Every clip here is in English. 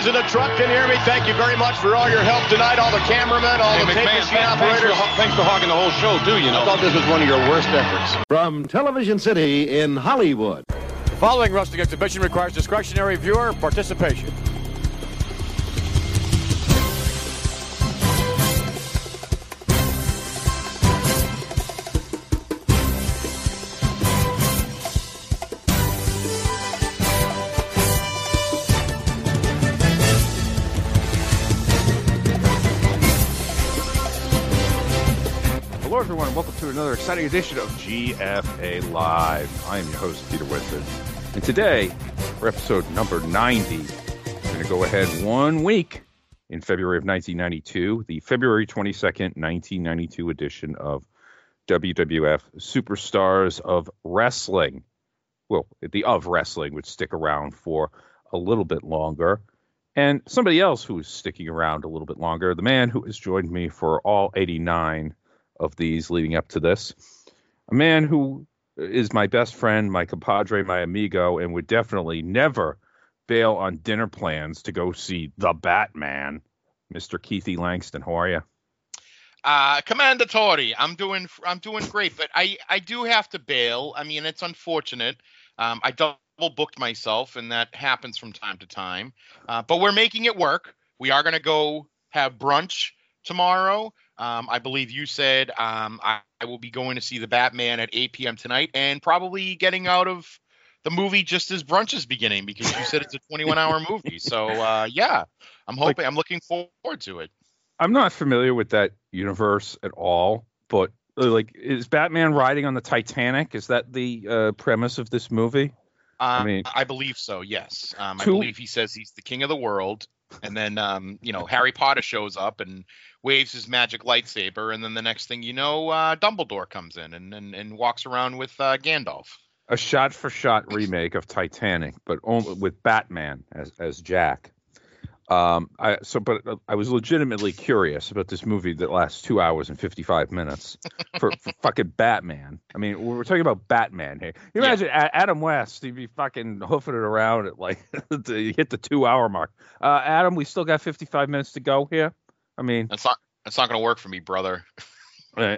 guys in the truck can hear me, thank you very much for all your help tonight. All the cameramen, all Hey, the tape machine thanks, thanks, operators. for, thanks for hogging the whole show, too, you know. I thought this was one of your worst efforts. From Television City in Hollywood. The following rustic exhibition requires discretionary viewer participation. Another exciting edition of GFA Live. I am your host, Peter Whitford, and today, for episode number 90, we're going to go ahead one week in February of 1992, the February 22nd, 1992 edition of WWF Superstars of Wrestling. Well, the of wrestling would stick around for a little bit longer. And somebody else who is sticking around a little bit longer, the man who has joined me for all 89 of these leading up to this. A man who is my best friend, my compadre, my amigo, and would definitely never bail on dinner plans to go see the Batman. Mr. Keithy Langston, how are you? Uh, Commander Tory, I'm doing I'm doing great, but I I do have to bail. I mean, it's unfortunate. Um, I double booked myself, and that happens from time to time. Uh, but we're making it work. We are going to go have brunch tomorrow. Um, I believe you said um, I, I will be going to see the Batman at 8 p.m. tonight, and probably getting out of the movie just as brunch is beginning because you said it's a 21 hour movie. So uh, yeah, I'm hoping I'm looking forward to it. I'm not familiar with that universe at all, but uh, like, is Batman riding on the Titanic? Is that the uh, premise of this movie? Um, I mean- I believe so. Yes, um, I believe he says he's the king of the world, and then um, you know Harry Potter shows up and waves his magic lightsaber, and then the next thing you know, uh, Dumbledore comes in and and, and walks around with uh, Gandalf. a shot for shot remake of Titanic, but only with Batman as as Jack. Um, I so but uh, I was legitimately curious about this movie that lasts two hours and fifty five minutes for, for fucking Batman. I mean, we're talking about Batman here. You imagine A- Adam West, he'd be fucking hoofing it around at like to hit the two hour mark. Uh, Adam, we still got fifty five minutes to go here. I mean, That's not that's not going to work for me, brother. uh,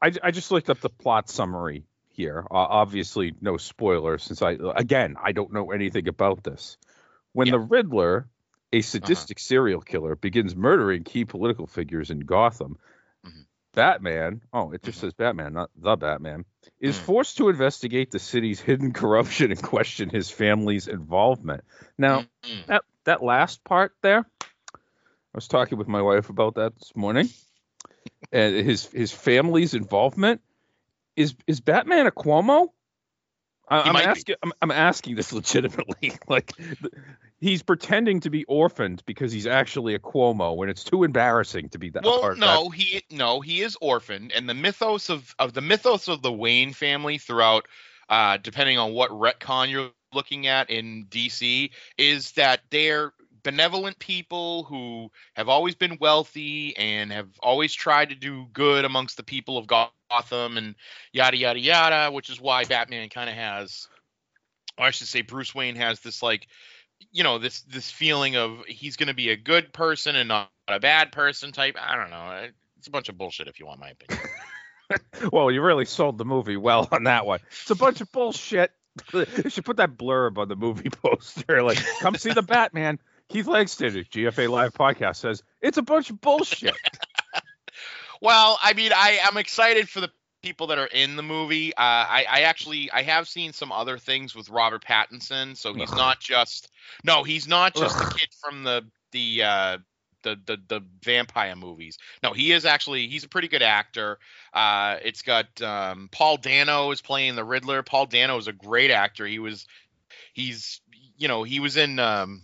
I, I just looked up the plot summary here. Uh, obviously, no spoilers since I again I don't know anything about this. When Yeah. the Riddler, a sadistic serial killer, begins murdering key political figures in Gotham, Mhm. Batman, oh, it just Mhm. says Batman, not the Batman, is Mm. forced to investigate the city's hidden corruption and question his family's involvement. Now, Mm-mm. that that last part there, I was talking with my wife about that this morning, and his his family's involvement is is Batman a Cuomo? I, I'm asking. I'm, I'm asking this legitimately. like, he's pretending to be orphaned because he's actually a Cuomo, when it's too embarrassing to be that. Well, part of no, he no, he is orphaned, and the mythos of of the mythos of the Wayne family throughout, uh, depending on what retcon you're looking at in DC, is that they're benevolent people who have always been wealthy and have always tried to do good amongst the people of Gotham and yada yada yada, which is why Batman kind of has, or I should say, Bruce Wayne has this like you know this this feeling of he's going to be a good person and not a bad person type i don't know it's a bunch of bullshit if you want my opinion. Well, you really sold the movie well on that one. It's a bunch of bullshit. You should put that blurb on the movie poster. Like, come see the Batman. Keith Langston, GFA Live podcast says it's a bunch of bullshit. well i mean i i'm excited for the people that are in the movie uh i i actually i have seen some other things with robert pattinson so he's Ugh. not just no he's not just the kid from the the uh the, the the vampire movies. No, he is actually he's a pretty good actor. Uh, it's got um, Paul Dano is playing the Riddler. Paul Dano is a great actor. He was he's you know he was in um,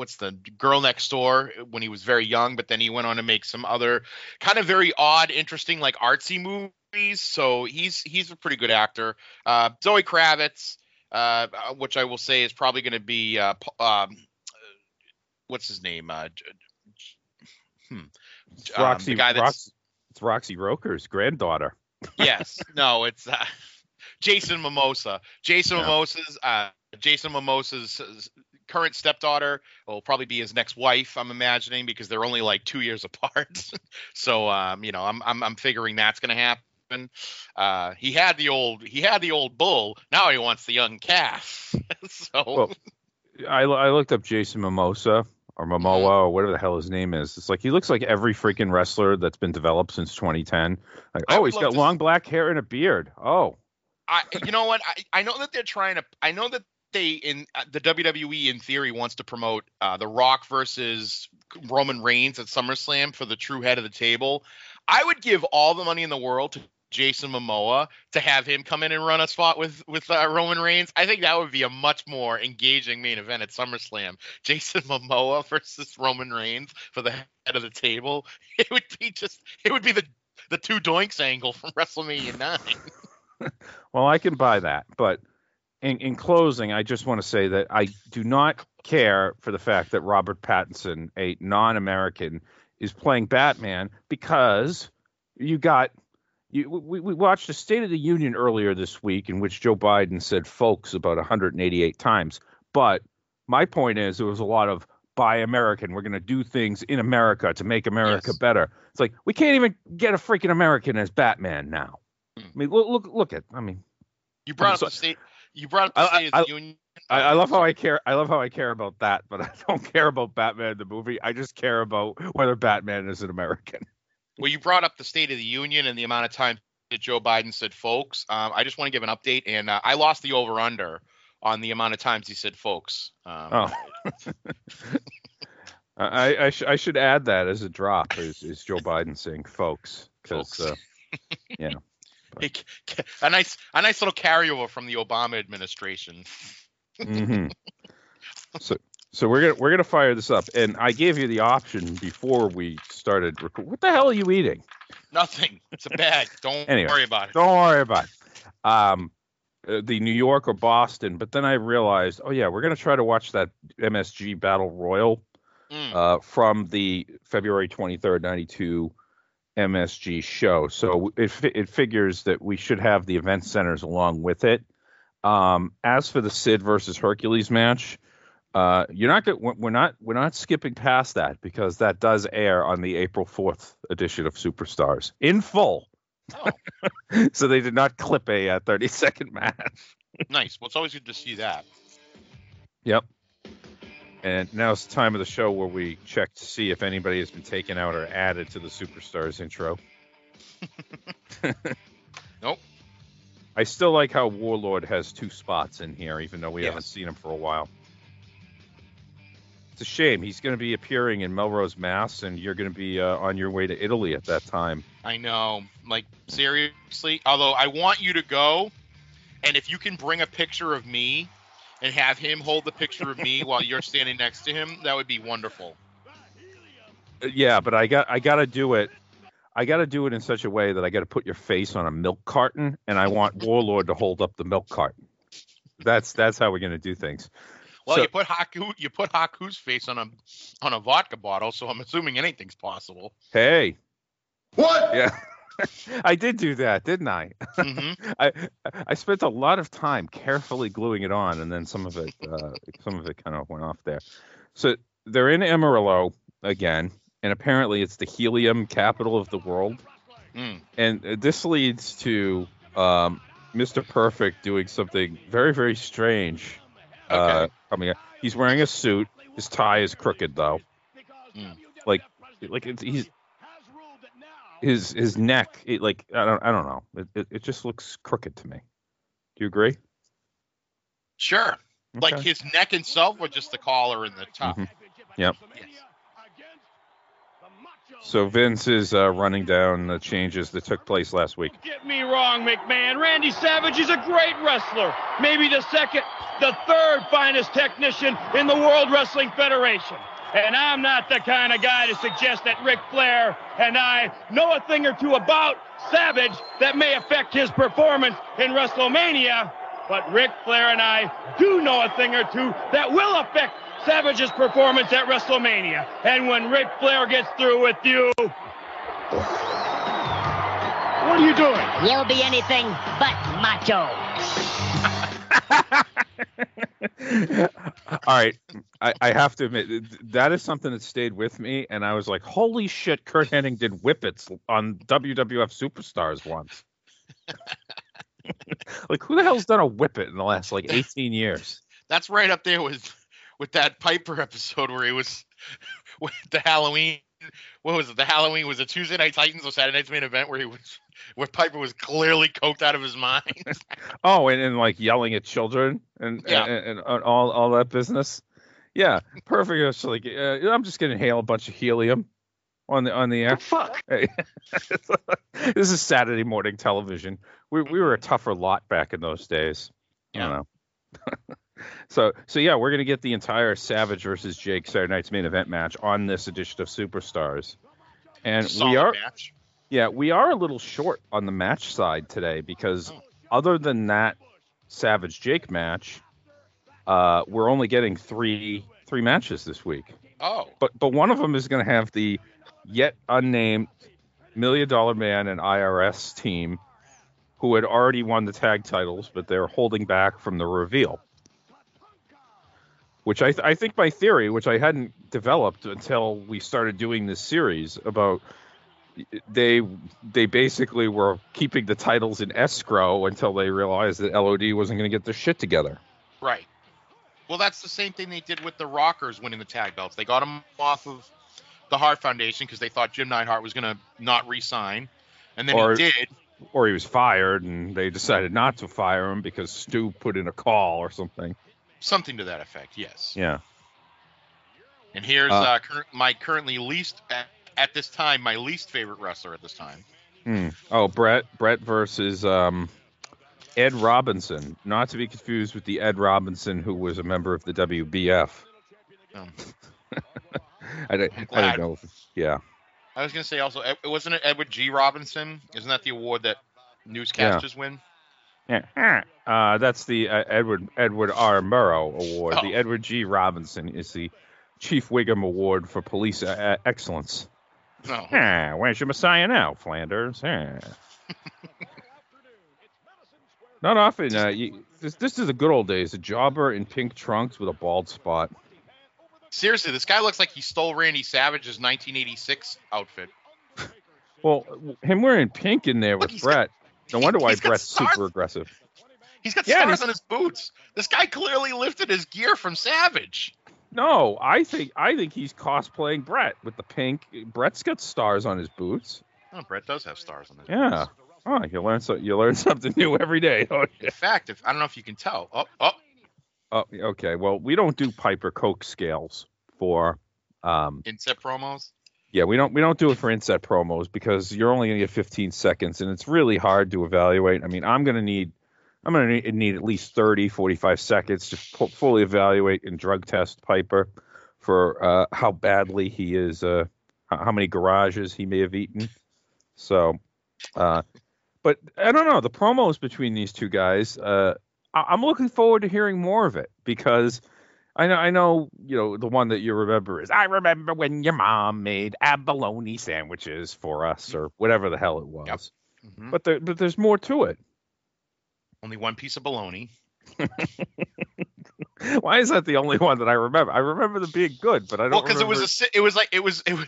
what's the Girl Next Door when he was very young, but then he went on to make some other kind of very odd, interesting like artsy movies. So he's he's a pretty good actor. Uh, Zoe Kravitz, uh, which I will say is probably going to be uh, um, what's his name? Uh, hmm. It's Um, Roxy, the guy that's Rox- it's Roxy Roker's granddaughter. yes, no, it's uh, Jason Mimosa. Jason Yeah. Mimosa's uh, Jason Mimosa's current stepdaughter will probably be his next wife. I'm imagining because they're only like two years apart. so um, you know, I'm I'm I'm figuring that's going to happen. Uh, he had the old he had the old bull. Now he wants the young calf. so Well, I, I looked up Jason Mimosa or Momoa or whatever the hell his name is. It's like he looks like every freaking wrestler that's been developed since 2010. Like, oh, he's got long black hair and a beard. Oh, I, you know what? I, I know that they're trying to. I know that they in uh, the WWE in theory wants to promote uh, The Rock versus Roman Reigns at SummerSlam for the true head of the table. I would give all the money in the world to Jason Momoa to have him come in and run a spot with with uh, Roman Reigns. I think that would be a much more engaging main event at SummerSlam. Jason Momoa versus Roman Reigns for the head of the table. It would be just. It would be the the two doinks angle from WrestleMania nine. well, I can buy that. But in, in closing, I just want to say that I do not care for the fact that Robert Pattinson, a non-American, is playing Batman because you got you, we, we watched a State of the Union earlier this week in which Joe Biden said folks about 188 times. But my point is, there was a lot of buy American. We're going to do things in America to make America Yes. better. It's like we can't even get a freaking American as Batman now. Hmm. I mean, look, look, look at. I mean, You brought up so- the state. You brought up the I- State of I- Union. I, I love how I care. I love how I care about that, but I don't care about Batman the movie. I just care about whether Batman is an American. Well, you brought up the State of the Union and the amount of time that Joe Biden said "folks." Um, I just want to give an update, and uh, I lost the over/under on the amount of times he said "folks." Um, Oh. I I, sh- I should add that as a drop is, is Joe Biden saying folks because Folks. uh, yeah a nice, a nice little carryover from the Obama administration. hmm so so we're gonna we're gonna fire this up and I gave you the option before we started. Rec- what the hell are you eating? Nothing. It's a bag. Don't Anyway, worry about it. Don't worry about it. Um, uh, the New York or Boston, but then I realized, oh yeah, we're gonna try to watch that MSG Battle Royal Mm. uh, from the February 23rd, 92 MSG show. So it, it figures that we should have the event centers along with it. Um, as for the Sid versus Hercules match, uh, you're not good. We're not we're not skipping past that because that does air on the April 4th edition of Superstars in full. Oh, so they did not clip a uh, 30 second match. nice. Well, it's always good to see that. Yep. And now it's the time of the show where we check to see if anybody has been taken out or added to the Superstars intro. Nope. I still like how Warlord has two spots in here, even though we haven't seen him for a while. It's a shame. He's going to be appearing in Melrose, Mass, and you're going to be uh, on your way to Italy at that time. I know. Like seriously. Although I want you to go, and if you can bring a picture of me and have him hold the picture of me while you're standing next to him, that would be wonderful. Yeah, but I got I got to do it. I got to do it in such a way that I got to put your face on a milk carton, and I want Warlord to hold up the milk carton. That's that's how we're going to do things. Well, So- you put Haku, you put Haku's face on a on a vodka bottle, so I'm assuming anything's possible. Hey, What? yeah, I did do that, didn't I? hmm I I spent a lot of time carefully gluing it on, and then some of it uh, some of it kind of went off there. So they're in Amarillo again, and apparently it's the helium capital of the world. Mm. And this leads to um, Mr. Perfect doing something very very strange. Uh, Okay. coming up. He's wearing a suit. His tie is crooked though. Mm. Like like it's, he's his his neck it, like I don't I don't know. It, it it just looks crooked to me. Do you agree? Sure. Like his neck itself, or just the collar and the top. Mhm. Yep. Yes. So Vince is uh, running down the changes that took place last week. Get me wrong, McMahon. Randy Savage is a great wrestler. Maybe the second, the third finest technician in the World Wrestling Federation. And I'm not the kind of guy to suggest that Ric Flair and I know a thing or two about Savage that may affect his performance in WrestleMania. But Ric Flair and I do know a thing or two that will affect Savage's performance at WrestleMania. And when Ric Flair gets through with you, what are you doing? You'll be anything but macho. All right, I, I have to admit that is something that stayed with me, and I was like, "Holy shit!" Curt Hennig did whippets on WWF Superstars once. like, who the hell's done a whippet in the last like 18 years? That's right up there with with that Piper episode where he was with the Halloween. What was it? The Halloween was a Tuesday Night Titans or Saturday Night's main event where he was where Piper was clearly coked out of his mind. Oh, and, and like yelling at children and Yeah. and, and, and all all that business. Yeah, perfect. It's like uh, I'm just gonna inhale a bunch of helium on the on the air. Fuck. This is Saturday morning television. We we were a tougher lot back in those days. Know. so so yeah, we're gonna get the entire Savage versus Jake Saturday Night's main event match on this edition of Superstars, and we are match. yeah we are a little short on the match side today because Oh. other than that Savage Jake match, uh, we're only getting three three matches this week Oh, but but one of them is going to have the yet unnamed Million Dollar Man and IRS team, who had already won the tag titles, but they're holding back from the reveal. Which I th- I think my theory, which I hadn't developed until we started doing this series about they they basically were keeping the titles in escrow until they realized that LOD wasn't going to get their shit together. right. Well, that's the same thing they did with the Rockers winning the tag belts. They got them off of the Hart Foundation because they thought Jim Neidhart was going to not re-sign, and then Or- he did. or he was fired and they decided not to fire him because Stu put in a call or something. Something to that effect, yes. Yeah. And here's Uh, uh, cur- my currently least at, at this time my least favorite wrestler at this time. Hmm. Oh, Bret Bret versus um, Ed Robinson, not to be confused with the Ed Robinson who was a member of the WBF. Um, I, don't- I don't know. Yeah. I was gonna say also, wasn't it Edward G. Robinson? Isn't that the award that newscasters win? Yeah. Uh, that's the uh, Edward Edward R. Murrow Award. Oh. The Edward G. Robinson is the Chief Wiggum Award for Police uh, Excellence. No. Where's your Messiah now, Flanders? Not often. Uh, you, this, this is the good old days. A jobber in pink trunks with a bald spot. Seriously, this guy looks like he stole Randy Savage's 1986 outfit. Well, him wearing pink in there with he's Bret. No wonder why Bret's stars. super aggressive. He's got Yeah, stars on his boots. This guy clearly lifted his gear from Savage. No, I think I think he's cosplaying Bret with the pink. Bret's got stars on his boots. Oh, Bret does have stars on his Yeah. boots. Oh, you learn so you learn something new every day. don't? In fact, if I don't know if you can tell. Oh, oh, Oh, okay. Well, we don't do Piper Coke scales for um, inset promos. Yeah, we don't we don't do it for inset promos because you're only going to get 15 seconds and it's really hard to evaluate. I mean, I'm going to need I'm going to need, need at least 30 45 seconds to fu- fully evaluate and drug test Piper for uh, how badly he is uh, how how many garages he may have eaten. So uh, but I don't know, the promos between these two guys uh, I- I'm looking forward to hearing more of it because I know, I know, you know, the one that you remember is I remember when your mom made abalone sandwiches for us or whatever the hell it was. Yep. Mhm. But there, but there's more to it. Only one piece of baloney. Why is that the only one that I remember? I remember them being good, but I don't. Well, because it was a. It was like it was it was.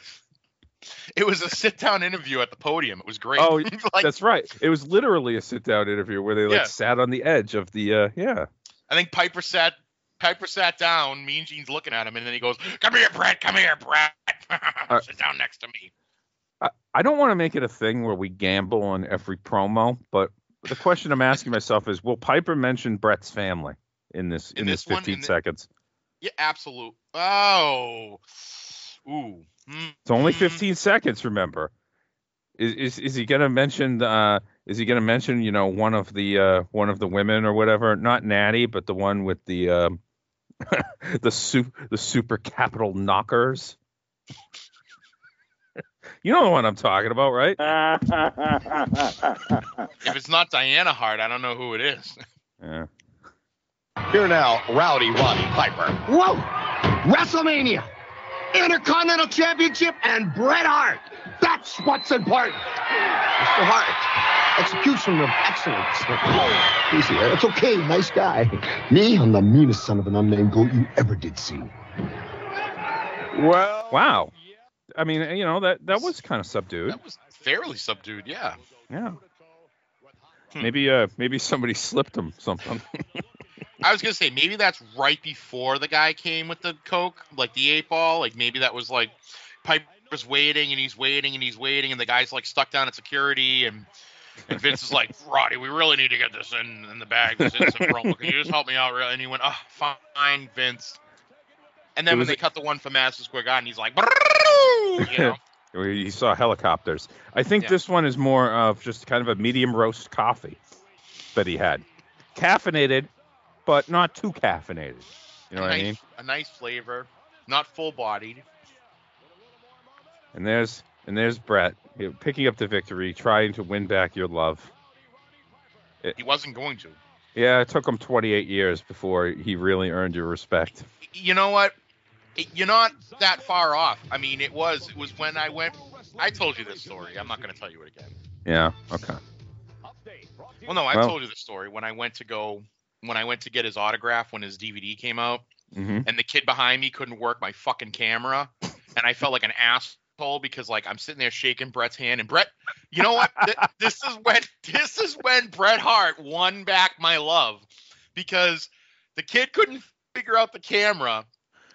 It was a sit-down interview at the podium. It was great. Oh, like, That's right. It was literally a sit-down interview where they like Yeah. sat on the edge of the. uh Yeah. I think Piper sat Piper sat down. Mean Gene's looking at him, and then he goes, "Come here, Bret. Come here, Bret. Uh, Sit down next to me." I, I don't want to make it a thing where we gamble on every promo, but the question I'm asking myself is: Will Piper mention Bret's family in this in, In this, this one, 15 in the- seconds? Yeah, absolute. Oh, ooh. It's only mm. 15 seconds. Remember, is is, is he gonna mention? Uh, is he gonna mention? You know, one of the uh, one of the women or whatever? Not Natty, but the one with the um, the su- the super capital knockers. you know the one I'm talking about, right? If it's not Diana Hart, I don't know who it is. Yeah. Here now, Rowdy Roddy Piper. Whoa! WrestleMania! Intercontinental Championship and Bret Hart! That's what's important! Mr. Hart, Execution of excellence. Easy. It's okay. Nice guy. Me, I'm the meanest son of an unnamed goat you ever did see. Well, wow. I mean, you know that that was kind of subdued. That was fairly subdued, yeah. Yeah. Hmm. Maybe uh maybe somebody slipped him something. I was gonna say maybe that's right before the guy came with the coke, like the eight ball. Like maybe that was like Piper's waiting and he's waiting and he's waiting and the guy's like stuck down at security and and Vince is like, Roddy, we really need to get this in in the bag. This innocent promo. Can you just help me out, really? And he went, oh, fine, Vince. And then when they a- cut the one for Madison Square Garden, he's like, you know, you saw helicopters. I think Yeah. this one is more of just kind of a medium roast coffee that he had. Caffeinated, but not too caffeinated. You know a what nice, I mean? a nice flavor, not full bodied. And there's and there's Bret you know, picking up the victory, trying to win back your love. He wasn't going to. Yeah, it took him 28 years before he really earned your respect. you know what? It- You're not that far off. I mean, it was it was when I went. I told you this story. I'm not going to tell you it again. Yeah. Okay. Well, no, I Well- told you the story when I went to go when I went to get his autograph when his DVD came out, hmm and the kid behind me couldn't work my fucking camera, and I felt like an asshole because like I'm sitting there shaking Bret's hand, and Bret, you know what? Th- this is when this is when Bret Hart won back my love because the kid couldn't figure out the camera,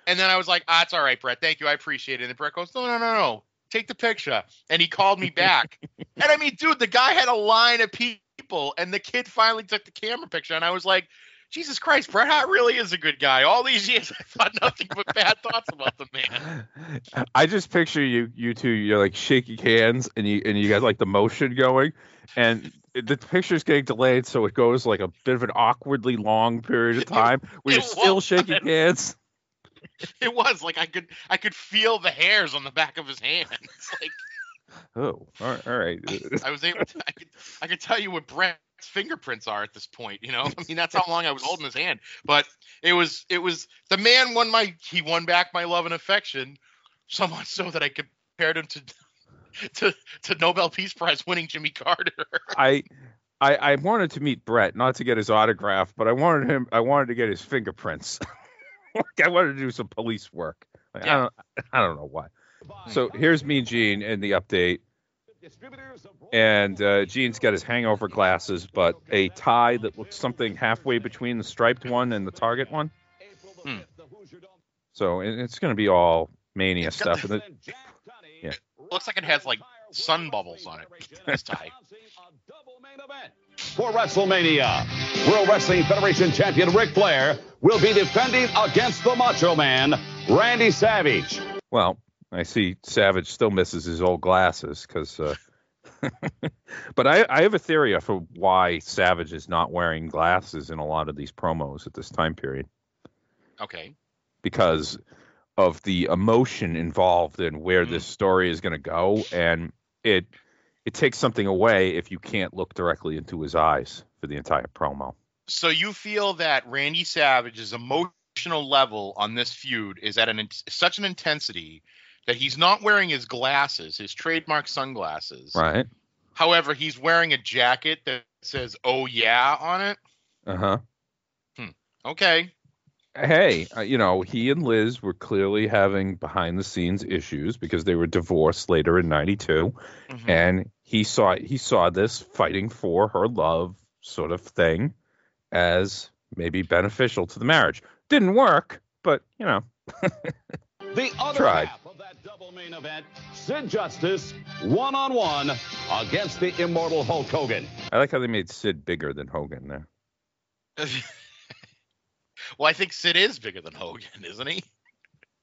and then I was like, ah, it's all right, Bret, thank you, I appreciate it. And Bret goes, no, no, no, no, take the picture, and he called me back, and I mean, dude, the guy had a line of people, and the kid finally took the camera picture, and I was like. Jesus Christ, Bret Hart really is a good guy. All these years, I thought nothing but bad thoughts about the man. I just picture you, you two, you're like shaking hands, and you and you got like the motion going, and the picture's getting delayed, so it goes like a bit of an awkwardly long period of time where you're still shaking hands. It was like I could I could feel the hairs on the back of his hand. It's like Oh, all right. All right. I was able to I could I could tell you what Bret's fingerprints are at this point, you know? I mean that's how long I was holding his hand. But it was it was the man won my he won back my love and affection so much so that I compared him to to to Nobel Peace Prize winning Jimmy Carter. I, I, I wanted to meet Bret, not to get his autograph, but I wanted him. I wanted to get his fingerprints. like I wanted to do some police work. Like, I don't. I don't know why. So here's Mean Gene, in the update. And uh, Gene's got his hangover glasses, but a tie that looks something halfway between the striped one and the target one. Hmm. So it- it's going to be all mania It's stuff. And it, Looks like it has like sun bubbles on it. This tie. For WrestleMania, World Wrestling Federation champion Ric Flair will be defending against the Macho Man, Randy Savage. Well, I see Savage still misses his old glasses because. Uh, but I, I have a theory for why Savage is not wearing glasses in a lot of these promos at this time period Okay. because of the emotion involved in where this story is going to go, and it it takes something away if you can't look directly into his eyes for the entire promo. So you feel that Randy Savage's emotional level on this feud is at an such an intensity that he's not wearing his glasses, his trademark sunglasses. Right? However, he's wearing a jacket that says "Oh yeah" on it. Uh huh. Hmm. Okay. hey, uh, you know, he and Liz were clearly having behind the scenes issues because they were divorced later in 92 Mhm. and he saw he saw this fighting for her love sort of thing as maybe beneficial to the marriage. Didn't work, but you know, The other Tried. half of that double main event, Sid Justice, one on one against the immortal Hulk Hogan. I like how they made Sid bigger than Hogan there. well, I think Sid is bigger than Hogan, isn't he?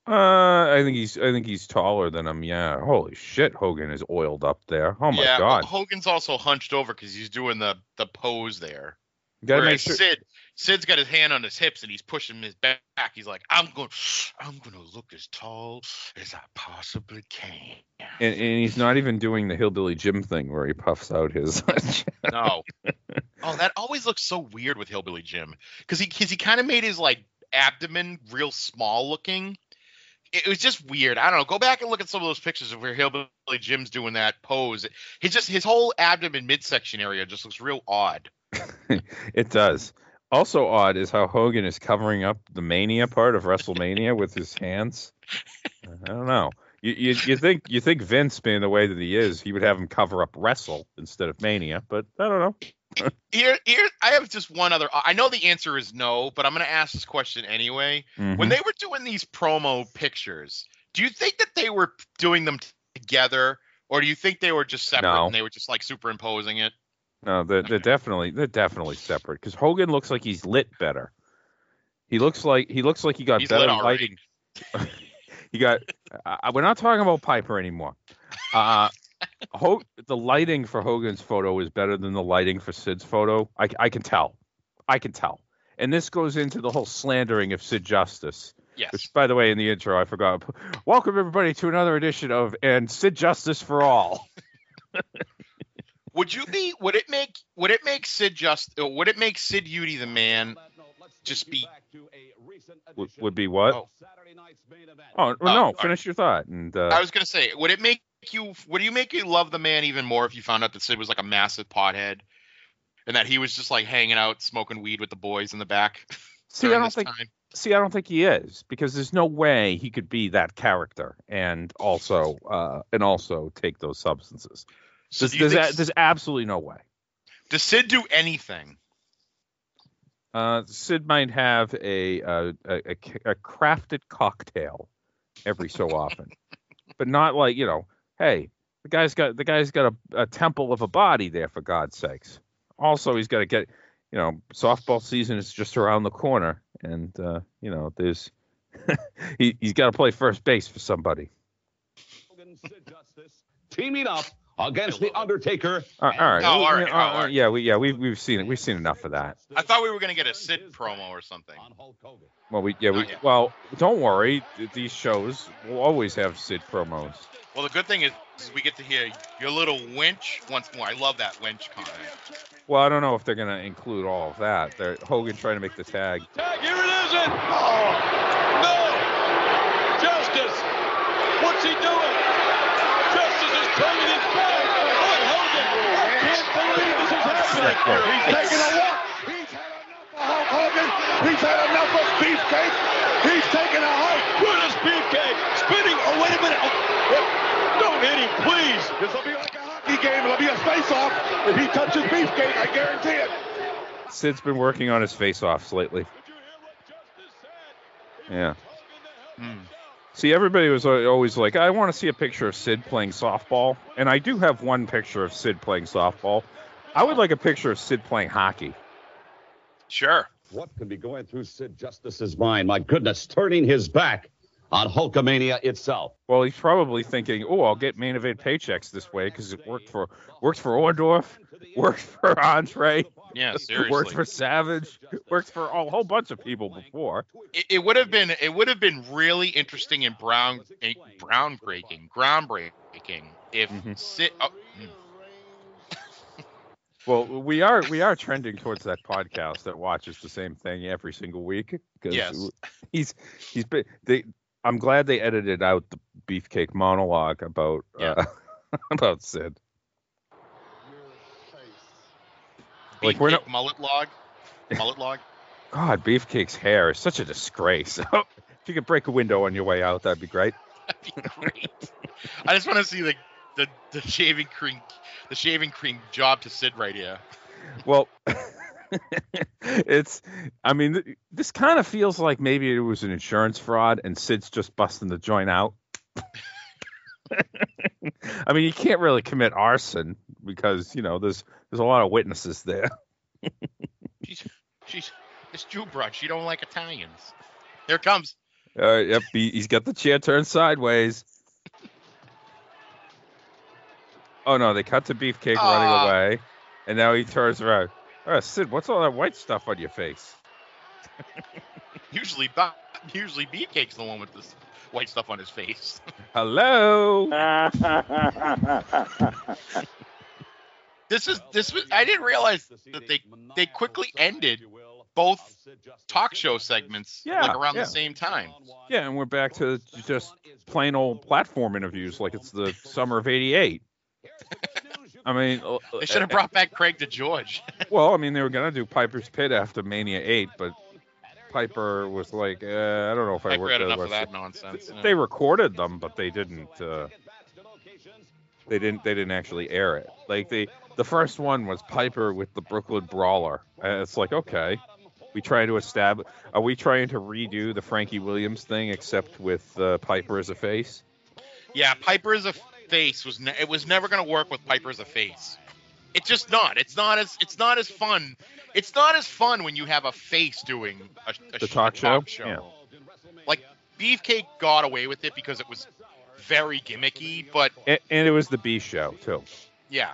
Uh, I think he's I think he's taller than him. Yeah. Holy shit, Hogan is oiled up there. Oh my yeah. god. well, Hogan's also hunched over because he's doing the the pose there. You gotta make sure. Sid, Sid's got his hand on his hips and he's pushing his back. He's like, "I'm going, I'm going to look as tall as I possibly can." And, and he's not even doing the hillbilly Jim thing where he puffs out his. No. oh, that always looks so weird with Hillbilly Jim because he cause he kind of made his like abdomen real small looking. it was just weird. I don't know. Go back and look at some of those pictures of where Hillbilly Jim's doing that pose. He just his whole abdomen midsection area just looks real odd. it does. Also odd is how Hogan is covering up the Mania part of WrestleMania with his hands. I don't know. You, you, you think you think Vince, being the way that he is, he would have him cover up Wrestle instead of Mania, but I don't know. Here, here, I have just one other. I know the answer is no, but I'm going to ask this question anyway. Mhm. When they were doing these promo pictures, do you think that they were doing them together, or do you think they were just separate No. and they were just like superimposing it? No, they're, they're definitely they're definitely separate because Hogan looks like he's lit better. He looks like he looks like he got He's better lit all right. lighting. he got. Uh, we're not talking about Piper anymore. Uh, Ho- the lighting for Hogan's photo is better than the lighting for Sid's photo. I, I can tell. I can tell. And this goes into the whole slandering of Sid Justice. Yes. Which, by the way, in the intro, I forgot. Welcome everybody to another edition of and Sid Justice for All. Would you be? Would it make? Would it make Sid just? uh, Would it make Sid Udy the man? Just be. Would, would be what? Oh. Oh, Oh, no! Finish your thought. And uh, I was gonna say, would it make you? Would you make you love the man even more if you found out that Sid was like a massive pothead, and that he was just like hanging out smoking weed with the boys in the back? see, I don't think. time? See, I don't think he is because there's no way he could be that character and also uh, and also take those substances. So There's, there's, think there's absolutely no way. Does Sid do anything? Uh, Sid might have a, uh, a, a a crafted cocktail every so often, but not like you know. Hey, the guy's got the guy's got a, a temple of a body there for God's sakes. Also, he's got to get you know softball season is just around the corner, and uh, you know there's he he's got to play first base for somebody. Teaming up against the Undertaker. All right, Oh, all We- right, uh, all right. yeah, we yeah we we've seen it. We've seen enough of that. I thought we were gonna get a Sid promo or something. Well, we yeah we well don't worry. These shows will always have Sid promos. Well, the good thing is, is we get to hear your little winch once more. I love that winch comment. Well, I don't know if they're going to include all of that. They're Hogan trying to make the tag. Tag, here it is. And, oh, no. Justice. What's he doing? Justice is turning his back on Hogan. I can't believe this is happening. He's taking a walk. He's had enough of Hulk Hogan. He's had enough of Beefcake. He's taking a hike. Goodness, beefcake. Spinning. Oh, wait a minute. Oh, don't hit him, please. This will be like a hockey game. It'll be a face-off. If he touches Beefcake, I guarantee it. Sid's been working on his face-offs lately. Yeah. Hmm. See, everybody was always like, I want to see a picture of Sid playing softball. And I do have one picture of Sid playing softball. I would like a picture of Sid playing hockey. Sure. What could be going through Sid Justice's mind? My goodness, turning his back on Hulkamania itself. Well, he's probably thinking, "Oh, I'll get main event paychecks this way because it worked for worked for Orndorff, worked for Andre, Yeah, seriously. worked for Savage, worked for a whole bunch of people before." it, it would have been it would have been really interesting and brown groundbreaking groundbreaking if Mhm. Sid. Hmm. Well, we are we are trending towards that podcast that watches the same thing every single week because Yes. he's he's been they. I'm glad they edited out the beefcake monologue about uh, about Sid. Like, we're not- mullet log, mullet log. God, Beefcake's hair is such a disgrace. if you could break a window on your way out, that'd be great. That'd be great. I just want to see the, the the shaving cream the shaving cream job to Sid right here. Well, it's, I mean, this kind of feels like maybe it was an insurance fraud and Sid's just busting the joint out. I mean, you can't really commit arson because, you know, there's there's a lot of witnesses there. She's she's it's Jew brush. You don't like Italians. Here it comes. Uh, yep, he, he's got the chair turned sideways. Oh no, they cut to Beefcake running away, and now he turns around. Oh, Sid, what's all that white stuff on your face? Usually, Bo- usually Beefcake's the one with this white stuff on his face. Hello. This is this was I didn't realize that they they quickly ended both talk show segments Yeah, like around yeah. the same time. Yeah, and we're back to just plain old platform interviews like it's the summer of '88. I mean, uh, They should have brought back Craig to George. Well, I mean, they were gonna do Piper's Pit after Mania Eight, but Piper was like, uh, I don't know if I Piper worked enough of that nonsense. yeah. They recorded them, but they didn't. Uh, they didn't. They didn't actually air it. Like the the first one was Piper with the Brooklyn Brawler. And it's like, okay, we trying to establish. Are we trying to redo the Frankie Williams thing, except with uh, Piper as a face? Yeah, Piper is a face was ne- it was never going to work with Piper as a face. It's just not. It's not as it's not as fun. It's not as fun when you have a face doing a, a The talk show? show. Yeah. Like Beefcake got away with it because it was very gimmicky, but And, and it was the B show too. yeah.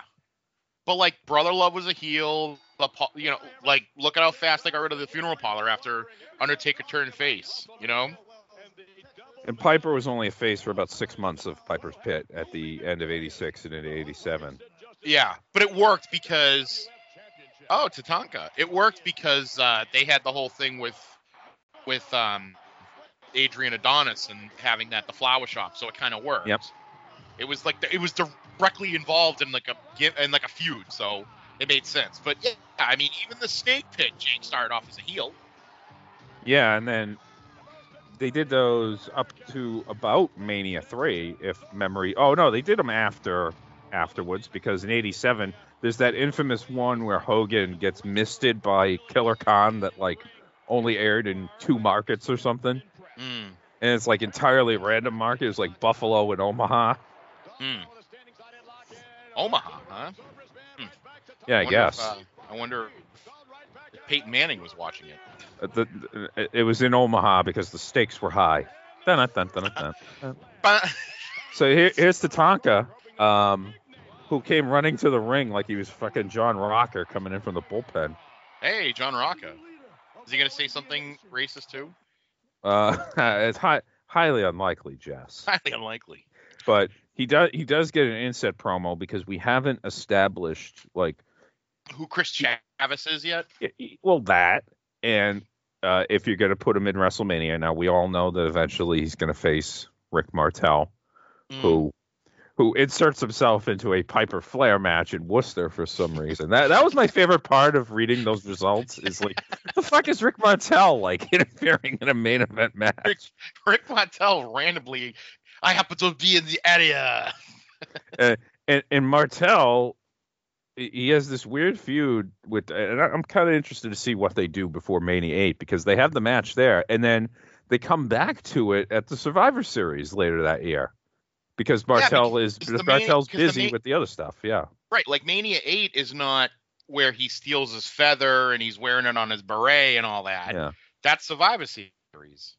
But like Brother Love was a heel. The you know, like look at how fast they got rid of the funeral parlor after Undertaker turned face. You know. And Piper was only a face for about six months of Piper's Pit at the end of '86 and into '87. Yeah, but it worked because oh, Tatanka. It worked because uh, they had the whole thing with with um, Adrian Adonis and having that the flower shop, so it kind of worked. Yep. It was like the, it was directly involved in like a in like a feud, so it made sense. But yeah, I mean, even the Snake Pit, Jake started off as a heel. Yeah, and then they did those up to about Mania three, if memory. Oh no, they did them after afterwards because in '87 there's that infamous one where Hogan gets misted by Killer Khan that like only aired in two markets or something, Mm, and it's like entirely random markets like Buffalo and Omaha. mm. Omaha, huh? Yeah, I, wonder guess If, uh, I wonder Peyton Manning was watching it. Uh, the, the- it was in Omaha because the stakes were high. Dun, dun, dun. So here, here's Tatanka, um, who came running to the ring like he was fucking John Rocker coming in from the bullpen. hey, John Rocker, is he gonna say something racist too? Uh, it's high, highly unlikely, Jess, Highly unlikely. but he does he does get an inset promo because we haven't established like Who Chris Chavis is yet? well that and uh, if you're going to put him in WrestleMania now we all know that eventually he's going to face Rick Martel Mm. who who inserts himself into a Piper Flair match in Worcester for some reason. That that was my favorite part of reading those results. Is like, the fuck is Rick Martel like interfering in a main event match? Rick Martel randomly. I happen to be in the area. And and Martel, he has this weird feud with, and I'm kind of interested to see what they do before Mania Eight because they have the match there, and then they come back to it at the Survivor Series later that year. Because Martel is because the Martel's main- 'cause the busy main- with the other stuff, yeah. Right, like Mania Eight is not where he steals his feather and he's wearing it on his beret and all that. Yeah. That's Survivor Series.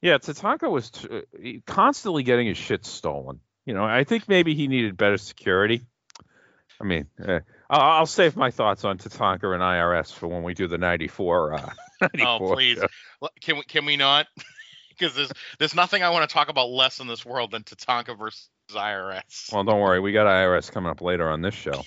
Yeah, Tatanka was t- uh, constantly getting his shit stolen. You know, I think maybe he needed better security. I mean, uh, I'll, I'll save my thoughts on Tatanka and IRS for when we do the '94. Uh, 94 Oh please, show. Can we can we not? Because there's there's nothing I want to talk about less in this world than Tatanka versus IRS. Well, don't worry, we got IRS coming up later on this show.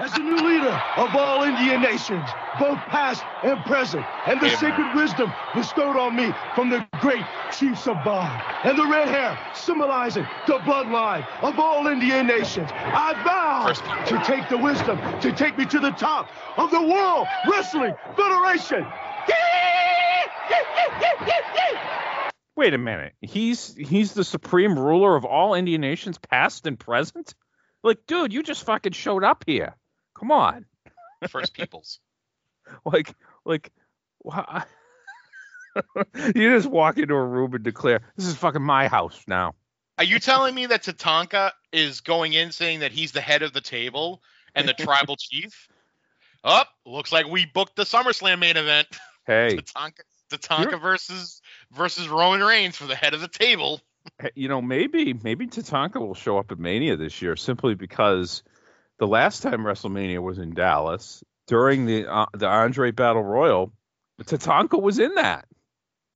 As the new leader of all Indian nations, both past and present, and the Amen. sacred wisdom bestowed on me from the great chiefs of Baal, and the red hair symbolizing the bloodline of all Indian nations, I vow First- to take the wisdom to take me to the top of the World Wrestling Federation. Wait a minute, he's he's the supreme ruler of all Indian nations, past and present. Like, dude, you just fucking showed up here. Come on, First Peoples. like, like, wha- you just walk into a room and declare, "This is fucking my house now." Are you telling me that Tatanka is going in saying that he's the head of the table and the tribal chief? Up, looks like we booked the SummerSlam main event. Hey, Tatanka, Tatanka versus versus Roman Reigns for the head of the table. You know, maybe maybe Tatanka will show up at Mania this year simply because the last time WrestleMania was in Dallas during the uh, the Andre Battle Royal, Tatanka was in that.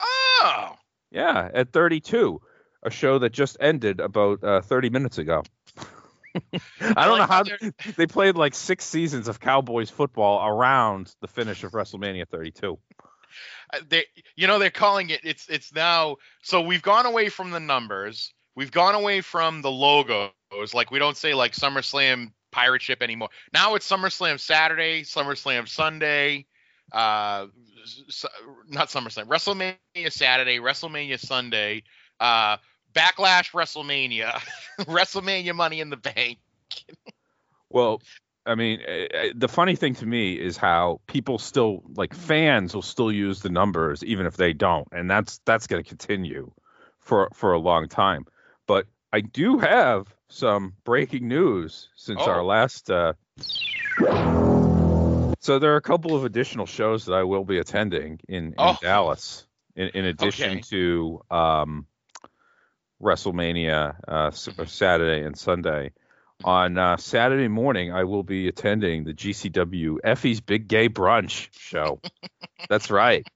Oh, Yeah, at 32, a show that just ended about uh, 30 minutes ago. I don't like know how how they played like six seasons of Cowboys football around the finish of WrestleMania 32. Uh, they you know they're calling it it's it's now so we've gone away from the numbers. We've gone away from the logos. Like we don't say like SummerSlam pirate ship anymore. Now it's SummerSlam Saturday SummerSlam Sunday uh s- not SummerSlam WrestleMania Saturday WrestleMania Sunday uh Backlash WrestleMania WrestleMania Money in the Bank. Well, I mean, eh, eh, the funny thing to me is how people still like fans will still use the numbers even if they don't, and that's that's going to continue for for a long time. But I do have some breaking news since our Oh. last. Uh, so there are a couple of additional shows that I will be attending in, in Oh. Dallas, in, in addition Okay. to um, WrestleMania uh. Saturday and Sunday. On uh, Saturday morning, I will be attending the GCW Effy's Big Gay Brunch show. that's right.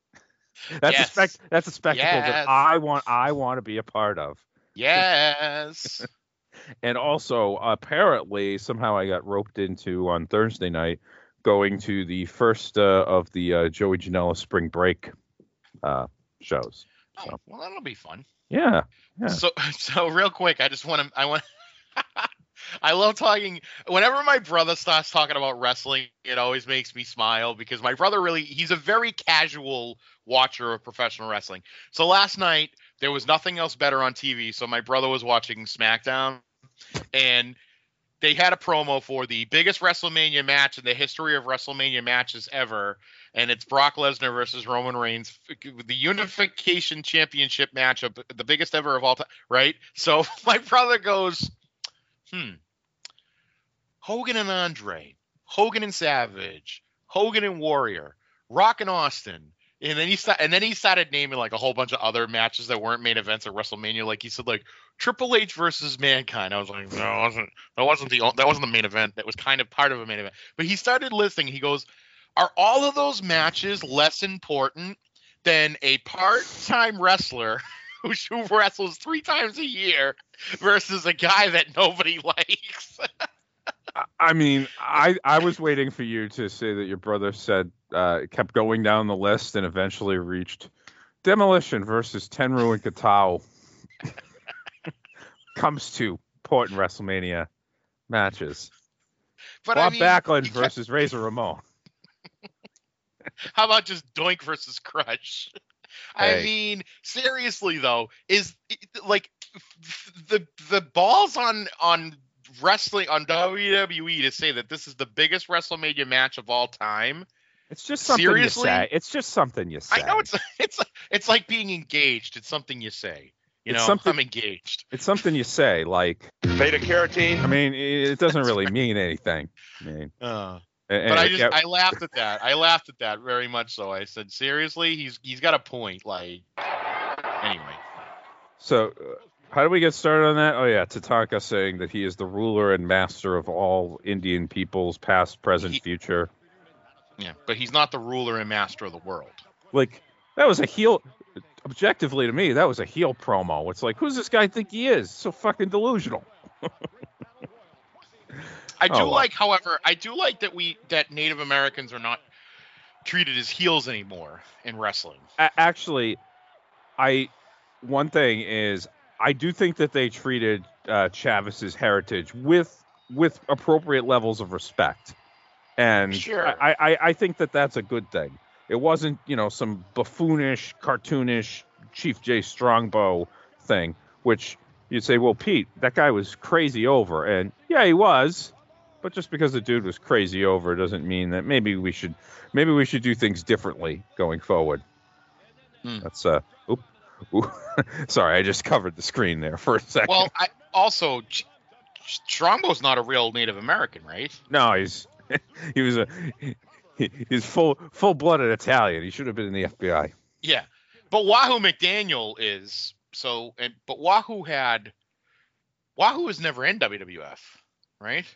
That's Yes. a spec- That's a spectacle Yes. that I want. I want to be a part of. yes And also, apparently, somehow I got roped into on Thursday night going to the first uh, of the uh, Joey Janela Spring Break uh, shows. oh, well that'll be fun Yeah. Yeah. So so real quick, I just want to I want I love talking whenever my brother starts talking about wrestling, it always makes me smile because my brother really he's a very casual watcher of professional wrestling. So last night there was nothing else better on TV, so my brother was watching SmackDown and they had a promo for the biggest WrestleMania match in the history of WrestleMania matches ever, and it's Brock Lesnar versus Roman Reigns, the Unification Championship matchup, the biggest ever of all time, right? So my brother goes, hmm, Hogan and Andre, Hogan and Savage, Hogan and Warrior, Rock and Austin. And then he and then he started naming like a whole bunch of other matches that weren't main events at WrestleMania. Like he said, like Triple H versus Mankind. I was like, no, that wasn't that wasn't the that wasn't the main event. That was kind of part of a main event. But he started listing. He goes, are all of those matches less important than a part-time wrestler who, who wrestles three times a year versus a guy that nobody likes? I- mean, I I was waiting for you to say that your brother said uh, kept going down the list and eventually reached Demolition versus Tenryu and Kitao. Comes to Port important WrestleMania matches. but Bob I mean, Backlund versus Razor Ramon. How about just Doink versus Crush? I Hey. mean, seriously though, is like the the balls on on wrestling on WWE to say that this is the biggest WrestleMania match of all time. It's just something Seriously? you say. It's just something you say. I know it's it's it's like being engaged. It's something you say. You It's know, something- I'm engaged. It's something you say. Like, Beta carotene. I mean, it it doesn't really mean anything. I mean, Uh, and- but I just yeah, I laughed at that. I laughed at that very much. So I said, seriously, he's he's got a point. Like, anyway. So, uh, how do we get started on that? Oh yeah, Tatanka saying that he is the ruler and master of all Indian peoples, past, present, He- future. Yeah, but he's not the ruler and master of the world. Like that was a heel. Objectively, to me, that was a heel promo. It's like, who's this guy think he is? So fucking delusional. I do Oh, well. like, however, I do like that we that Native Americans are not treated as heels anymore in wrestling. Actually, I one thing is I do think that they treated uh, Chavis's heritage with with appropriate levels of respect, and Sure. I, I I think that that's a good thing. It wasn't you know some buffoonish, cartoonish Chief Jay Strongbow thing, which you'd say, well, Pete, that guy was crazy over, and yeah, he was. But just because the dude was crazy over doesn't mean that maybe we should maybe we should do things differently going forward. Hmm. That's uh oop, oop. sorry, I just covered the screen there for a second. Well, I also Strongbow's not a real Native American, right? no, he's he was a he, he's full full blooded Italian. He should have been in the FBI. Yeah, but Wahoo McDaniel is so, and but Wahoo had Wahoo was never in WWF, right?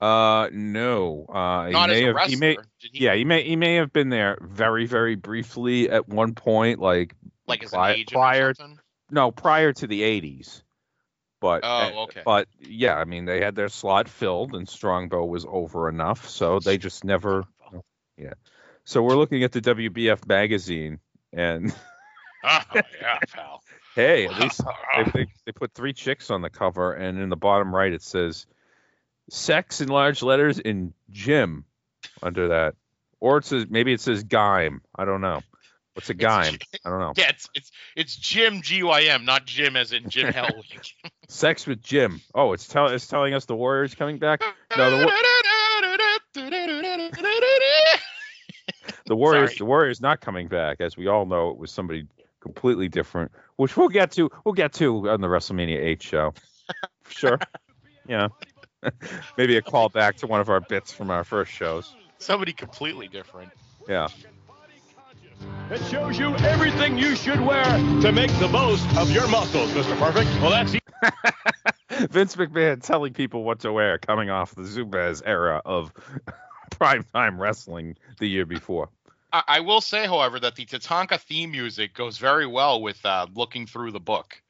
Uh no. Uh Not he as may have he may he, yeah, he may he may have been there very, very briefly at one point, like like as pri- prior no, prior to the eighties. But Oh, uh, okay. But yeah, I mean, they had their slot filled, and Strongbow was over enough, so they just never. Yeah. So we're looking at the WBF magazine, and Oh, yeah, pal. hey, at least they, they, they put three chicks on the cover, and in the bottom right it says "sex" in large letters in Jim under that, or it says maybe it says Gime. I don't know. What's a Gime? I don't know. Yeah, it's it's it's Jim G Y M, not Jim as in Jim Hellwig. Sex with Jim. Oh, it's tell it's telling us the Warriors coming back. No, the, Wa- the Warriors Sorry. the Warriors not coming back, as we all know it was somebody completely different, which we'll get to we'll get to on the WrestleMania eight show. sure. Yeah. Maybe a call back to one of our bits from our first shows. Somebody completely different. Yeah. It shows you everything you should wear to make the most of your muscles, Mr. Perfect. Well, that's Vince McMahon telling people what to wear coming off the Zubaz era of primetime wrestling the year before. I, I will say, however, that the Tatanka theme music goes very well with uh, looking through the book.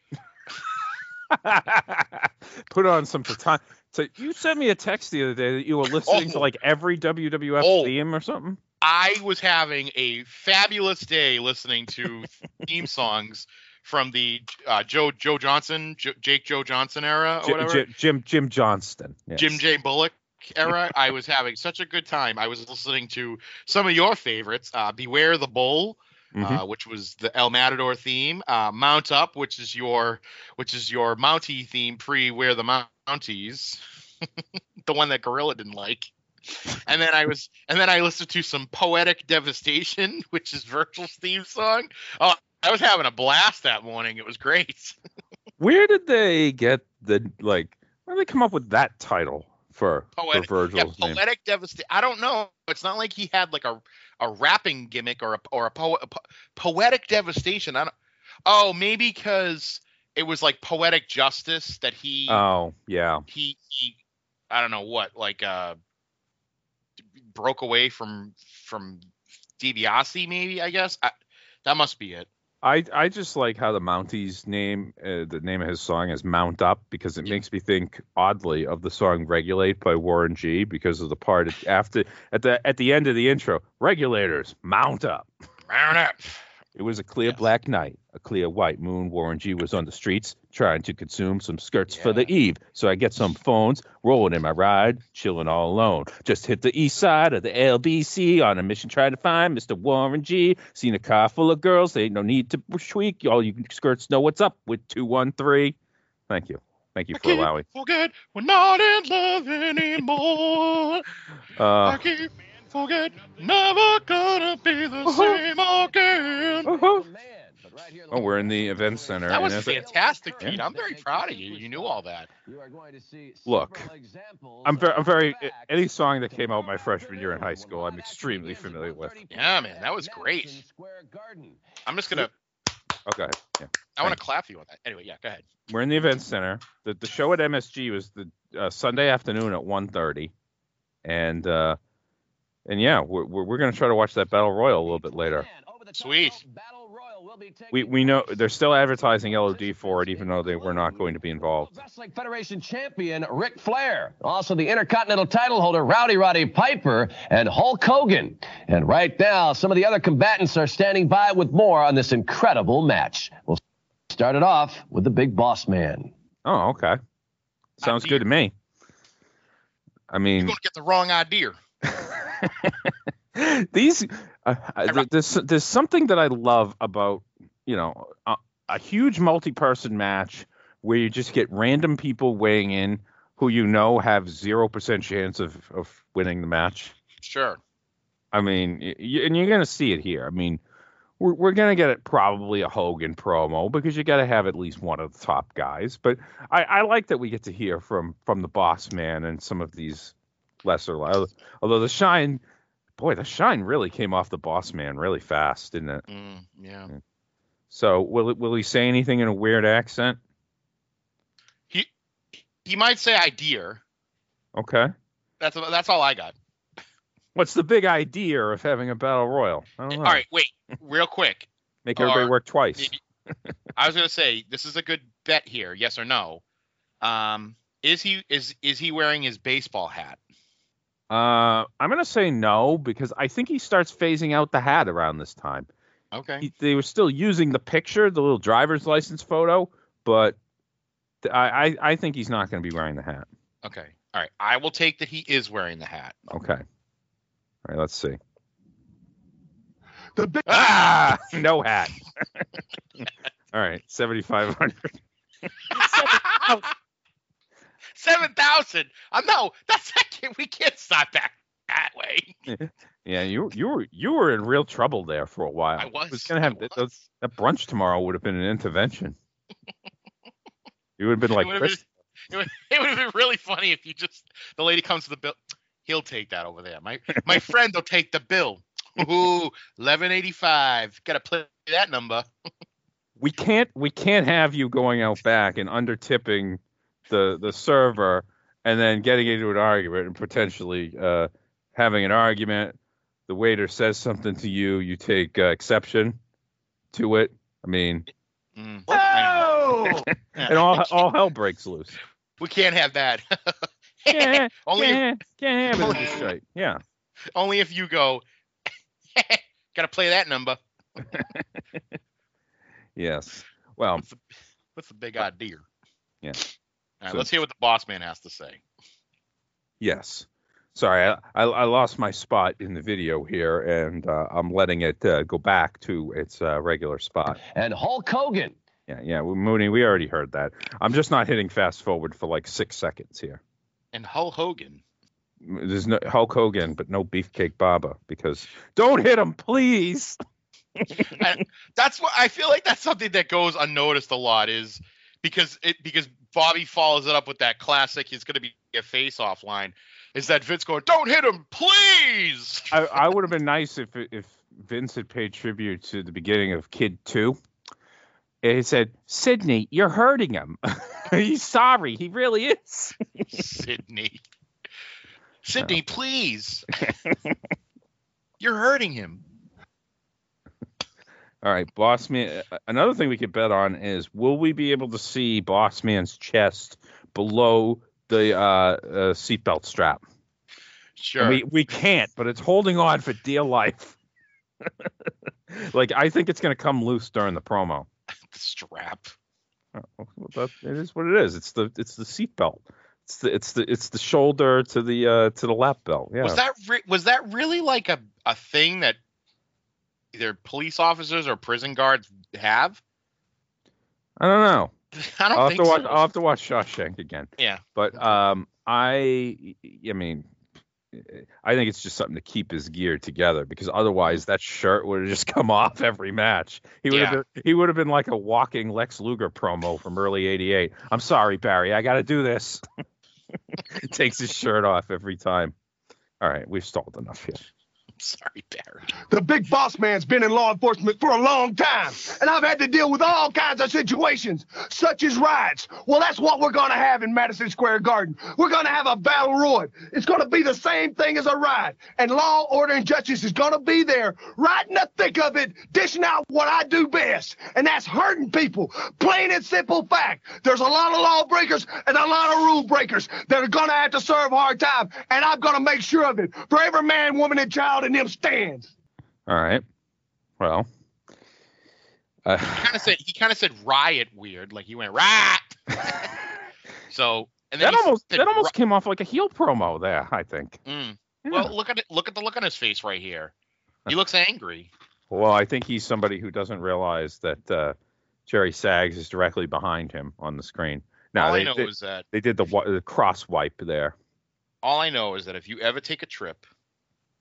Put on some time. So you sent me a text the other day that you were listening to Oh. like every WWF Oh. theme or something. I was having a fabulous day listening to theme songs from the uh, Joe Joe Johnson, J- Jake Joe Johnson era or Jim, whatever, Jim, Jim Jim Johnston. Yes. Jim J Bullock era. I was having such a good time. I was listening to some of your favorites, uh, "Beware the Bull." Mhm. Uh, which was the El Matador theme, uh, Mount Up, which is your, which is your Mountie theme pre Where the Mounties, the one that Gorilla didn't like. And then I was, and then I listened to some Poetic Devastation, which is Virgil's theme song. Oh, I was having a blast that morning. It was great. Where did they get the like? Where did they come up with that title for Poetic, for Virgil's name? Poetic Devastation. I don't know. It's not like he had like a a rapping gimmick or a or a, po- a po- Poetic Devastation. I don't. Oh, maybe because it was like Poetic Justice that he Oh yeah. he he. I don't know what like uh broke away from from DiBiase maybe I guess I, that must be it. I I just like how the Mounties name uh, the name of his song is Mount Up because it makes me think oddly of the song Regulate by Warren G because of the part after at the at the end of the intro Regulators Mount Up. Mount up. It was a clear Yes. black night, a clear white moon. Warren G was on the streets trying to consume some skirts for the eve. So I get some phones, rolling in my ride, chilling all alone. Just hit the east side of the LBC on a mission trying to find Mr. Warren G. Seen a car full of girls, there ain't no need to tweak. All you skirts know what's up with 213. Thank you. Thank you for allowing. forget we're not in love anymore. Uh, forget, never gonna be the same again. uh-huh. Oh, we're in the event center. That was and as I- fantastic, Pete. I'm very proud of you. You knew all that. Look, I'm very, I'm very. Any song that came out my freshman year in high school, I'm extremely familiar with. Yeah, man, that was great. I'm just gonna. Okay. Yeah. I want to clap for you on that. Anyway, yeah, go ahead. We're in the event center. The the show at MSG was the uh, Sunday afternoon at 1:30, and uh, and yeah, we're we're, we're gonna try to watch that battle royal a little bit later. Sweet. Royal will be we we know they're still advertising LOD for it, even though they were not going to be involved. Wrestling Federation champion Ric Flair, also the Intercontinental title holder Rowdy Roddy Piper, and Hulk Hogan. And right now, some of the other combatants are standing by with more on this incredible match. We'll start it off with the Big Boss Man. Oh, okay. Sounds good to me. I mean, You're mean, gonna get the wrong idea. these uh, uh, there's there's something that I love about you know a, a huge multi-person match where you just get random people weighing in who you know have zero percent chance of of winning the match. Sure. I mean, and you're gonna see it here. I mean, we're we're gonna get it probably a Hogan promo because you got to have at least one of the top guys. But I, I like that we get to hear from from the Boss Man and some of these lesser. Although the shine, boy, the shine really came off the Boss Man really fast, didn't it? Mm, yeah. So will will he say anything in a weird accent? He he might say idea. Okay. That's that's all I got. What's the big idea of having a battle royal? I don't know. All right, wait, real quick. Make everybody Or work twice. I was gonna say this is a good bet here. Yes or no? Um, is he is is he wearing his baseball hat? Uh, I'm gonna say no because I think he starts phasing out the hat around this time. Okay. He, they were still using the picture, the little driver's license photo, but th- I I, I think he's not gonna be wearing the hat. Okay. All right. I will take that he is wearing the hat. Okay. All right, let's see. The big Ah, no hat. All right, 7,500. Seven thousand. I'm no. That's we can't stop that that way. Yeah, you you were you were in real trouble there for a while. I was. Was gonna have I that, that brunch tomorrow would have been an intervention. you would have been like it would have Chris, been, it would, it would have been really funny if you just the lady comes to the bill. He'll take that over there. My my friend will take the bill. Ooh, eleven eighty five. Got to play that number. we can't we can't have you going out back and under tipping the the server and then getting into an argument and potentially uh, having an argument. The waiter says something to you, you take uh, exception to it. I mean, Mm, I know. and all all hell breaks loose. we can't have that. Yeah, only can't, can't have it straight. Yeah. only if you go. Got to play that number. Yes. Well, What's the, what's the big idea? Yeah. All right, So- let's hear what the boss man has to say. yes. Sorry, I, I, I lost my spot in the video here, and uh, I'm letting it uh, go back to its uh, regular spot. And Hulk Hogan. Yeah, yeah, well, Mooney, we already heard that. I'm just not hitting fast forward for like six seconds here. And Hulk Hogan. There's no Hulk Hogan, but no Beefcake Baba because don't hit him, please. I- that's what I feel like. That's something that goes unnoticed a lot. Is because it because Bobby follows it up with that classic. He's going to be a face-off line. Is that Vince going? Don't hit him, please. I, I would have been nice if if Vince had paid tribute to the beginning of Kid Two. He said, "Sydney, you're hurting him. He's sorry. He really is." Sydney. Sydney, oh. please. You're hurting him. All right, Boss Man. Another thing we could bet on is will we be able to see Boss Man's chest below the uh, uh, seatbelt strap? Sure. And We we can't, but it's holding on for dear life. like I think it's going to come loose during the promo. the strap. Oh, well, that, it is what it is. It's the it's the seatbelt. It's the it's the it's the shoulder to the uh to the lap belt. Yeah. Was that re- was that really like a, a thing that either police officers or prison guards have? I don't know. I don't I'll have to watch. I'll have to watch Shawshank again. Yeah. But um, I I mean, I think it's just something to keep his gear together because otherwise that shirt would have just come off every match. He would Yeah. have been he would have been like a walking Lex Luger promo from early '88. I'm sorry, Barry. I got to do this. Takes his shirt off every time. All right, we've stalled enough here. Sorry, Barry. The big boss man's been in law enforcement for a long time, and I've had to deal with all kinds of situations, such as riots. Well, that's what we're going to have in Madison Square Garden. We're going to have a battle royal. It's going to be the same thing as a riot, and law, order, and justice is going to be there, right in the thick of it, dishing out what I do best, and that's hurting people. Plain and simple fact. There's a lot of lawbreakers and a lot of rule breakers that are going to have to serve hard time, and I'm going to make sure of it for every man, woman, and child in them stands. All right. Well. Uh, Kind of said he kind of said riot weird, like he went riot. so and then that almost said that almost ri- came off like a heel promo there. I think. Mm. Yeah. Well, look at it. Look at the look on his face right here. He looks angry. Well, I think he's somebody who doesn't realize that uh, Jerry Sags is directly behind him on the screen. Now all they, I know they, is that they did the, the cross wipe there. all I know is that if you ever take a trip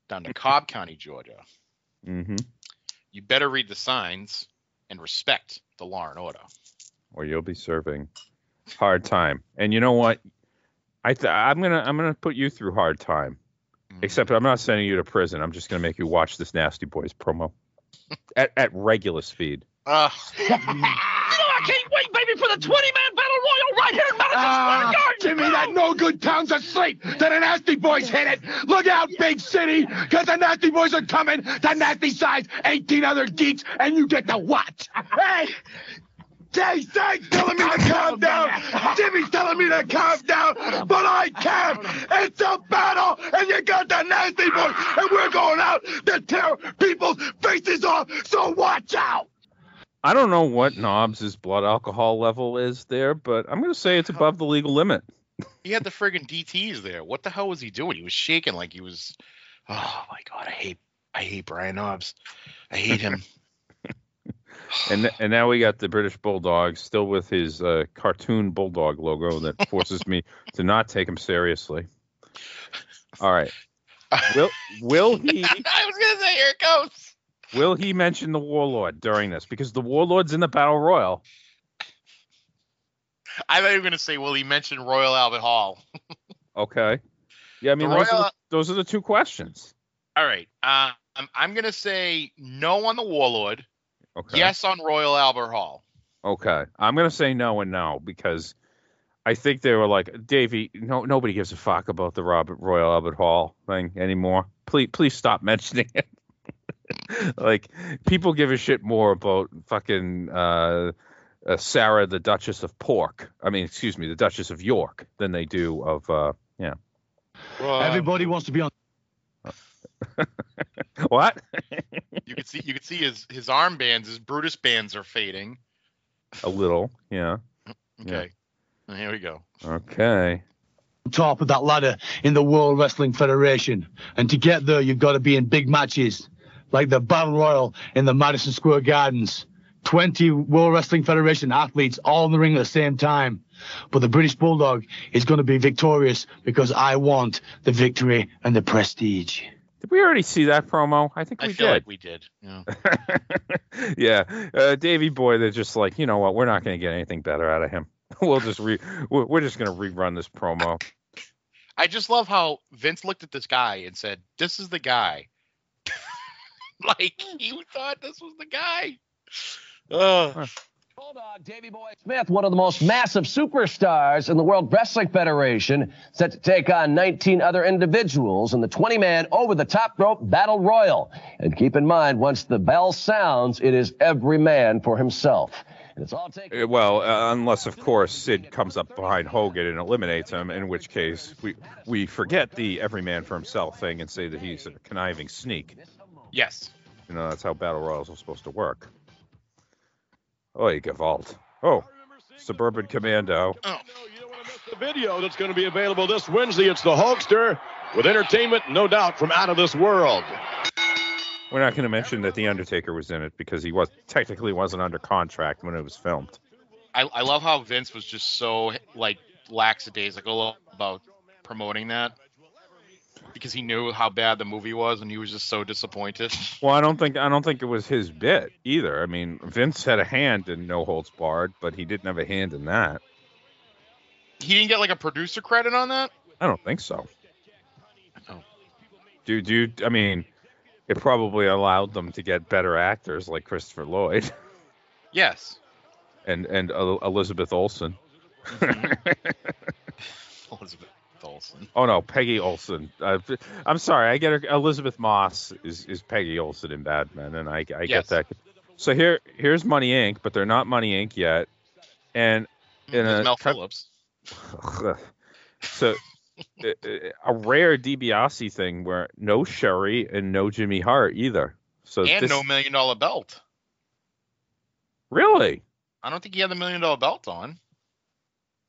down to Cobb County, Georgia, Mm-hmm. you better read the signs and respect the law and order. Or you'll be serving hard time. And you know what? I th- I'm gonna I'm gonna put you through hard time. Mm. Except I'm not sending you to prison. I'm just gonna make you watch this Nasty Boys promo at at regular speed. Ugh. You know, I can't wait, baby, for the 20 man battle royal right here in Madison Ah, Square Garden. give me that no good towns asleep. That the Nasty Boys hit it. Look out, big city, because the Nasty Boys are coming. The Nasty size, 18 other geeks, and you get to watch. Hey, Jay Zang's telling me to calm down. Jimmy's telling me to calm down, but I can't. It's a battle, and you got the nasty boys, and we're going out to tear people's faces off. So watch out. I don't know what Knobbs' blood alcohol level is there, but I'm going to say it's above the legal limit. He had the friggin' DTs there. What the hell was he doing? He was shaking like he was. Oh my god, I hate, I hate Brian Knobbs. I hate him. And and now we got the British Bulldog still with his uh, cartoon bulldog logo that forces me to not take him seriously. All right. Will will he I was gonna say, here it goes. Will he mention the warlord during this? Because the warlord's in the battle royal. I thought you were gonna say, will he mention Royal Albert Hall. Okay. Yeah, I mean those, are the, those are the two questions. All right. Uh, I'm, I'm gonna say no on the Warlord. Okay. Yes on Royal Albert Hall. Okay. I'm gonna say no and no because I think they were like, Davey, no nobody gives a fuck about the Robert Royal Albert Hall thing anymore. Please please stop mentioning it. like people give a shit more about fucking uh, uh Sarah the Duchess of Pork. I mean, excuse me, the Duchess of York than they do of uh yeah. Everybody wants to be on. What? You could see you could see his his armbands, his Brutus bands are fading. a little, yeah. Okay. Here we go. Okay. top of that ladder in the World Wrestling Federation. And to get there, you've got to be in big matches, like the Battle Royal in the Madison Square Gardens. 20 World Wrestling Federation athletes all in the ring at the same time. But the British Bulldog is going to be victorious because I want the victory and the prestige. Did we already see that promo? I think I we feel did. like we did. Yeah. yeah, uh, Davy Boy, they're just like, you know what? We're not going to get anything better out of him. We'll just re, we're we're just going to rerun this promo. I just love how Vince looked at this guy and said, "This is the guy." like he thought this was the guy. Ugh. Bulldog Davy Boy Smith, one of the most massive superstars in the World Wrestling Federation, set to take on 19 other individuals in the 20-man over-the-top rope battle royal. And keep in mind, once the bell sounds, it is every man for himself. It's all taken. Uh, Well, uh, unless of course Sid comes up behind Hogan and eliminates him, in which case we we forget the every man for himself thing and say that he's a conniving sneak. Yes. You know that's how battle royals are supposed to work. Oh, you Gewalt. Oh, Suburban Commando. Oh. You don't want to miss the video that's going to be available this Wednesday. It's the Hulkster with entertainment, no doubt, from out of this world. We're not going to mention that the Undertaker was in it because he was technically wasn't under contract when it was filmed. I, I love how Vince was just so like lackadaisical about promoting that because he knew how bad the movie was and he was just so disappointed. Well, I don't think I don't think it was his bit either. I mean, Vince had a hand in No Holds Barred, but he didn't have a hand in that. He didn't get like a producer credit on that. I don't think so. Oh. Dude, dude, I mean, it probably allowed them to get better actors like Christopher Lloyd Yes. and and uh, Elizabeth Olsen. Elizabeth Olsen. Oh no, Peggy Olsen. Uh, I'm sorry, I get her. Elisabeth Moss is, is Peggy Olsen in Mad Men, and I I Yes. get that. So here here's Money Inc., but they're not Money Inc. yet, and in There's a Mel Phillips. so a, a rare DiBiase thing where no Sherri and no Jimmy Hart either. So And this, no million dollar belt. really I don't think he had the million dollar belt on.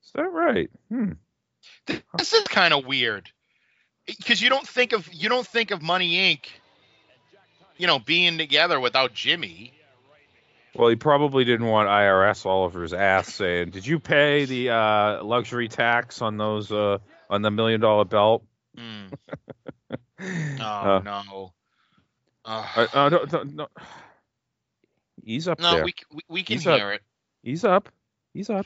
is that right? Hmm. This is kind of weird. Because you don't think of you don't think of Money Inc. You know, being together without Jimmy. Well, he probably didn't want IRS all over his ass saying, "Did you pay the uh, luxury tax on those uh, on the million dollar belt?" Mm. Oh Uh, no. Uh, uh, no, no, no. He's up no, there. we, we we can He's up. hear it. He's up. He's up.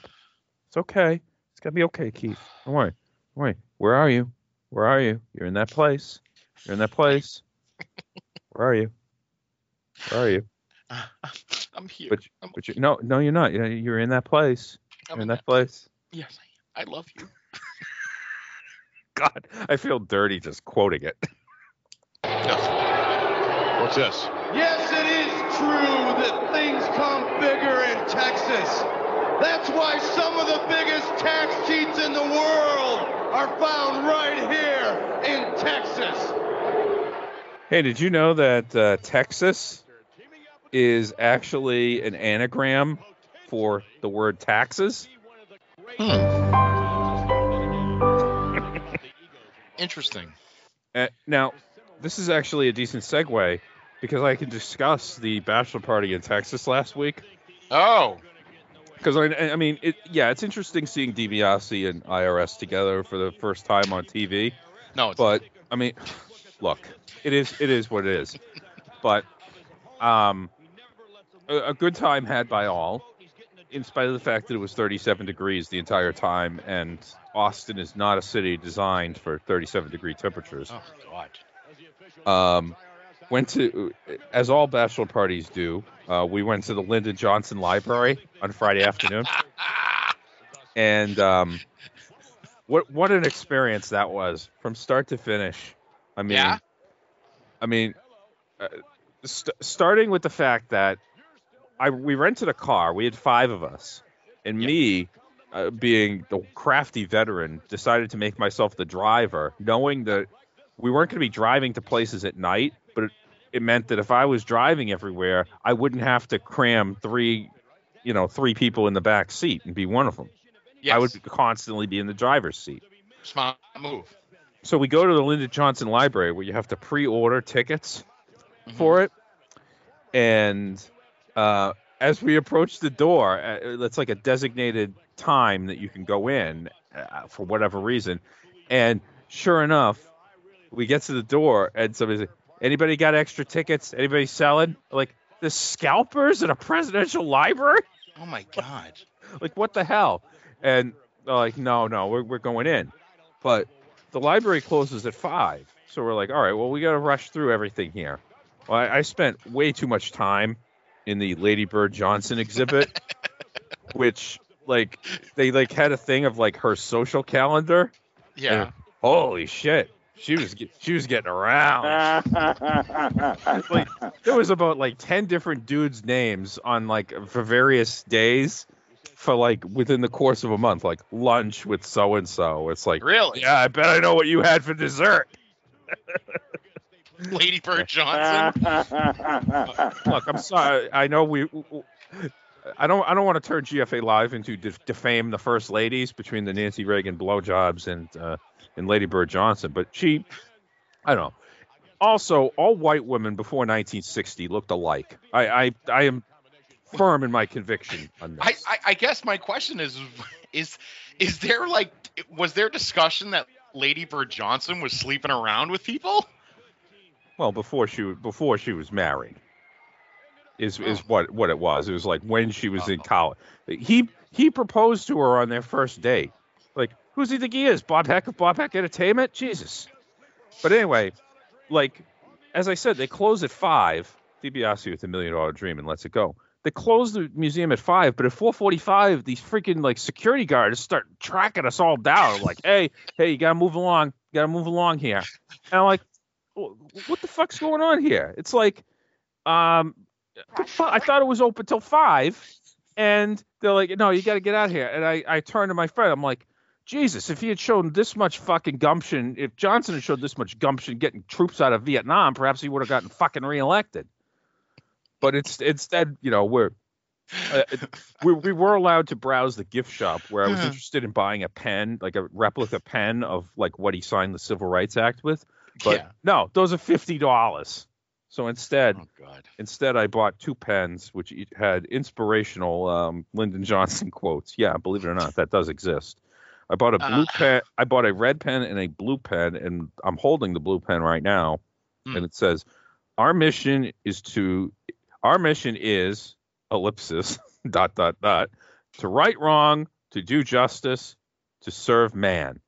It's okay. It's gonna be okay, Keith. Don't worry. Don't. Where are you? Where are you? You're in that place. You're in that place. Where are you? Where are you? I'm here. But I'm, but you no no you're not. You're, you're in that place. I'm You're in that place. Yes, I, I love you. God, I feel dirty just quoting it. What's this? Yes, it is true that things come bigger in Texas. That's why some of the biggest tax cheats in the world are found right here in Texas. Hey, did you know that uh, Texas is actually an anagram for the word taxes? Interesting. Uh, now, this is actually a decent segue because I can discuss the bachelor party in Texas last week. Oh, Because I, I mean, it, yeah, it's interesting seeing DiBiase and IRS together for the first time on TV. no, it's But I mean, look, it is it is what it is. But um, a, a good time had by all, in spite of the fact that it was 37 degrees the entire time, and Austin is not a city designed for 37 degree temperatures. oh god. Um, went to, as all bachelor parties do, uh, we went to the Lyndon Johnson Library on Friday afternoon, and um, what what an experience that was from start to finish. I mean, Yeah? I mean, uh, st- starting with the fact that I we rented a car. We had five of us, and me, uh, being the crafty veteran, decided to make myself the driver, knowing that we weren't going to be driving to places at night, it, meant that if I was driving everywhere, I wouldn't have to cram three, you know, three people in the back seat and be one of them. Yes. I would constantly be in the driver's seat. smart move. So we go to the Lyndon Johnson Library where you have to pre-order tickets for it, and uh, as we approach the door, uh, it's like a designated time that you can go in uh, for whatever reason, and sure enough, we get to the door and somebody's like, "Anybody got extra tickets? Anybody selling?" Like the scalpers at a presidential library? Oh my god. like what the hell and they're like no no we're, we're going in but the library closes at five so we're like all right well we got to rush through everything here well I, I spent way too much time in the lady bird johnson exhibit which like they like had a thing of like her social calendar Yeah. and holy shit she was get- she was getting around like there was about like 10 different dudes names on like for various days for like within the course of a month like lunch with so and so it's like Really? yeah i bet i know what you had for dessert Lady Bird Johnson. look i'm sorry i know we i don't i don't want to turn gfa live into def- defame the first ladies between the nancy reagan blowjobs and uh and lady bird johnson but she i don't know. Also all white women before 1960 looked alike. I i i am firm in my conviction on this. I, I I guess my question is is is there like was there discussion that Lady Bird Johnson was sleeping around with people? well before she before she was married is is Oh. what what it was. It was like when she was in college. He he proposed to her on their first date. Like who's he think he is? Bob heck of bob heck entertainment? Jesus. But anyway like as i said they close at five. DiBiase with a million dollar dream and lets it go. They close the museum at five but at 445 these freaking like security guards start tracking us all down. Like hey hey you gotta move along. You gotta move along here. And i'm like what the fuck's going on here? It's like um I thought it was open till five, and they're like, "No, you got to get out here." And I, I turn to my friend. I'm like, "Jesus, if he had shown this much fucking gumption, if Johnson had showed this much gumption getting troops out of Vietnam, perhaps he would have gotten fucking reelected." But it's instead, you know, we're uh, we, we were allowed to browse the gift shop where I was interested in buying a pen, like a replica pen of like what he signed the Civil Rights Act with. But yeah. no, those are fifty dollars. So instead, Oh. Instead, I bought two pens which had inspirational um, Lyndon Johnson quotes. Yeah, believe it or not, that does exist. I bought a blue Uh. pen. I bought a red pen and a blue pen, and I'm holding the blue pen right now. Hmm. And it says, "Our mission is to, our mission is ellipsis dot dot dot to right wrong, to do justice, to serve man."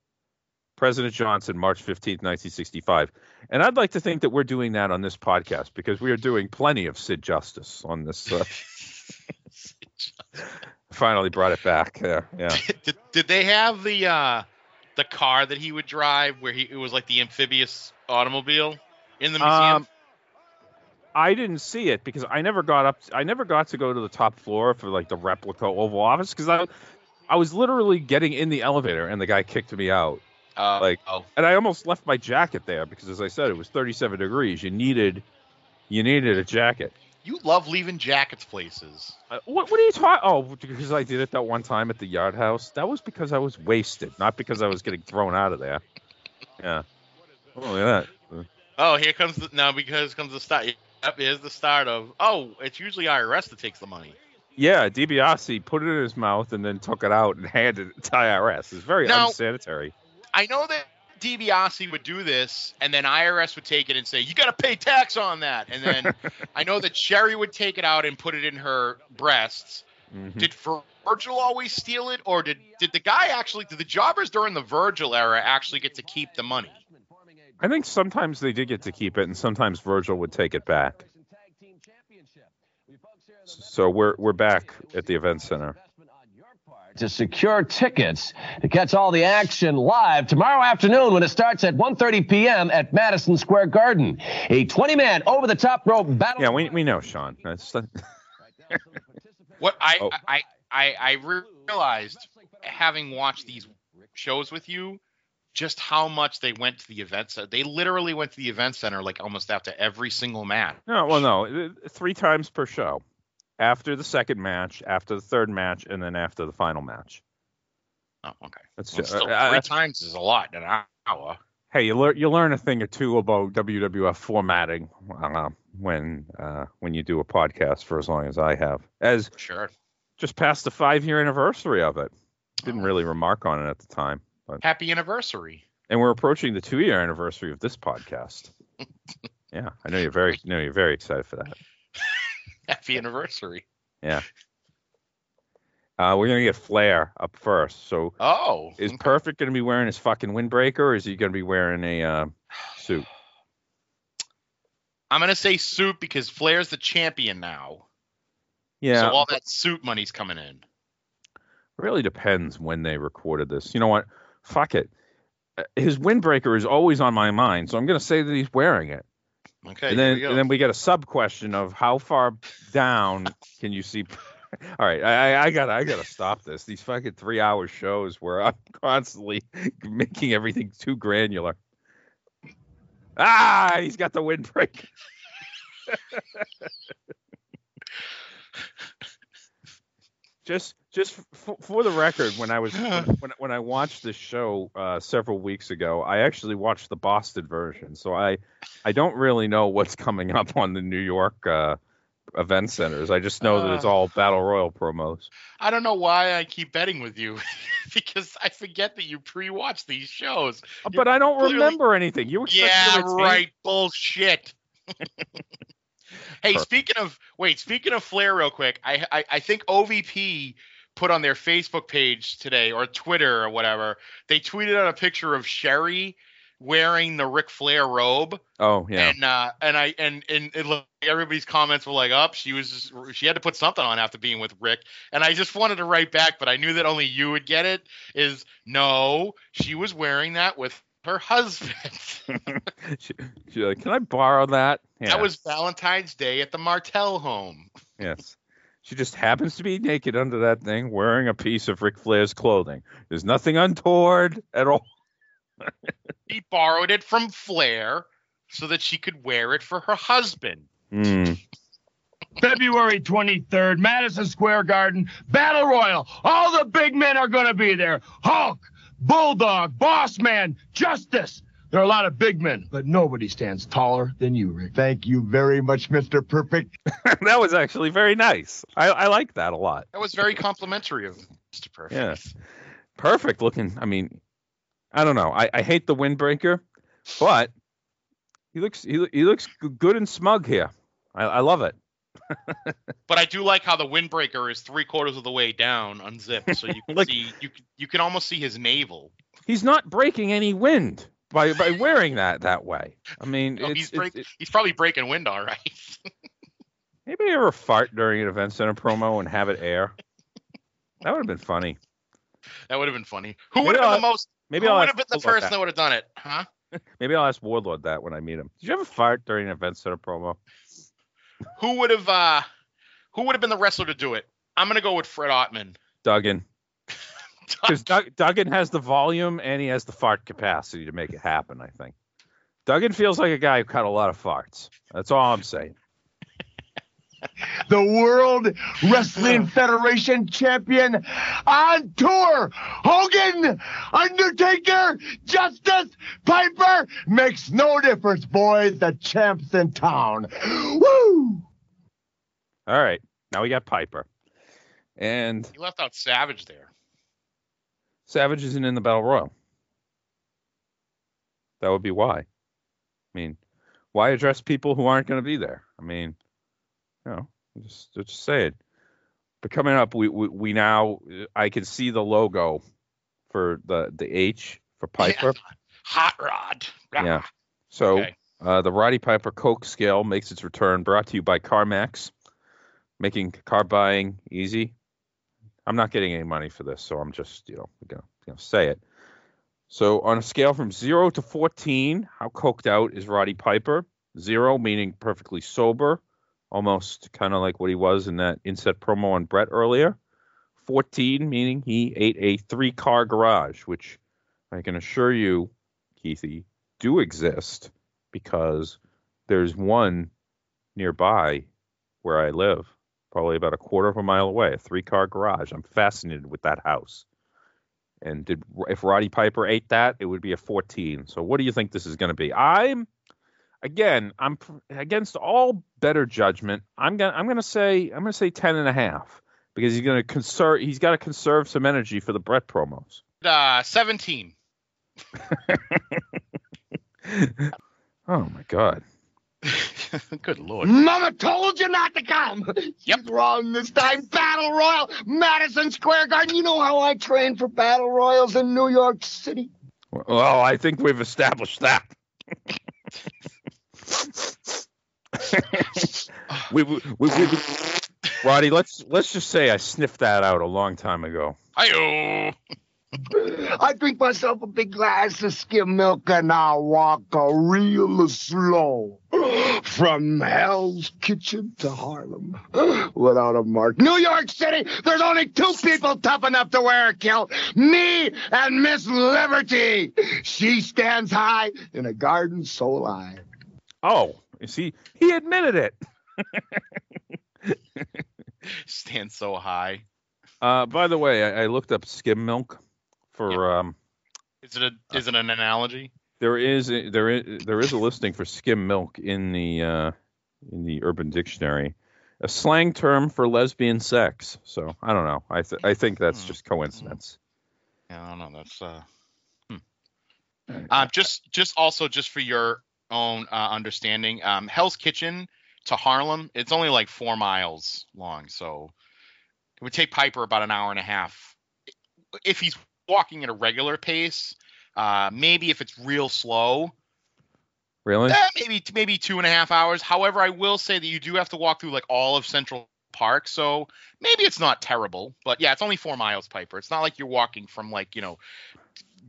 President Johnson, March 15th, 1965. And I'd like to think that we're doing that on this podcast because we are doing plenty of Sid Justice on this. Uh, finally brought it back. Yeah, yeah. did, did they have the uh the car that he would drive where he it was like the amphibious automobile in the museum? Um, I didn't see it because I never got up. I never got to go to the top floor for like the replica Oval Office because I, I was literally getting in the elevator and the guy kicked me out. Uh, Like, oh, and I almost left my jacket there because, as I said, it was 37 degrees. You needed, you needed a jacket. You love leaving jackets places. Uh, what, what are you talking? Oh, because I did it that one time at the Yard House. That was because I was wasted, not because I was getting thrown out of there. Yeah. Oh, look at that. Oh, here comes the now because comes the start. Yep, here's the start of. Oh, it's usually IRS that takes the money. Yeah, DiBiase put it in his mouth and then took it out and handed it to IRS. It's very Now- unsanitary. I know that DiBiase would do this, and then IRS would take it and say, "You got to pay tax on that." And then I know that Sherri would take it out and put it in her breasts. Mhm. Did Virgil always steal it, or did did the guy actually? Did the jobbers during the Virgil era actually get to keep the money? I think sometimes they did get to keep it, and sometimes Virgil would take it back. So we're we're back at the event center. To secure tickets to catch all the action live tomorrow afternoon when it starts at 1.30 p.m. at Madison Square Garden. A 20-man over-the-top rope battle. Yeah, we we know Sean. That's What I Oh. I, I I realized having watched these shows with you, just how much they went to the event center. They literally went to the event center like almost after every single match. no, well, no, three times per show. After the second match, after the third match, and then after the final match. Oh, okay. That's Well, just, still, uh, three uh, times is a lot in an hour. hey, you learn you learn a thing or two about WWF formatting uh, when uh, when you do a podcast for as long as I have. As Sure. just past the five year anniversary of it. Didn't really remark on it at the time, but Happy anniversary. and we're approaching the two year anniversary of this podcast. yeah, I know you're very know you're very excited for that. Happy anniversary. Yeah. Uh, we're gonna get Flair up first. So Oh. is okay. Perfect gonna be wearing his fucking windbreaker, or is he gonna be wearing a uh, suit? I'm gonna say suit because Flair's the champion now. Yeah, So all that suit money's coming in. really depends when they recorded this. You know what? Fuck it. Uh, His windbreaker is always on my mind, so I'm gonna say that he's wearing it. Okay. and then we and then we get a sub question of how far down can you see all right I, I- I gotta i gotta stop this these fucking three hour shows where i'm constantly making everything too granular ah he's got the windbreak. just just f- for the record when i was when, when i watched this show uh, several weeks ago i actually watched the boston version so i i don't really know what's coming up on the new york uh, event centers i just know that it's Uh. all battle royal promos I don't know why I keep betting with you because I forget that you pre-watch these shows. but i don't clearly- remember anything you Yeah, right. Bullshit. hey, speaking of wait, speaking of Flair, real quick, I, I I think OVP put on their Facebook page today or Twitter or whatever. They tweeted out a picture of Sherri wearing the Ric Flair robe, oh yeah and uh, and I and and it looked, everybody's comments were like, "Up, she was just, she had to put something on after being with Ric." And I just wanted to write back, but I knew that only you would get it. Is no, she was wearing that with her husband. she, she's like can i borrow that yeah. That was Valentine's Day at the Martel home. Yes. She just happens to be naked under that thing, wearing a piece of Ric Flair's clothing. There's nothing untoward at all. She borrowed it from Flair so that she could wear it for her husband. Hmm. February 23rd, Madison Square Garden, Battle Royal. All the big men are going to be there. Hulk, Bulldog, Boss Man, Justice. There are a lot of big men, but nobody stands taller than you, Ric. Thank you very much, Mr. Perfect. that was actually very nice. I, I like that a lot. That was very complimentary of Mr. Perfect. Yes. Perfect looking. I mean, I don't know. I, I hate the windbreaker, but he looks he, he looks good and smug here. I, I love it. But I do like how the windbreaker is three quarters of the way down, unzipped, so you can Like- see you you can almost see his navel. He's not breaking any wind by by wearing that that way. I mean, No, it's, he's break, it- he's probably breaking wind all right. Anybody ever fart during an event center promo and have it air. That would have been funny. that would have been funny. Who would have been the most? Maybe who I'll would have been the person that. that would have done it? Huh? Maybe I'll ask Warlord that when I meet him. Did you ever fart during an event center promo? who would have uh, who would have been the wrestler to do it? I'm gonna go with Fred Ottman. Duggan. Because Doug, Duggan has the volume and he has the fart capacity to make it happen. I think Duggan feels like a guy who cut a lot of farts. That's all I'm saying. the World Wrestling Federation champion on tour. Hogan, Undertaker, Justice, Piper makes no difference, boys. The champ's in town. Woo! All right, now we got Piper, and He left out Savage there. Savage isn't in the Battle Royal. That would be why. I mean, why address people who aren't going to be there? I mean, you know, just just say it. But coming up, we, we we now I can see the logo for the the H for Piper. Hot Rod. Yeah. So Okay. uh, the Roddy Piper Coke scale makes its return. Brought to you by CarMax, making car buying easy. I'm not getting any money for this, so I'm just you know gonna, gonna say it. So on a scale from zero to 14, how coked out is Roddy Piper? Zero meaning perfectly sober, almost kind of like what he was in that inset promo on Bret earlier. 14 meaning he ate a three-car garage, which I can assure you, Keithy, do exist because there's one nearby where I live, probably about a quarter of a mile away, a three-car garage. I'm fascinated with that house. And did if Roddy Piper ate that, it would be a 14. So what do you think this is going to be? I'm again, I'm against all better judgment. I'm gonna I'm gonna say I'm gonna say 10 and a half because he's gonna conserve he's got to conserve some energy for the Bret promos. Uh, 17. Oh my god. Good lord. Mama told you not to come. She's wrong this time. Battle Royal, Madison Square Garden. You know how I train for Battle Royals in New York City. Well, I think we've established that. we, we, we, we, Roddy, let's let's just say I sniffed that out a long time ago. Hi-yo. I drink myself a big glass of skim milk and I walk a real slow from Hell's Kitchen to Harlem without a mark. New York City, there's only two people tough enough to wear a kilt me and Miss Liberty. She stands high in a garden so high. Oh, you see, he admitted it. Stand so high. Uh, by the way, I, I looked up skim milk for um. Is it a is it an analogy? There is a, there is there is a listing for skim milk in the uh, in the Urban Dictionary, a slang term for lesbian sex. So I don't know. I th- I think that's just coincidence. Yeah, I don't know. That's uh, hmm. uh just just also just for your own uh, understanding, um, Hell's Kitchen to Harlem, it's only like four miles long, so it would take Piper about an hour and a half if he's walking at a regular pace. Uh, maybe if it's real slow, Really? eh, maybe maybe two and a half hours. However, I will say that you do have to walk through like all of Central Park, so maybe it's not terrible. But yeah, it's only four miles, Piper. It's not like you're walking from like you know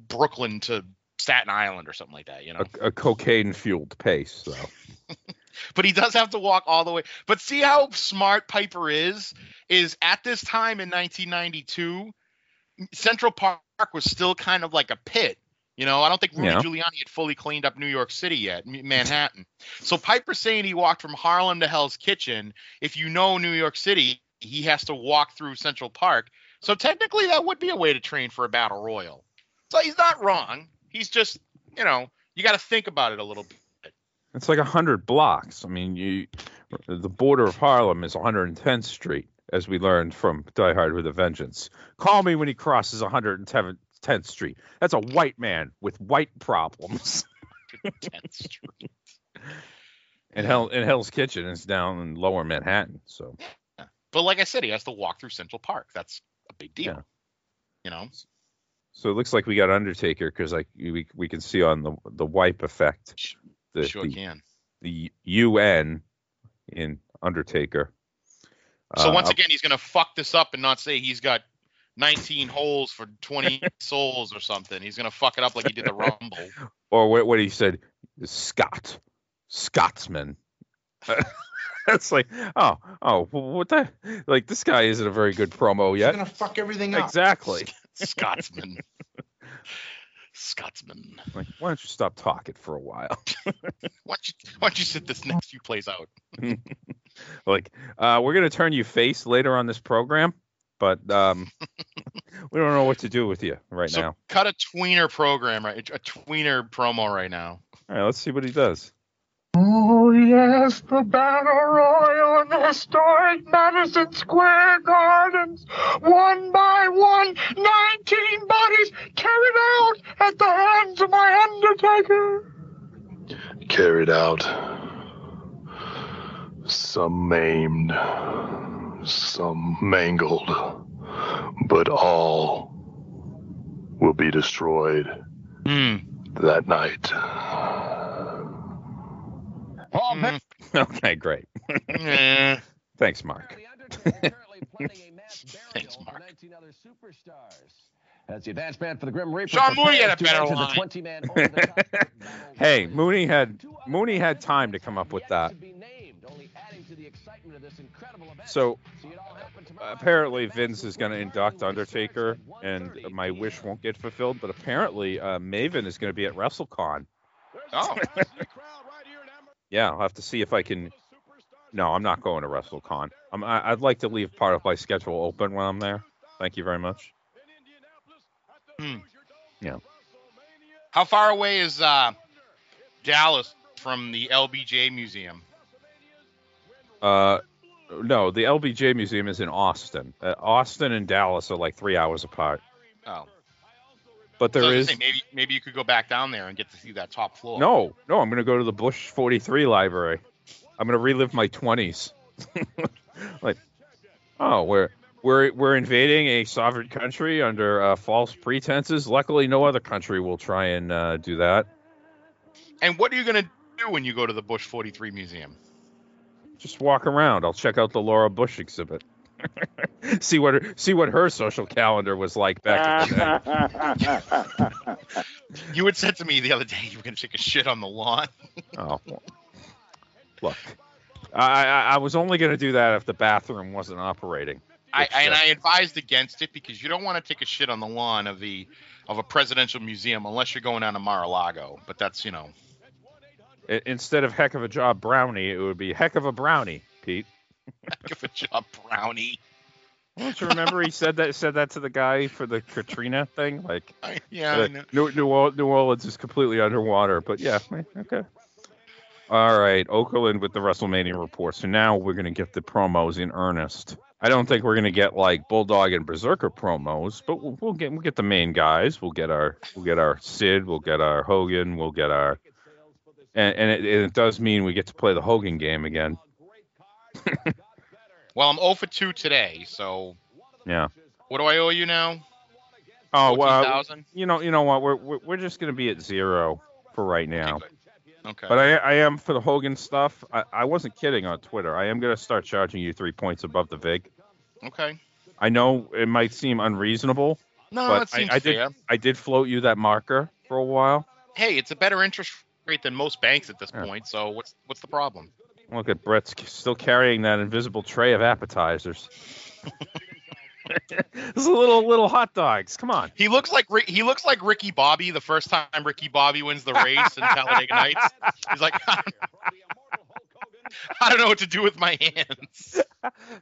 Brooklyn to Staten Island or something like that. You know. A, a cocaine fueled pace, though. but he does have to walk all the way. But see how smart Piper is? Is at this time in 1992, Central Park was still kind of like a pit. You know, I don't think Rudy Yeah. Giuliani had fully cleaned up New York City yet, Manhattan. So Piper's saying he walked from Harlem to Hell's Kitchen. If you know New York City, he has to walk through Central Park. So technically, that would be a way to train for a battle royal. So he's not wrong. He's just, you know, you got to think about it a little bit. It's like a hundred blocks. I mean, you the border of Harlem is 110th Street, as we learned from Die Hard with a Vengeance. Call me when he crosses 110th Street. That's a white man with white problems. 10th Street. And Hell and Hell's Kitchen is down in Lower Manhattan. So But like I said, he has to walk through Central Park. That's a big deal. Yeah. You know? so it looks like we got Undertaker because like we we can see on the the wipe effect the sure the, can. the UN in Undertaker. So Uh, once up- again, he's gonna fuck this up and not say he's got 19 holes for 20 souls or something. He's gonna fuck it up like he did the Rumble. or what, what he said, Scott, Scotsman. That's like, oh, oh, what the? Like this guy isn't a very good promo yet. He's gonna fuck everything up. Exactly. Scotsman. Scotsman. Like, why don't you stop talking for a while? Why don't you, why don't you sit this next few plays out? like, uh, we're gonna turn you face later on this program, but um, we don't know what to do with you right so now. cut a tweener program right, a tweener promo right now. All right, let's see what he does. Oh, yes, the Battle Royal in the historic Madison Square Gardens. One by one, 19 bodies carried out at the hands of my Undertaker. carried out. Some maimed, some mangled, but all will be destroyed Hmm. that night. Paul Mm. okay, great. Thanks, Mark. Thanks, Mark. That's the advance man for the Grim Reaper. Sean Mooney had a better line. The 20 man the Hey, Mooney had Mooney had time to come up with that. So See it all happen tomorrow night. apparently Vince is going to induct Undertaker, and my wish won't get fulfilled. But apparently uh, Maven is going to be at WrestleCon. Oh, Yeah, I'll have to see if I can. No, I'm not going to WrestleCon. I'm, I, I'd like to leave part of my schedule open when I'm there. Thank you very much. Hmm. Yeah. how far away is uh, Dallas from the LBJ Museum? Uh, no, the LBJ Museum is in Austin. Uh, Austin and Dallas are like three hours apart. Oh, But So there was is gonna maybe maybe you could go back down there and get to see that top floor. no, no. I'm going to go to the Bush 43 library. I'm going to relive my 20s. like, oh, we're we're we're invading a sovereign country under uh, false pretenses. Luckily, no other country will try and uh, do that. And what are you gonna do when you go to the Bush 43 Museum? Just walk around. I'll check out the Laura Bush exhibit. see what her, see what her social calendar was like back in the day. You had said to me the other day you were gonna take a shit on the lawn. Oh, look, I, I I was only going to do that if the bathroom wasn't operating. I, Which, and I advised against it because you don't want to take a shit on the lawn of the of a presidential museum unless you're going down to Mar-a-Lago. But that's you know, i- instead of heck of a job brownie, it would be heck of a brownie, Pete. heck of a job, Brownie. Don't you remember he said that said that to the guy for the Katrina thing? Like, I, yeah, I uh, know. New, New, Orleans is completely underwater, but yeah, okay. All right, Okerlund with the WrestleMania report. So now we're gonna get the promos in earnest. I don't think we're gonna get like Bulldog and Berserker promos, but we'll, we'll get we'll get the main guys. We'll get our we'll get our Sid. We'll get our Hogan. We'll get our and, and it, it does mean we get to play the Hogan game again. Well, I'm 0 for 2 today, so Yeah. what do I owe you now? Oh well, 14,000? you know you know what? We're we're, we're just gonna be at zero for right now. Okay. Okay. But I, I am for the Hogan stuff. I, I wasn't kidding on Twitter. I am going to start charging you three points above the vig. okay. I know it might seem unreasonable, No, but I, I did fair. I did float you that marker for a while. Hey, it's a better interest rate than most banks at this Yeah. point. So what's what's the problem? Look at Bret's still carrying that invisible tray of appetizers. A little little hot dogs. Come on. He looks like he looks like Ricky Bobby the first time Ricky Bobby wins the race in Talladega Nights. He's like, I don't know what to do with my hands.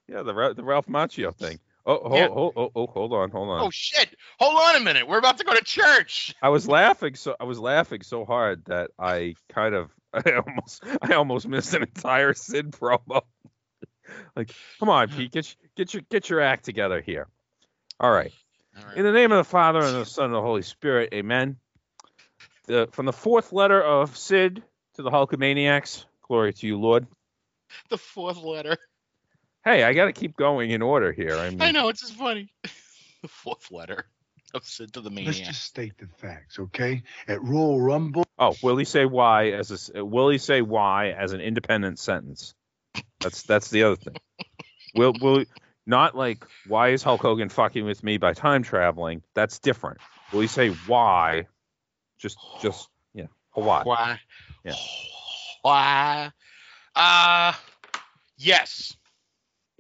Yeah, the the Ralph Macchio thing. Oh, oh, Yeah. oh, oh, oh, hold on, hold on. Oh shit! Hold on a minute. We're about to go to church. I was laughing so I was laughing so hard that I kind of I almost I almost missed an entire Sid promo. like, come on, Pete, get your- get your get your act together here. All right. All right. In the name of the Father and the Son and the Holy Spirit, Amen. The, from the fourth letter of Sid to the Hulkamaniacs, glory to you, Lord. The fourth letter. Hey, I got to keep going in order here. I mean, I know it's just funny. the fourth letter of Sid to the Let's just state the facts, okay? At Royal Rumble, Oh, will he say why as a s- will he say why as an independent sentence? That's that's the other thing. Will will not like why is Hulk Hogan fucking with me by time traveling? That's different. Will he say why? Just just yeah, why? Why? Yeah. Why? Uh yes.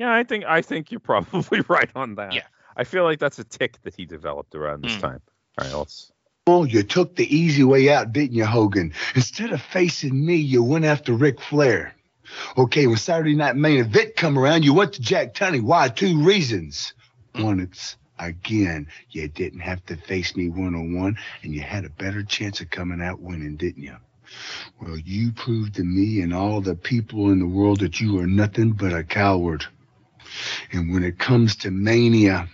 Yeah, I think I think you're probably right on that. Yeah. I feel like that's a tick that he developed around this Hmm. time. All right, let's. Oh, you took the easy way out, didn't you, Hogan? Instead of facing me, you went after Ric Flair. Okay, when Saturday Night Main Event come around, you went to Jack Tunney. Why? Two reasons. One, it's again, you didn't have to face me one on one, and you had a better chance of coming out winning, didn't you? Well, you proved to me and all the people in the world that you are nothing but a coward. And when it comes to mania,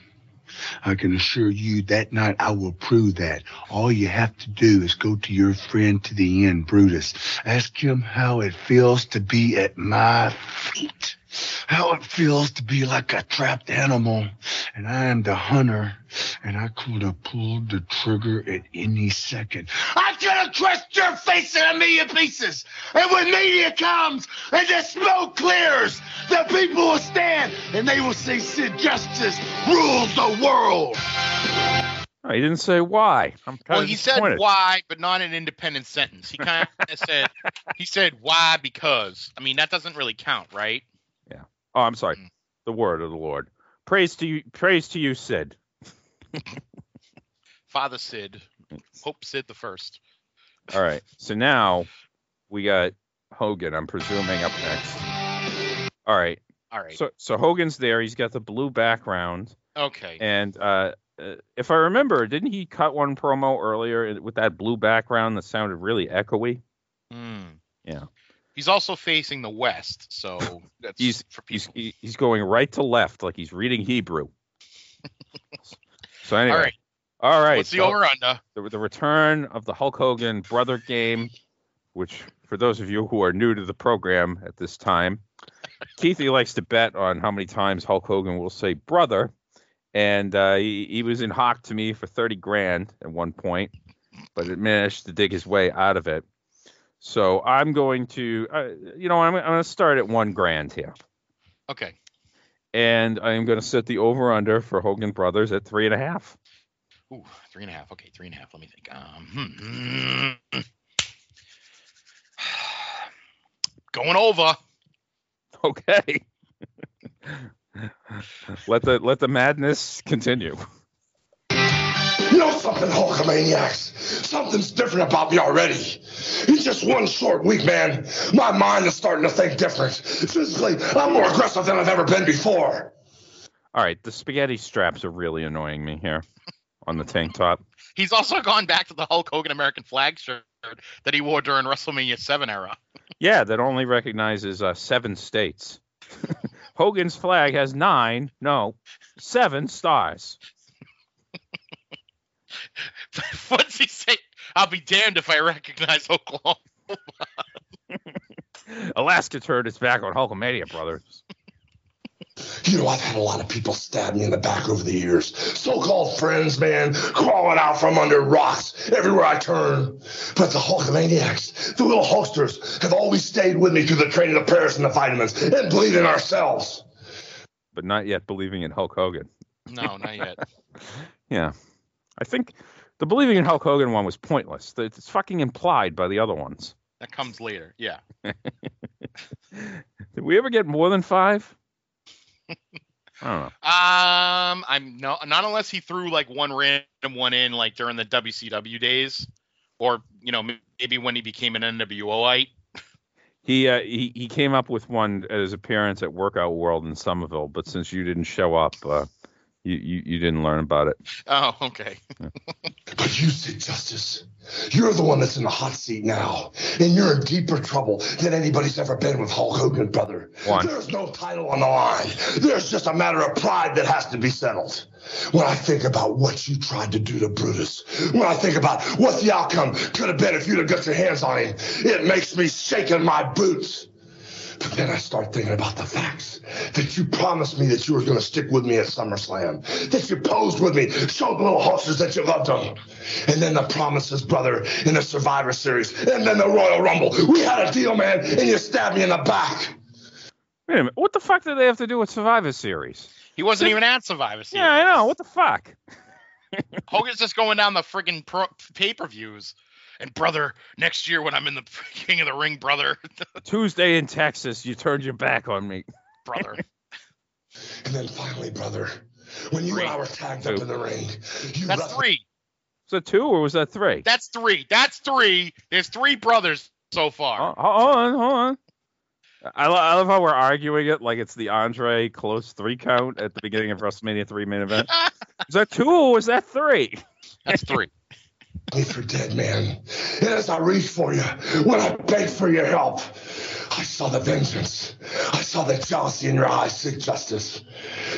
I can assure you that night I will prove that. All you have to do is go to your friend to the end, Brutus. Ask him how it feels to be at my feet. How it feels to be like a trapped animal. And I am the hunter. And I could have pulled the trigger at any second. I could have crushed your face in a million pieces. And when media comes and the smoke clears, the people will stand and they will say Sid Justice rules the world. Oh, he didn't say why. I'm kind Well, of he said why, but not an independent sentence. He kind of said he said why because. I mean, that doesn't really count, right? Oh, I'm sorry. Mm. The word of the Lord. Praise to you, praise to you, Sid. Father Sid, Pope Sid the first. All right. So now we got Hogan. I'm presuming up next. All right. All right. So so Hogan's there. He's got the blue background, okay. and uh, uh, if I remember, didn't he cut one promo earlier with that blue background that sounded really echoey? Hmm. Yeah. He's also facing the west, so that's He's for people. he- he's going right to left like he's reading Hebrew. so anyway. All right. All right. What's the so- over under? the, the return of the Hulk Hogan brother game, which for those of you who are new to the program at this time, Keithy likes to bet on how many times Hulk Hogan will say brother, and uh, he, he was in hock to me for thirty grand at one point, but it managed to dig his way out of it. So I'm going to, uh, you know, I'm, I'm going to start at one grand here, Okay. and I'm going to set the over under for Hogan brothers at three and a half. Ooh, three and a half. Okay, three and a half. Let me think. Um, hmm. Going over. Okay. let the let the madness continue. You know something, Hulkamaniacs? Something's different about me already. In just one short week, man, my mind is starting to think different. Physically, I'm more aggressive than I've ever been before. All right, the spaghetti straps are really annoying me here on the tank top. He's also gone back to the Hulk Hogan American flag shirt that he wore during WrestleMania 7 era. Yeah, that only recognizes uh, seven states. Hogan's flag has nine, no, seven stars. What's he say? I'll be damned if I recognize Oklahoma. Alaska turd is back on Hulkamania, brothers. You know, I've had a lot of people stab me in the back over the years. So-called friends, man, crawling out from under rocks everywhere I turn. But the Hulkamaniacs, the little Hulksters, have always stayed with me through the training of Paris and the vitamins and bleeding ourselves. But not yet believing in Hulk Hogan. No, not yet. Yeah. I think the believing in Hulk Hogan one was pointless. It's fucking implied by the other ones. That comes later. Yeah. Did we ever get more than five? I don't know. Um, I'm no, not unless he threw like one random one in like during the WCW days, or you know maybe when he became an NWOite. He uh, he he came up with one at his appearance at Workout World in Somerville, but since you didn't show up, uh, you, you you didn't learn about it. Oh, okay. But you, Sid Justice, you're the one that's in the hot seat now, and you're in deeper trouble than anybody's ever been with Hulk Hogan, brother. Why? There's no title on the line. There's just a matter of pride that has to be settled. When I think about what you tried to do to Brutus, when I think about what the outcome could have been if you'd have got your hands on him, it makes me shake in my boots. But then I start thinking about the facts that you promised me that you were going to stick with me at SummerSlam, that you posed with me, showed the little Hulksters that you loved them. And then the promises, brother, in the Survivor Series, and then the Royal Rumble. We had a deal, man, and you stabbed me in the back. Wait a minute, what the fuck did they have to do with Survivor Series? He wasn't even at Survivor Series. Yeah, I know. What the fuck? Hogan's just going down the friggin' pro- pay per views. And brother, next year when I'm in the King of the Ring, brother, Tuesday in Texas, you turned your back on me. brother. And then finally, brother, when you and I were tagged up in the ring, you That's wrestled- three. Was that two or was that three? That's three. That's three. There's three brothers so far. Oh, hold on, hold on. I, lo- I love how we're arguing it like it's the Andre close three count at the beginning of WrestleMania three main event. Was that two or was that three? That's three. Me for dead, man. And as I reached for you, when I begged for your help, I saw the vengeance. I saw the jealousy in your eyes, Sid Justice.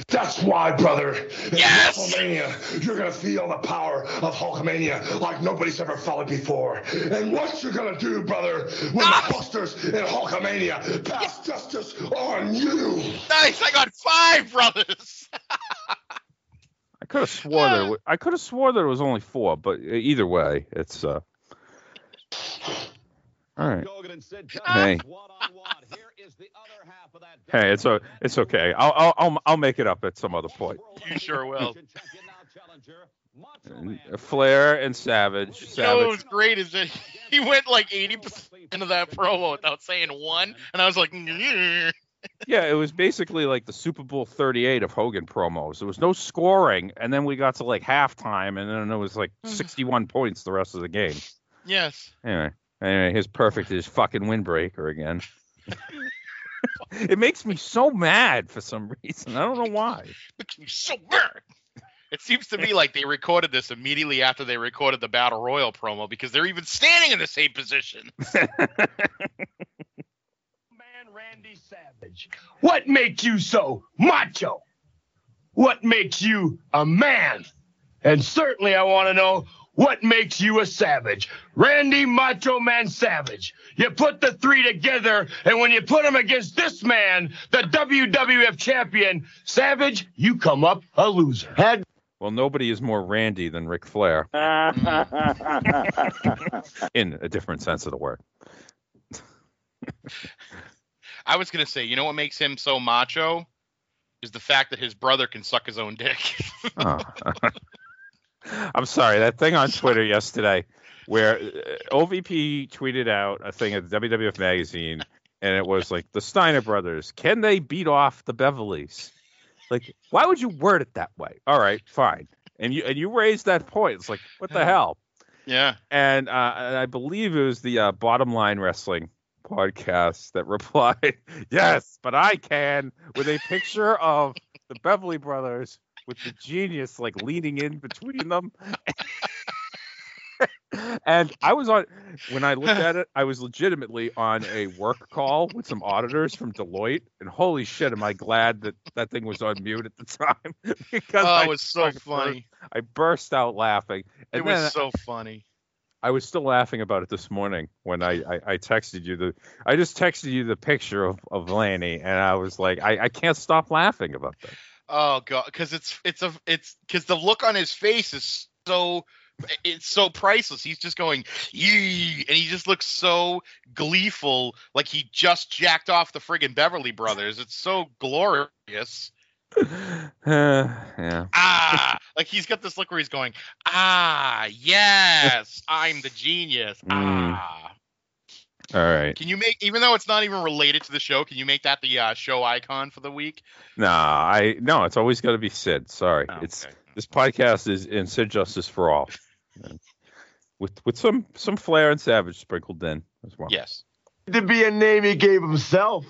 That's why, brother, in Yes! Hulkamania, you're gonna feel the power of Hulkamania like nobody's ever felt it before. And what you're gonna do, brother, when the ah! busters in Hulkamania pass justice on you. Nice. I got five brothers. I could have swore there. wa- I could have swore there was only four, but either way, it's uh. All right. Hogan and Sid Hey. Justice one-on-one. Here is the other half of that Hey, it's o- it's okay. I'll I'll I'll, I'll make it up at some other point. You sure will. Champion now challenger, Macho And, uh, Flair and Savage. You know what was great is that he went like 80% of that promo without saying one, and I was like. Yeah, it was basically like the Super Bowl 38 of Hogan promos. There was no scoring, and then we got to like halftime, and then it was like mm-hmm. 61 points the rest of the game. yes. Anyway, anyway, his perfect is fucking windbreaker again. it makes me so mad for some reason. I don't know why. Makes me so mad. It seems to me like they recorded this immediately after they recorded the Battle Royal promo because they're even standing in the same position. Man, Randy Savage, what makes you so macho? What makes you a man? And certainly I want to know what makes you a savage. Randy Macho Man Savage. You put the three together, and when you put them against this man, the WWF champion, Savage, you come up a loser. Had Well, nobody is more Randy than Ric Flair, in a different sense of the word. I was gonna say, you know what makes him so macho is the fact that his brother can suck his own dick. Oh. I'm sorry. That thing on Twitter yesterday, where uh, OVP tweeted out a thing at the WWF magazine, and it was like the Steiner brothers, can they beat off the Beverlys? Like, why would you word it that way? All right, fine. And you and you raised that point. It's like, what the hell? yeah. And, uh, I believe it was the uh, Bottom Line Wrestling podcast that replied, "Yes, but I can," with a picture of the Beverly Brothers with the genius like leaning in between them. and I was on when I looked at it, I was legitimately on a work call with some auditors from Deloitte, and holy shit, am I glad that that thing was on mute at the time because Oh, I it was so burst- funny. I burst out laughing. And It was so funny. I was still laughing about it this morning when I, I, I texted you the I just texted you the picture of, of Lanny and I was like I, I can't stop laughing about that. Oh god, because it's it's a it's because the look on his face is so it's so priceless. He's just going yee, and he just looks so gleeful, like he just jacked off the friggin' Beverly Brothers. It's so glorious. Uh, yeah. Ah, like he's got this look where he's going, ah, yes, I'm the genius. Mm. Ah. All right. Can you make, even though it's not even related to the show, can you make that the uh, show icon for the week? Nah, I no, it's always got to be Sid. Sorry, Oh, it's okay. this podcast is in Sid Justice for all, with with some some Flair and Savage sprinkled in as well. Yes. to be a name he gave himself.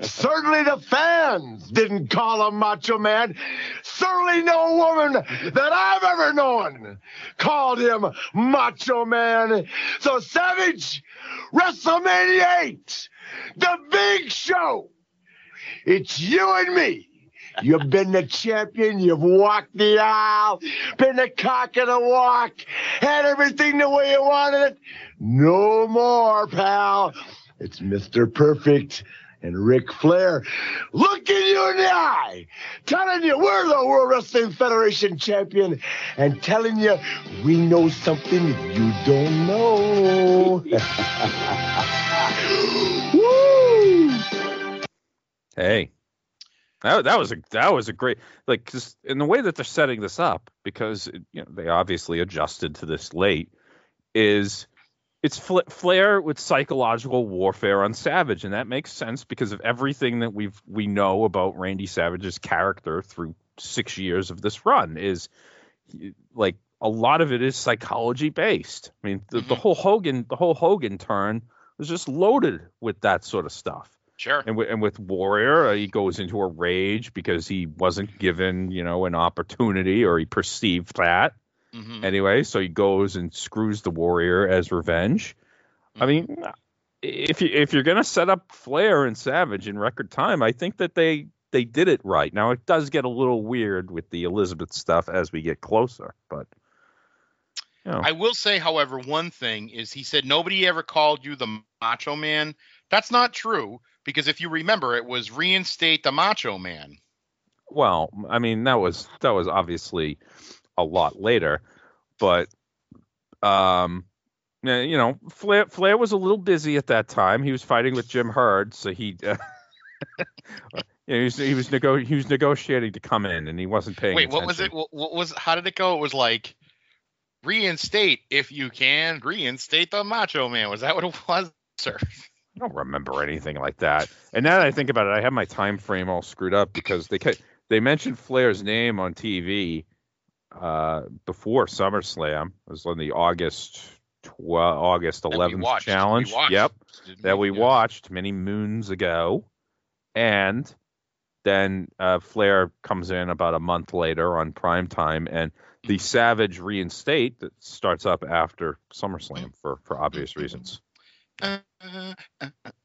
Certainly the fans didn't call him Macho Man. Certainly no woman that I've ever known called him Macho Man. So Savage, WrestleMania 8, the big show. It's you and me. You've been the champion. You've walked the aisle, been the cock of the walk, had everything the way you wanted it. No more, pal. It's Mr. Perfect and Ric Flair looking you in the eye, telling you we're the World Wrestling Federation champion, and telling you we know something you don't know. Hey, That, that was a that was a great like cause in the way that they're setting this up because you know they obviously adjusted to this late is it's Fla- Flair with psychological warfare on Savage and that makes sense because of everything that we've we know about Randy Savage's character through six years of this run is like a lot of it is psychology based. I mean the, the whole Hogan the whole Hogan turn was just loaded with that sort of stuff. Sure. And with, and with Warrior, uh, he goes into a rage because he wasn't given, you know, an opportunity or he perceived that. Mhm. Anyway, so he goes and screws the Warrior as revenge. I mean, if you if you're gonna set up Flair and Savage in record time, I think that they they did it right. Now it does get a little weird with the Elizabeth stuff as we get closer, but you know, I will say, however, one thing is he said nobody ever called you the Macho Man. That's not true because if you remember, it was reinstate the Macho Man. Well, I mean that was that was obviously a lot later, but um, you know, Flair Flair was a little busy at that time. He was fighting with Jim Herd, so he. Uh, he was he was, nego- he was negotiating to come in, and he wasn't paying. Wait, what was it? What, what was? How did it go? It was like reinstate if you can. Reinstate the Macho Man. Was that what it was, sir? I don't remember anything like that. And now that I think about it, I have my time frame all screwed up because they they mentioned Flair's name on TV uh, before SummerSlam. It was on the August 12, August 11th watched. We challenge. Yep, that we? watched many moons ago, and then uh, Flair comes in about a month later on prime time, and the Savage reinstate that starts up after SummerSlam for for obvious reasons. Uh, uh,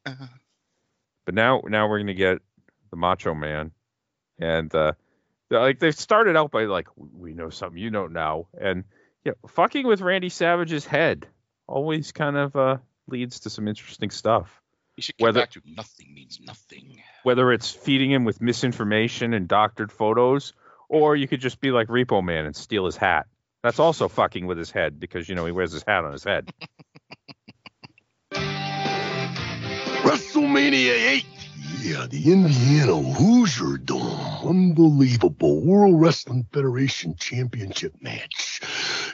uh. But now now we're gonna get the Macho Man, and uh, like they started out by like we know something you don't know, and you know, fucking with Randy Savage's head always kind of uh, leads to some interesting stuff. You should get Whether back to nothing means nothing. whether it's feeding him with misinformation and doctored photos, or you could just be like Repo Man and steal his hat. That's also fucking with his head because you know he wears his hat on his head. WrestleMania 8. Yeah, the Indiana Hoosier Dome. Unbelievable World Wrestling Federation Championship match.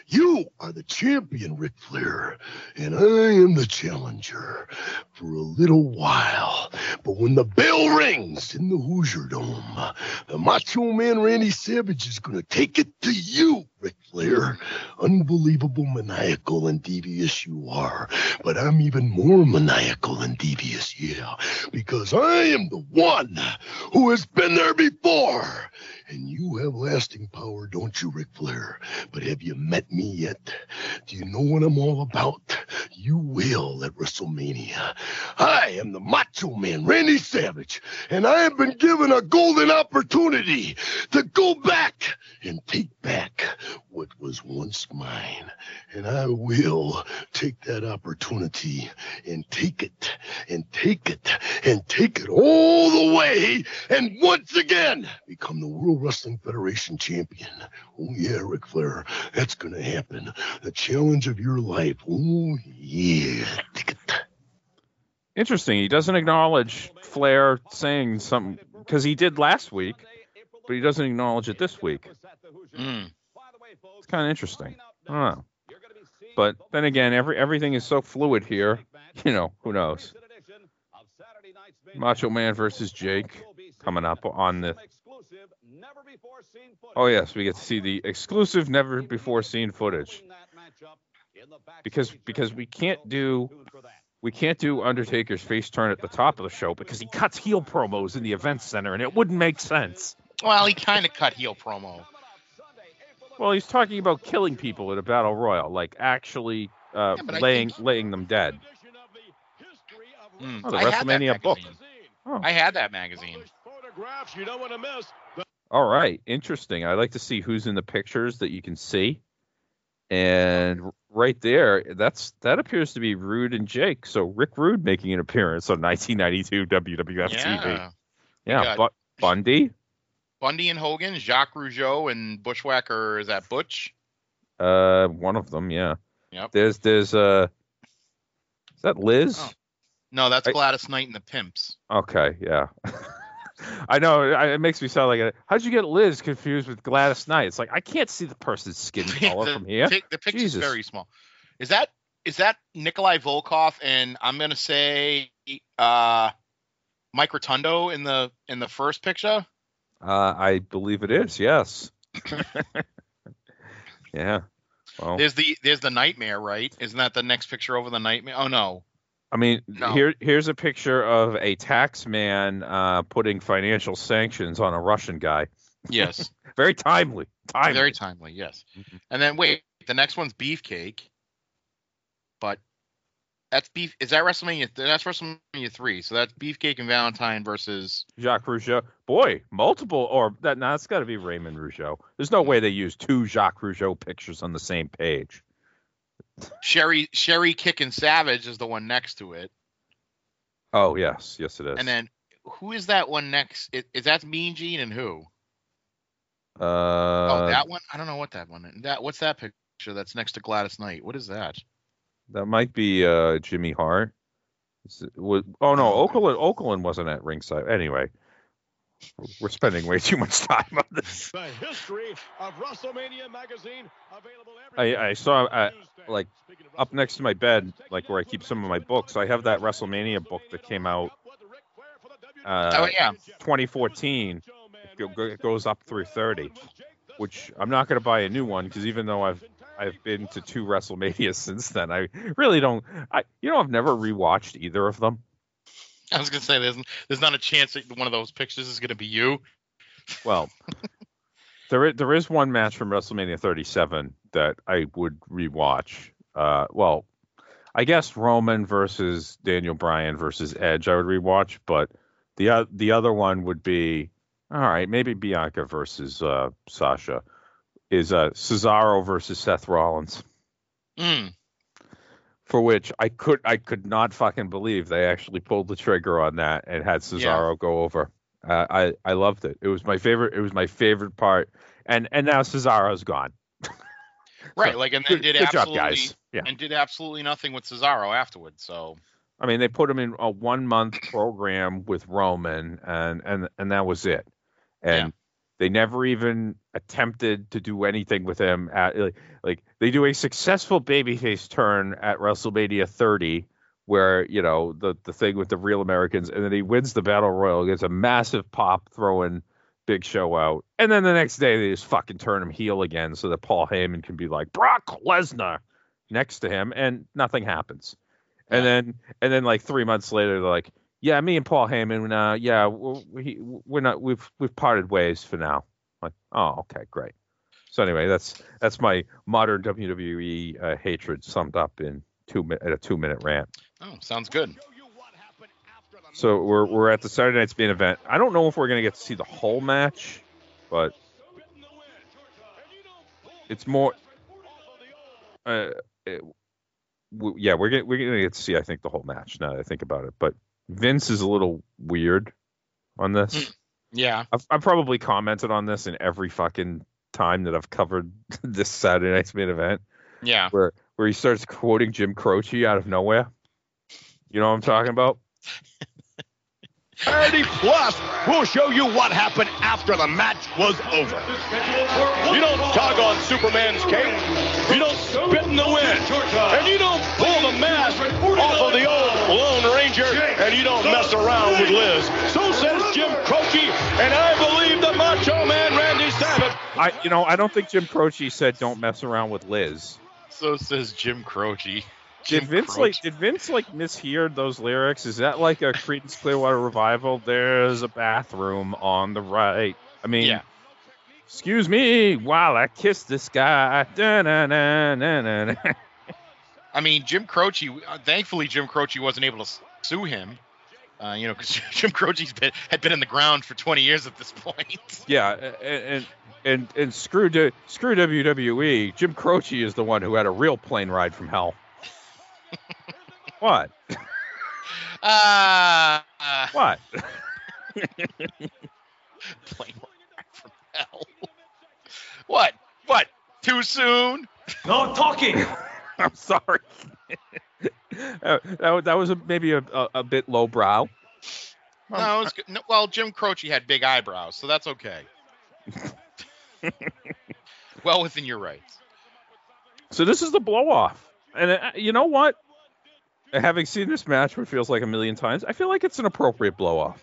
You are the champion, Ric Flair, and I am the challenger for a little while. But when the bell rings in the Hoosier Dome, the Macho Man Randy Savage is going to take it to you, Ric Flair. Unbelievable, maniacal, and devious you are. But I'm even more maniacal and devious, yeah, because I am the one who has been there before. And you have lasting power, don't you, Ric Flair? But have you met me yet? Do you know what I'm all about? You will at WrestleMania. I am the Macho Man, Randy Savage, and I have been given a golden opportunity to go back and take back what was once mine. And I will take that opportunity and take it and take it and take it all the way and once again become the World Wrestling Federation champion. Oh, yeah, Ric Flair, that's going to happen. The challenge of your life. Oh, yeah. Take it. Interesting. He doesn't acknowledge Flair saying something because he did last week, but he doesn't acknowledge it this week. Mm. It's kind of interesting. I don't know. But then again, every everything is so fluid here. You know, who knows? Macho Man versus Jake coming up on the. Oh yes, we get to see the exclusive, never before seen footage. Because because we can't do we can't do Undertaker's face turn at the top of the show because he cuts heel promos in the event center and it wouldn't make sense. Well, he kind of cut heel promo. Well, he's talking about killing people in a battle royal, like actually uh, Yeah, laying think- laying them dead. Mm. Oh, the I had that WrestleMania book. magazine. Oh. I had that magazine. You don't want to miss. All right, interesting. I'd like to see who's in the pictures that you can see. And right there, that's that appears to be Rude and Jake. So Rick Rude making an appearance on 1992 WWF TV. Yeah. Yeah, got- Bu- Bundy, Bundy and Hogan, Jacques Rougeau, and Bushwhacker. Is that Butch? uh, one of them. Yeah. Yep. There's there's uh, is that Liz? Oh. No, that's I- Gladys Knight and the Pimps. Okay, yeah. I know it makes me sound like a. How'd you get Liz confused with Gladys Knight? It's like I can't see the person's skin color the, from here. pic- the picture's Jesus. very small. Is that is that Nikolai Volkov and I'm gonna say uh Mike Rotundo in the in the first picture? Uh, I believe it is. Yes. yeah. Well, There's the there's the nightmare, right? Isn't that the next picture over the nightmare? Oh no. I mean, No. here here's a picture of a tax man uh, putting financial sanctions on a Russian guy. Yes. Very timely. Timely. Very timely, yes. And then wait, the next one's Beefcake. But that's beef is that WrestleMania that's WrestleMania three. So that's Beefcake and Valentine versus Jacques Rougeau. Boy, multiple or that no, it's got to be Raymond Rougeau. There's no way they use two Jacques Rougeau pictures on the same page. Sherri Sherri Kickin' Savage is the one next to it. Oh yes, yes it is. And then who is that one next? Is, is that Mean Gene and who? uh, oh, that one. I don't know what that one. Is. That what's that picture that's next to Gladys Knight? What is that? That might be uh, Jimmy Hart. Is it- wa- oh no, Okerlund Okerlund wasn't at ringside. Anyway, we're spending way too much time on this. The history of WrestleMania magazine available every I, I saw uh, like up next to my bed, like where I keep some of my books. I have that WrestleMania book that came out. Uh, oh yeah. 2014. It go- go- it goes up through 30, which I'm not going to buy a new one because even though I've I've been to two WrestleManias since then, I really don't. I you know I've never rewatched either of them. I was gonna say there's there's not a chance that one of those pictures is gonna be you. Well, there is, there is one match from WrestleMania 37 that I would rewatch. Uh, well, I guess Roman versus Daniel Bryan versus Edge I would rewatch, but the o- the other one would be all right, maybe Bianca versus uh, Sasha is uh, Cesaro versus Seth Rollins, Mm. for which I could I could not fucking believe they actually pulled the trigger on that and had Cesaro go over. Uh, I I loved it. It was my favorite. It was my favorite part. And and now Cesaro's gone. Right, like and then Good- did good job, absolutely guys. Yeah. and did absolutely nothing with Cesaro afterwards. So I mean, they put him in a one month program with Roman, and and and that was it. And Yeah. They never even attempted to do anything with him. At like, like they do a successful babyface turn at WrestleMania 30, where you know the the thing with the real Americans, and then he wins the battle royal, gets a massive pop, throwing Big Show out, and then the next day they just fucking turn him heel again, so that Paul Heyman can be like Brock Lesnar next to him, and nothing happens. And then and then like three months later, they're like, yeah, me and Paul Heyman, uh, yeah, we're, we, we're not, we've we've parted ways for now. Like, oh, okay, great. So anyway, that's that's my modern WWE uh, hatred summed up in two mi- at a two minute rant. oh, sounds good. So we're we're at the Saturday night's main event. I don't know if we're gonna get to see the whole match, but it's more. Uh, it, w- yeah, we're gonna we're gonna get to see I think the whole match now that I think about it. But Vince is a little weird on this. Mm, yeah. I've, I've probably commented on this in every fucking time that I've covered this Saturday night's main event, Yeah. where where he starts quoting Jim Croce out of nowhere. You know what I'm talking about? Parity Plus We'll show you what happened after the match was over. You don't tug on Superman's cape. You don't spit in the wind. And you don't And you don't mess around with Liz. So says Jim Croce. And I believe the Macho Man Randy Savage. I you know I don't think Jim Croce said don't mess around with Liz. So says Jim Croce. Did Jim Vince Croce. like did Vince like mishear those lyrics? Is that like a Creedence Clearwater Revival? There's a bathroom on the right. I mean, Yeah. excuse me while I kiss this guy. I mean, Jim Croce. uh, Thankfully, Jim Croce wasn't able to sue him. Uh, you know, because Jim Croce's been had been in the ground for 20 years at this point. Yeah, and and and, and screw D- screw WWE. Jim Croce is the one who had a real plane ride from hell. what? Uh, uh What? plane ride from hell. What? What? Too soon? No talking. I'm sorry. Uh, that, that was a, maybe a, a, a bit lowbrow. No, it was good. No, well, Jim Croce had big eyebrows, so that's okay. well within your rights. So this is the blow off, and uh, you know what? Having seen this match, which feels like a million times, I feel like it's an appropriate blow off.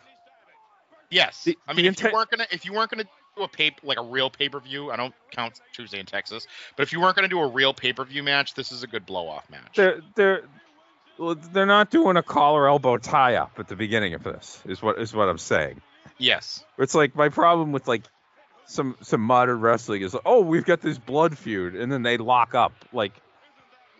Yes, The- I mean, if you weren't gonna, if you weren't gonna do a pay like a real pay per view, I don't count Tuesday in Texas, but if you weren't gonna do a real pay per view match, this is a good blow off match. They're well, they're not doing a collar elbow tie up at the beginning of this. Is what is what I'm saying. Yes, It's like my problem with like some some modern wrestling is oh we've got this blood feud and then they lock up like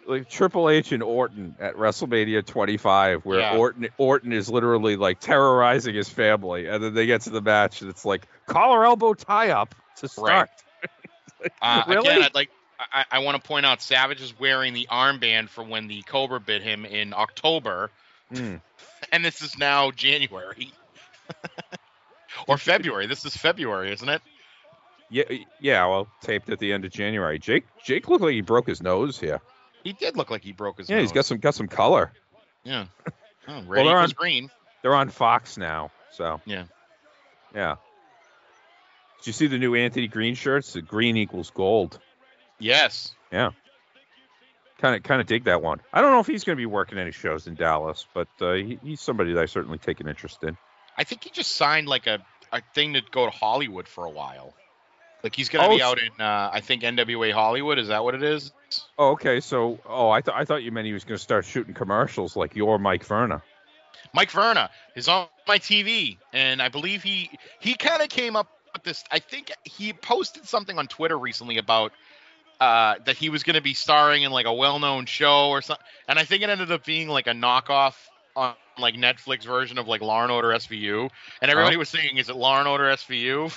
like Triple H and Orton at WrestleMania 25 where Yeah. Orton Orton is literally like terrorizing his family and then they get to the match and it's like collar elbow tie up to start. Uh, Really? Again, I'd like. I, I want to point out Savage is wearing the armband for when the Cobra bit him in October, Hmm. and this is now January or February. This is February, isn't it? Yeah, yeah. Well, taped at the end of January. Jake Jake looked like he broke his nose here. He did look like he broke his. Yeah, he's got some got some color. Yeah. Oh, Well, they're on- green. They're on Fox now, so Yeah. yeah. Did you see the new Anthony Green shirts? The green equals gold. Yes. Yeah. Kind of, kind of dig that one. I don't know if he's going to be working any shows in Dallas, but uh, he, he's somebody that I certainly take an interest in. I think he just signed like a, a thing to go to Hollywood for a while. Like he's gonna Oh, be out in uh, I think NWA Hollywood. Is that what it is? Oh, okay. So, oh, I thought I thought you meant he was going to start shooting commercials like your Mike Verna. Mike Verna is on my TV, and I believe he he kind of came up with this. I think he posted something on Twitter recently about uh, that he was going to be starring in like a well-known show or something, and I think it ended up being like a knockoff on like Netflix version of like Law and Order SVU, and everybody Oh. was saying, "Is it Law and Order SVU?"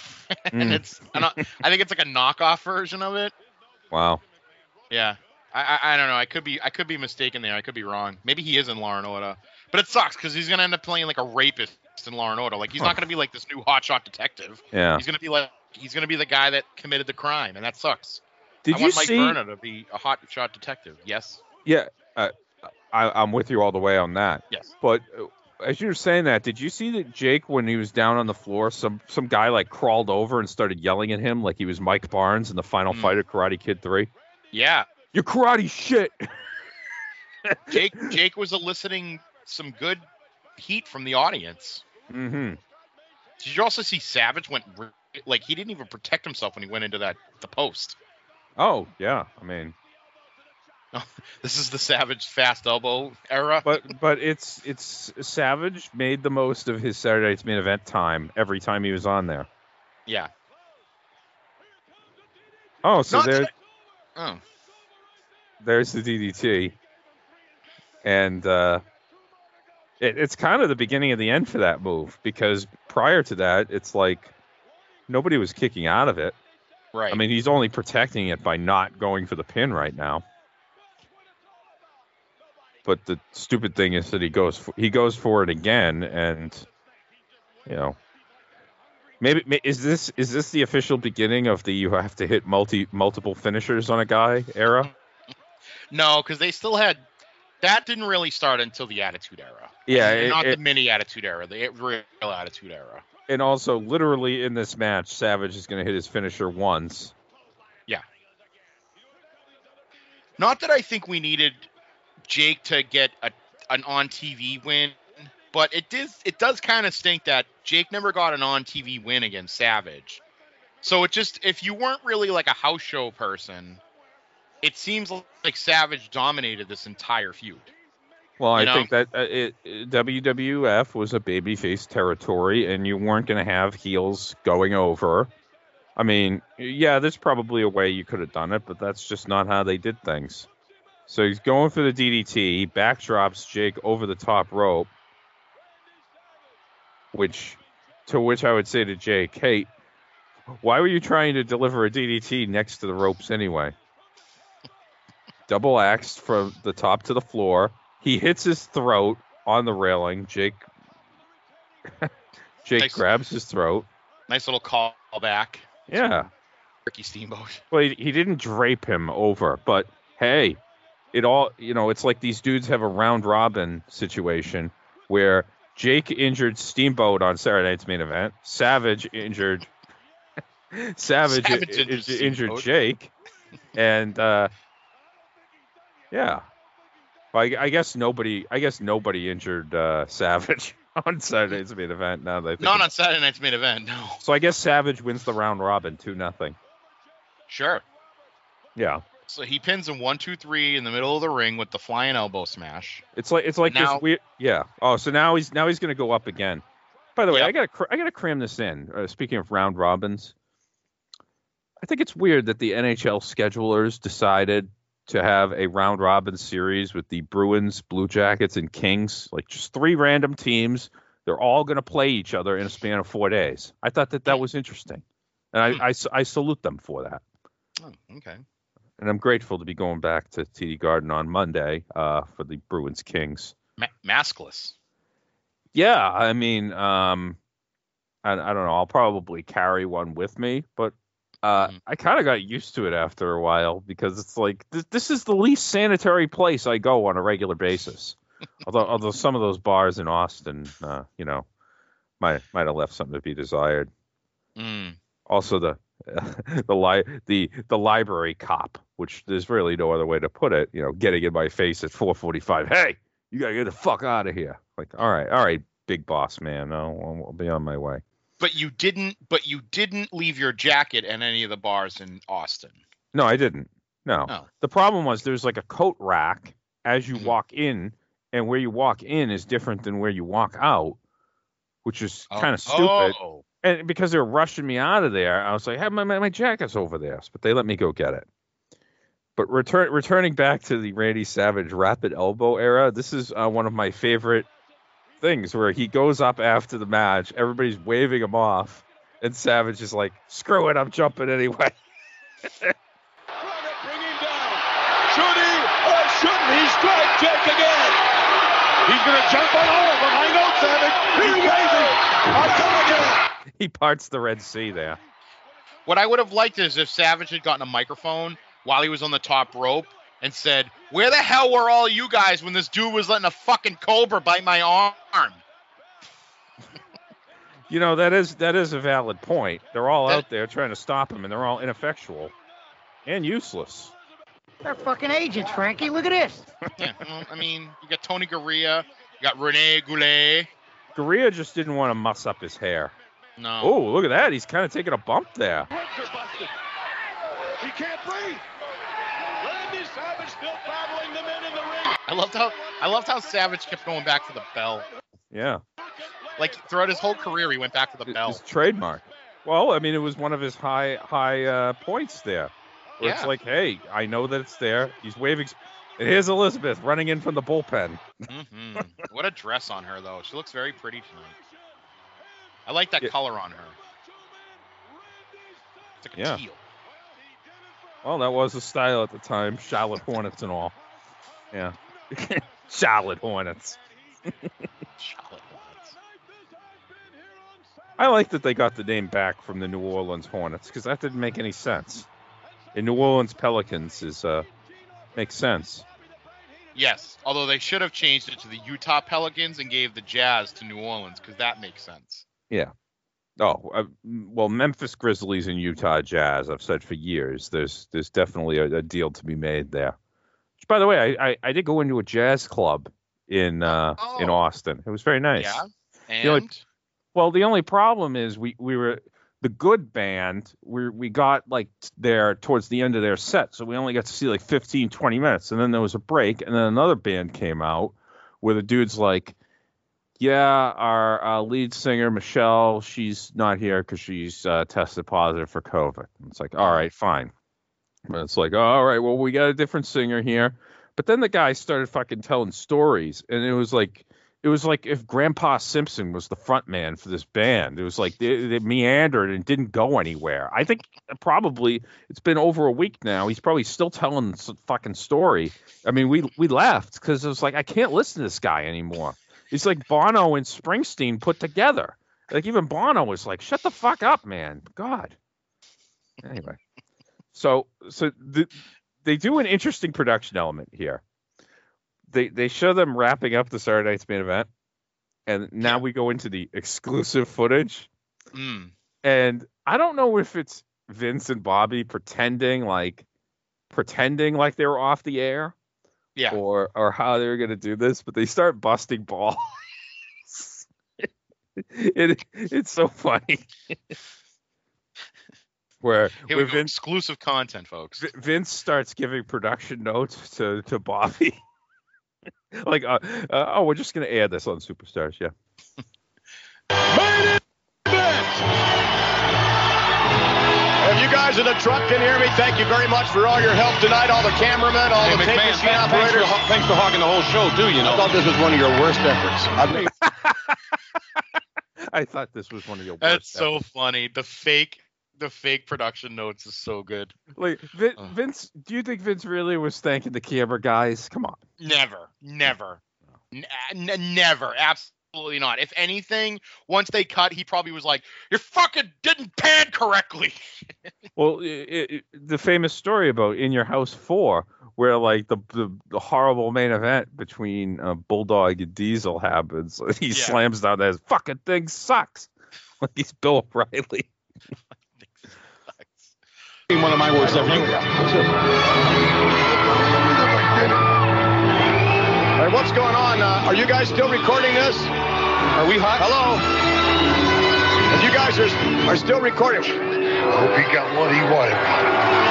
and Mm. it's I, I think it's like a knockoff version of it. Wow. Yeah. I, I I don't know. I could be I could be mistaken there. I could be wrong. Maybe he is in Law and Order, but it sucks because he's gonna end up playing like a rapist in Law and Order. Like he's Huh. not gonna be like this new hotshot detective. Yeah. He's gonna be like he's gonna be the guy that committed the crime, and that sucks. Did I you want Mike see? Verna to be a hot shot detective. Yes. Yeah, uh, I, I'm with you all the way on that. Yes. But uh, as you were saying that, did you see that Jake, when he was down on the floor, some some guy like crawled over and started yelling at him like he was Mike Barnes in the final Mm. fight of Karate Kid Three? Yeah. Your karate shit. Jake Jake was eliciting some good heat from the audience. mm-hmm. Did you also see Savage went like he didn't even protect himself when he went into that the post. Oh yeah, I mean, This is the Savage fast elbow era. but but it's it's Savage made the most of his Saturday Night's main event time every time he was on there. yeah. Oh, so Not there Oh. there's the DDT, and uh, it, it's kind of the beginning of the end for that move because prior to that, it's like nobody was kicking out of it. Right. I mean, he's only protecting it by not going for the pin right now. But the stupid thing is that he goes for, he goes for it again, and you know, maybe ma- is this is this the official beginning of the you have to hit multi multiple finishers on a guy era? No, because they still had that didn't really start until the Attitude Era. Yeah, it- not it- the mini Attitude Era, the real Attitude Era. And also, literally in this match, Savage is going to hit his finisher once. Yeah. Not that I think we needed Jake to get a an on TV win, but it does it does kind of stink that Jake never got an on TV win against Savage. So it just if you weren't really like a house show person, it seems like Savage dominated this entire feud. Well, I know? think that uh, it, it- WWF was a babyface territory, and you weren't going to have heels going over. I mean, yeah, there's probably a way you could have done it, but that's just not how they did things. So he's going for the DDT. Backdrops Jake over the top rope, which, to which I would say to Jake, "Hey, why were you trying to deliver a DDT next to the ropes anyway?" Double axed from the top to the floor. He hits his throat on the railing. Jake Jake Nice. grabs his throat. Nice little call back. Yeah. Ricky Steamboat. Well, he, he didn't drape him over, but hey, it all you know, it's like these dudes have a round robin situation where Jake injured Steamboat on Saturday night's main event. Savage injured. Savage, Savage injured injured Jake, and uh, yeah. I, I guess nobody. I guess nobody injured uh, Savage on Saturday Saturday's main event. Now I Not on Saturday night's main event. No. So I guess Savage wins the round robin two nothing. Sure. Yeah. So he pins him one, two, three in the middle of the ring with the flying elbow smash. It's like it's like Now- this weird. Yeah. Oh, so now he's now he's gonna go up again. By the way, Yep. I gotta cr- I gotta cram this in. Uh, speaking of round robins, I think it's weird that the NHL schedulers decided to have a round robin series with the Bruins, Blue Jackets, and Kings, like just three random teams. They're all gonna play each other in a span of four days. I thought that that was interesting, and I I salute them for that. Oh, okay. And I'm grateful to be going back to TD Garden on Monday uh, for the Bruins Kings. Ma- maskless. Yeah, I mean, um, I, I don't know. I'll probably carry one with me, but uh, Mhm. I kind of got used to it after a while because it's like th- this is the least sanitary place I go on a regular basis. although, although some of those bars in Austin, uh, you know, might might have left something to be desired. Mm. Also, the the li- the the library cop, which there's really no other way to put it. You know, getting in my face at 4:45. Hey, you gotta get the fuck out of here. Like, all right, all right, big boss man. I'll, I'll be on my way. But you didn't. But you didn't leave your jacket at any of the bars in Austin. No, I didn't. No. Oh. The problem was there's like a coat rack as you Mhm. walk in, and where you walk in is different than where you walk out, which is kind of stupid. Oh. And because they were rushing me out of there, I was like, "Hey, my, my, my jacket's over there," but they let me go get it. But return returning back to the Randy Savage rapid elbow era, this is uh, one of my favorite things where he goes up after the match, everybody's waving him off, and Savage is like, "Screw it, I'm jumping anyway." Bring him down. Should he or shouldn't he strike Jake again? He's going to jump on all of them. I know, Savage. He's waving. I'll come again. he parts the Red Sea there. What I would have liked is if Savage had gotten a microphone while he was on the top rope and said, "Where the hell were all you guys when this dude was letting a fucking cobra bite my arm?" You know that is that is a valid point. They're all That- out there trying to stop him, and they're all ineffectual and useless. They're fucking agents, Frankie. Look at this. yeah, well, I mean, you got Tony Garea, you got Rene Goulet. Garea just didn't want to muss up his hair. No. Oh, look at that! He's kind of taking a bump there. Legs are busted. He can't breathe. Randy Savage still battling the men in the ring. I loved how I loved how Savage kept going back to the bell. Yeah, Like throughout his whole career, he went back to the It- bell. his trademark. Well, I mean, it was one of his high high uh, points there. Where It's like, hey, I know that it's there. He's waving. s- And here's Elizabeth running in from the bullpen. hmm What a dress on her, though. She looks very pretty tonight. I like that Yeah. color on her. It's like a Yeah. teal. Well, that was the style at the time. Charlotte Hornets and all. Yeah, Charlotte Hornets. Charlotte Hornets. I like that they got the name back from the New Orleans Hornets because that didn't make any sense. In New Orleans Pelicans is uh makes sense. Yes, although they should have changed it to the Utah Pelicans and gave the Jazz to New Orleans because that makes sense. Yeah. Oh uh, well, Memphis Grizzlies and Utah Jazz. I've said for years. There's there's definitely a, a deal to be made there. Which, by the way, I, I, I did go into a jazz club in uh in Oh. Austin. It was very nice. Yeah. And The only- Well, the only problem is we we were the good band. We we got like there towards the end of their set, so we only got to see like 15, 20 minutes, and then there was a break, and then another band came out where the dude's like, "Yeah, our uh, lead singer Michelle, she's not here because she's uh, tested positive for COVID." And it's like, all right, fine, but it's like, oh, all right, well, we got a different singer here. But then the guy started fucking telling stories, and it was like it was like if Grandpa Simpson was the front man for this band. It was like they, they meandered and didn't go anywhere. I think probably it's been over a week now. He's probably still telling this fucking story. I mean, we we left because it was like I can't listen to this guy anymore. It's like Bono and Springsteen put together. Like even Bono was like, "Shut the fuck up, man." God. Anyway, so so the, they do an interesting production element here they they show them wrapping up the Saturday night's main event, and now we go into the exclusive footage. Mm. And I don't know if it's Vince and Bobby pretending like pretending like they were off the air. Yeah. Or or how they were gonna do this, but they start busting balls. it it's so funny. where, Here where we go. Vince Exclusive content, folks. Vince starts giving production notes to to Bobby. like, uh, uh, oh, we're just gonna add this on Superstars, yeah. If you guys in the truck can hear me, thank you very much for all your help tonight. All the cameramen, all Hey, the tape McMahon, machine thanks, thanks, operators. for, thanks for hogging the whole show, too, you know. I thought this was one of your worst efforts. I thought this was one of your. That's worst so efforts. funny. The fake, the fake production notes is so good. Like Vin, Ugh. Vince, do you think Vince really was thanking the camera guys? Come on. Never, never, N- n- never, absolutely not. If anything, once they cut, he probably was like, "You fucking didn't pan correctly." Well, i i the famous story about In Your House Four, where like the the, the horrible main event between uh, Bulldog and Diesel happens. He Yeah. slams down that fucking thing sucks. Like he's Bill O'Reilly. one of my worst ever. You, Hey, what's going on? Uh, are you guys still recording this? Are we hot? Hello? If you guys are, are still recording, I Hope he got what he wanted.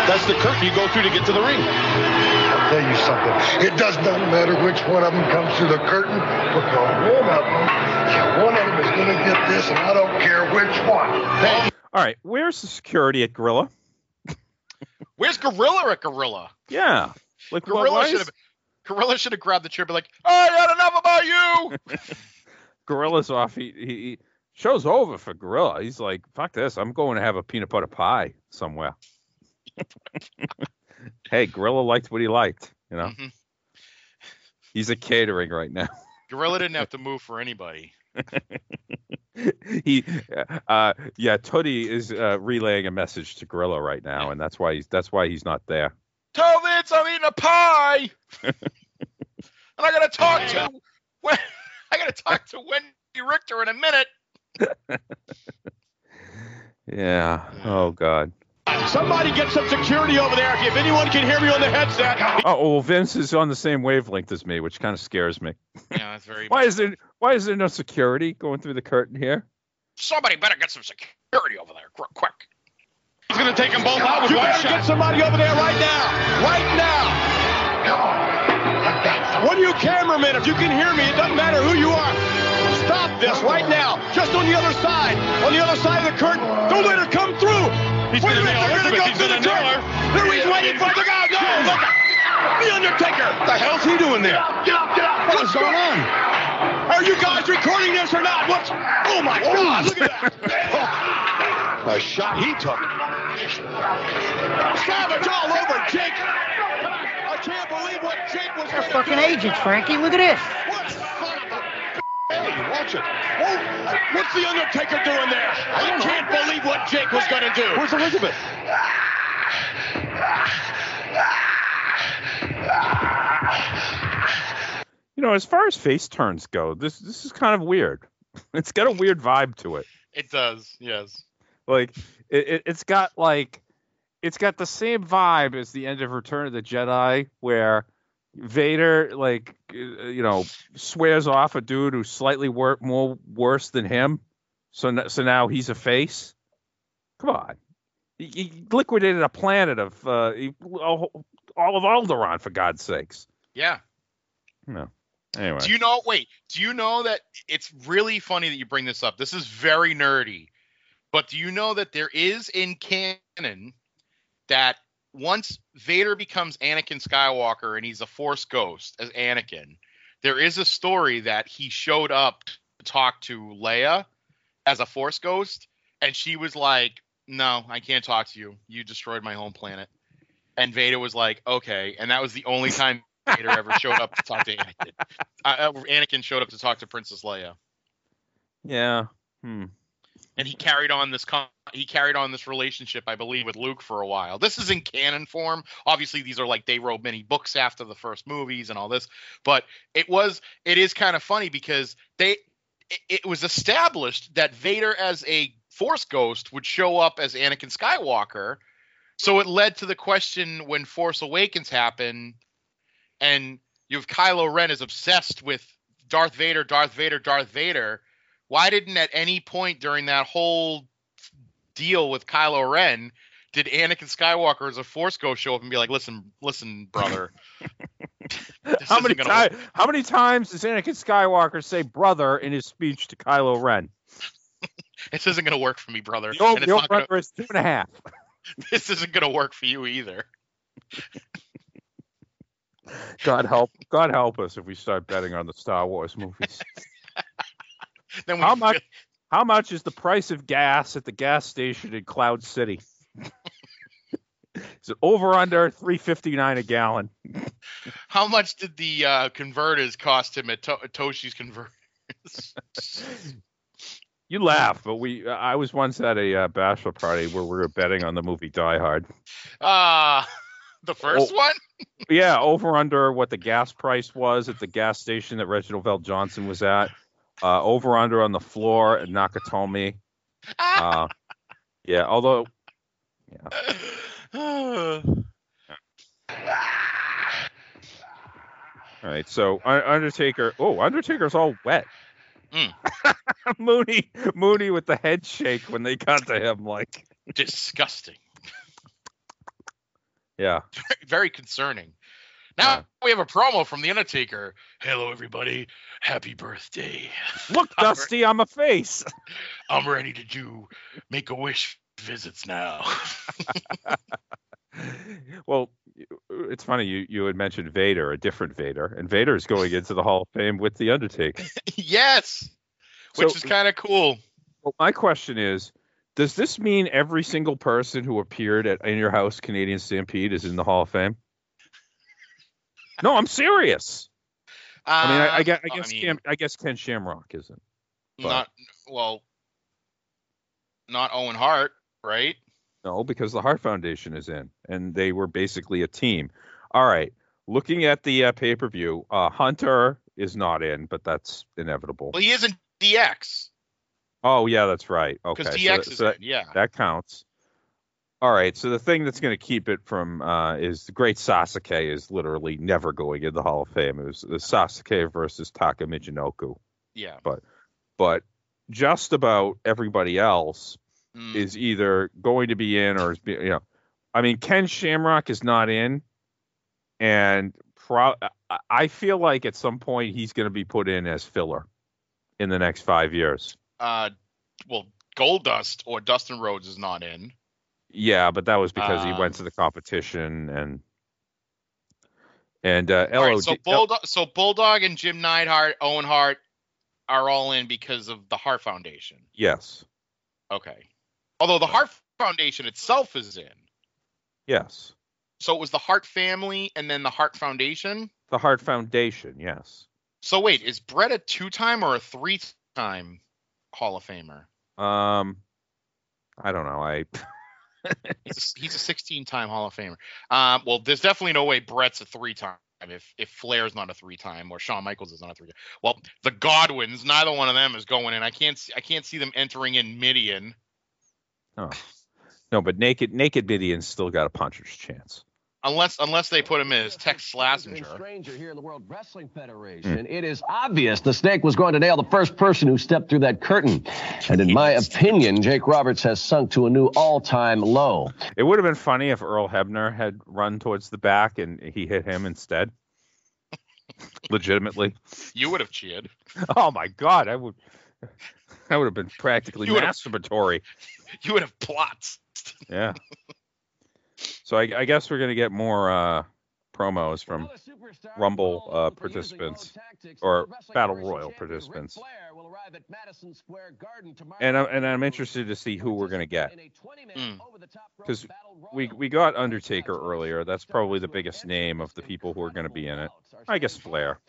that's the curtain you go through to get to the ring. I'll tell you something. It does not matter which one of them comes through the curtain because one of them, yeah, one of them is going to get this, and I don't care which one. Hey, All right, where's the security at Gorilla? Where's Gorilla at Gorilla? Yeah, like Gorilla why should is- have. Gorilla should have grabbed the chair, be like, "I had enough about you." Gorilla's off. He, he, he show's over for Gorilla. He's like, fuck this. I'm going to have a peanut butter pie somewhere. hey, Gorilla liked what he liked. You know, Mhm. he's a catering right now. Gorilla didn't have to move for anybody. he, uh, yeah, Tootie is uh, relaying a message to Gorilla right now, and that's why he's that's why he's not there. Tell Vince I'm eating a pie, and I gotta talk to. I gotta talk to Wendi Richter in a minute. Yeah. Oh God. somebody get some security over there. If anyone can hear me on the headset, uh, Oh well, Vince is on the same wavelength as me, which kind of scares me. Yeah, that's very. Why is there Why is there no security going through the curtain here? Somebody better get some security over there, qu- quick. He's going to take them both out with you one better get somebody over there right now. Right now. One of you cameramen, if you can hear me, it doesn't matter who you are. Stop this right now. Just on the other side. On the other side of the curtain. Don't let her come through. He's Wait a minute, they're gonna go He's through the gonna curtain. There he's waiting for the guy. No, look. The Undertaker. What the hell's he doing there? get up, get up. What's going on? Are you guys recording this or not? What's? Oh my God! Look at that! A shot he took. Savage all over Jake. I can't believe what Jake was They're gonna fucking do. agents, Frankie. Look at this. What son of a Hey, watch it. Oh, what's the Undertaker doing there? I can't believe what Jake was gonna do. Where's Elizabeth? You know, as far as face turns go, this this is kind of weird. It's got a weird vibe to it. It does, yes. Like it, it it's got like it's got the same vibe as the end of Return of the Jedi, where Vader like uh, you know swears off a dude who's slightly wor- more worse than him. So n- so now he's a face. Come on, he, he liquidated a planet of uh, he- all all of Alderaan for God's sakes. Yeah. No. Anyway. Do you know? Wait. Do you know that it's really funny that you bring this up? This is very nerdy. But do you know that there is in canon that once Vader becomes Anakin Skywalker and he's a Force ghost as Anakin, there is a story that he showed up to talk to Leia as a Force ghost, and she was like, "No, I can't talk to you. You destroyed my home planet." And Vader was like, "Okay," and that was the only time Vader ever showed up to talk to Anakin. Uh, uh, Anakin showed up to talk to Princess Leia, Yeah. Hmm. And he carried on this con- he carried on this relationship, I believe, with Luke for a while. This is in canon form. Obviously, these are like they wrote many books after the first movies and all this, but it was it is kind of funny because they it, it was established that Vader as a Force ghost would show up as Anakin Skywalker. So it led to the question when Force Awakens happened, and you have Kylo Ren is obsessed with Darth Vader, Darth Vader, Darth Vader. Why didn't at any point during that whole deal with Kylo Ren did Anakin Skywalker as a Force ghost show up and be like, "Listen, listen, brother." How many times? How many times does Anakin Skywalker say "brother" in his speech to Kylo Ren? This isn't gonna work for me, brother. The old, and it's the old not gonna, is two and a half. this isn't gonna work for you either. God help, God help us if we start betting on the Star Wars movies. Then we How much? How much is the price of gas at the gas station in Cloud City? is it over under three fifty nine a gallon? How much did the uh, converters cost him at to- Tosche's converters? You laugh, but we. I was once at a uh, bachelor party where we were betting on the movie Die Hard. Ah, the first Oh. one. Yeah, over under what the gas price was at the gas station that Reginald VelJohnson was at. Uh, over under on the floor at Nakatomi. Uh, yeah, although Yeah. all right, so Undertaker. Oh, Undertaker's all wet. Mm. Mooney, Mooney with the head shake when they got to him, like Disgusting. yeah. Very concerning. Now we have a promo from the Undertaker. Hello, everybody. Happy birthday. Look, Dusty, I'm a face. I'm ready to do make a wish visits now. well, it's funny you you had mentioned Vader, a different Vader, and Vader is going into the Hall of Fame with the Undertaker. yes, which So- is kind of cool. Well, my question is, does this mean every single person who appeared at In Your House Canadian Stampede is in the Hall of Fame? No, I'm serious. I mean, I, I guess I Uh, guess mean, Cam, I guess Ken Shamrock isn't. but- not well, not Owen Hart, right? No, because the Hart Foundation is in, and they were basically a team. All right, looking at the uh, pay per view, uh, Hunter is not in, but that's inevitable. Well, he is in DX Oh yeah, that's right. Okay, because so DX that- is so that- in. Yeah. that counts. All right, so the thing that's going to keep it from uh, is the Great Sasuke is literally never going in the Hall of Fame. It was the Sasuke versus Taka Michinoku, yeah. but but just about everybody else Mm. is either going to be in or is be, you know, I mean Ken Shamrock is not in, and pro- I- I feel like at some point he's going to be put in as filler in the next five years. Uh, well, Goldust or Dustin Rhodes is not in. Yeah, but that was because he Um, went to the competition and and uh, LOD. right, so Bulldog, so Bulldog and Jim Neidhart, Owen Hart are all in because of the Hart Foundation. yes, Okay. Although the Hart Foundation itself is in. yes, So it was the Hart family and then the Hart Foundation. the Hart Foundation. Yes. So wait, is Bret a two-time or a three-time Hall of Famer? Um, I don't know. I He's a, he's a 16-time Hall of Famer. Um, well, there's definitely no way Bret's a three-time. If if Flair's not a three-time or Shawn Michaels is not a three-time. Well, the Godwinns, neither one of them is going in. I can't see, I can't see them entering in Mideon. oh. no, but naked naked Mideon's still got a puncher's chance. Unless unless they put him in as Tex Slazenger. Stranger here in the World Wrestling Federation. Hmm. It is obvious the snake was going to nail the first person who stepped through that curtain. And in my opinion, Jake Roberts has sunk to a new all-time low. It would have been funny if Earl Hebner had run towards the back and he hit him instead. Legitimately. You would have cheered. Oh my God, I would. That would have been practically You would have- masturbatory. You would have plots. Yeah. So I, I guess we're gonna get more uh, promos from Rumble uh, participants or Battle Royal participants, and I'm and I'm interested to see who we're gonna get Hmm. because we we got Undertaker earlier. That's probably the biggest name of the people who are gonna be in it. I guess Flair,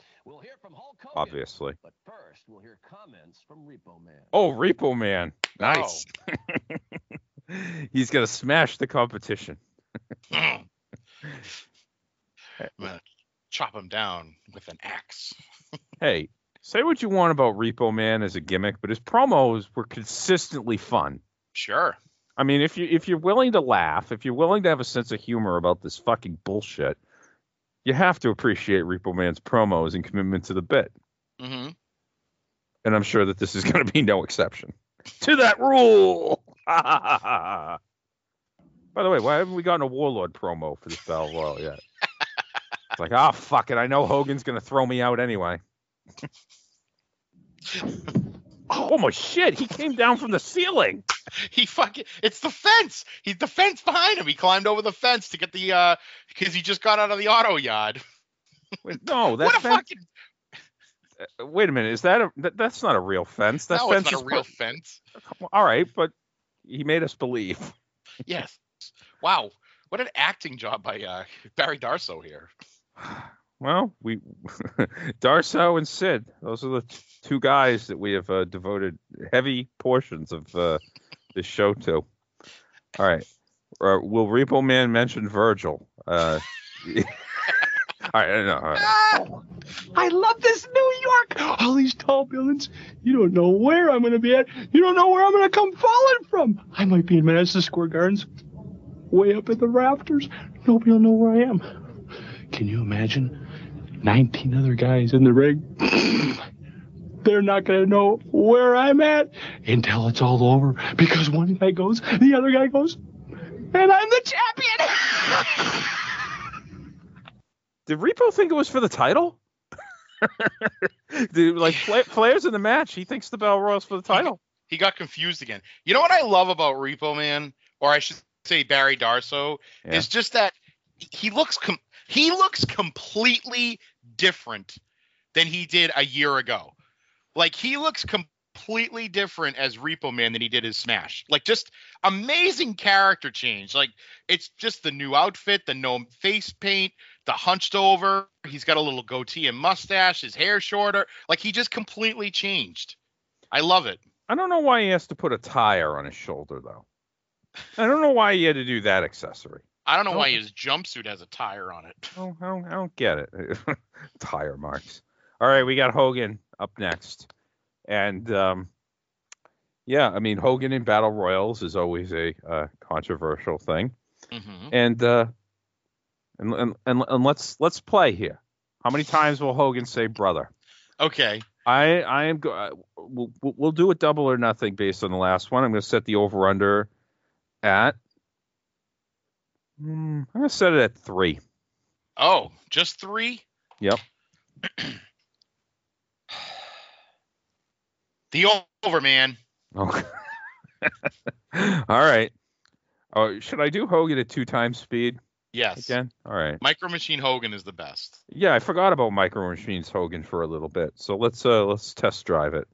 obviously. But first, we'll hear comments from Repo Man. Oh, Repo Man, nice. He's gonna smash the competition. I'm gonna chop him down with an axe. Hey, Say what you want about Repo Man as a gimmick, but his promos were consistently fun. Sure. I mean, if you if you're willing to laugh, if you're willing to have a sense of humor about this fucking bullshit, you have to appreciate Repo Man's promos and commitment to the bit. Mm-hmm. And I'm sure that this is going to be no exception to that rule. By the way, why haven't we gotten a Warlord promo for this Battle Royal yet? it's like, ah, fuck it. I know Hogan's going to throw me out anyway. oh my shit! He came down from the ceiling. He fucking it's the fence. He's the fence behind him. He climbed over the fence to get the uh because he just got out of the auto yard. Wait, no, that what a fence. fucking uh, Wait a minute. Is that a that, that's not a real fence? That no, fence it's not is a real put- fence. All right, but he made us believe. Yes. Wow. What an acting job by uh Barry Darsow here. Well, we Darsow and Sid. Those are the t- two guys that we have uh, devoted heavy portions of uh, this show to. All right. Uh, will Repo Man mention Virgil? Uh, all right. I know. All right. I love this New York. All these tall buildings. You don't know where I'm going to be at. You don't know where I'm going to come falling from. I might be in Madison Square Gardens, way up in the rafters. Nobody will know where I am. Can you imagine? 19 other guys in the ring. They're not going to know where I'm at until it's all over because one guy goes, the other guy goes, and I'm the champion. Did Repo think it was for the title? Dude, like Fla- Flair's in the match. He thinks the Bell Royal's for the title. He got confused again. You know what I love about Repo Man, or I should say Barry Darsow, Yeah. is just that he looks com- he looks completely different than he did a year ago. Like he looks completely different as Repo Man than he did as Smash. Like just amazing character change. Like it's just the new outfit, the no face paint, the hunched over. He's got a little goatee and mustache. His hair shorter. Like he just completely changed. I love it. I don't know why he has to put a tire on his shoulder though. I don't know why he had to do that accessory. I don't know why his jumpsuit has a tire on it. I don't, I don't, I don't get it. Tire marks. All right, we got Hogan up next, and um, yeah, I mean Hogan in battle royals is always a uh, controversial thing, Mm-hmm. and uh, and, and and and let's let's play here. How many times will Hogan say brother? Okay. I I am go- uh, we'll, we'll we'll do a double or nothing based on the last one. I'm going to set the over under at. Hmm, I'm to set it at three. Oh, just three? Yep. The over, man. Okay. All right. Oh, should I do Hogan at two times speed Yes. again? All right. Micro Machine Hogan is the best. Yeah, I forgot about Micro Machines Hogan for a little bit. So let's uh let's test drive it.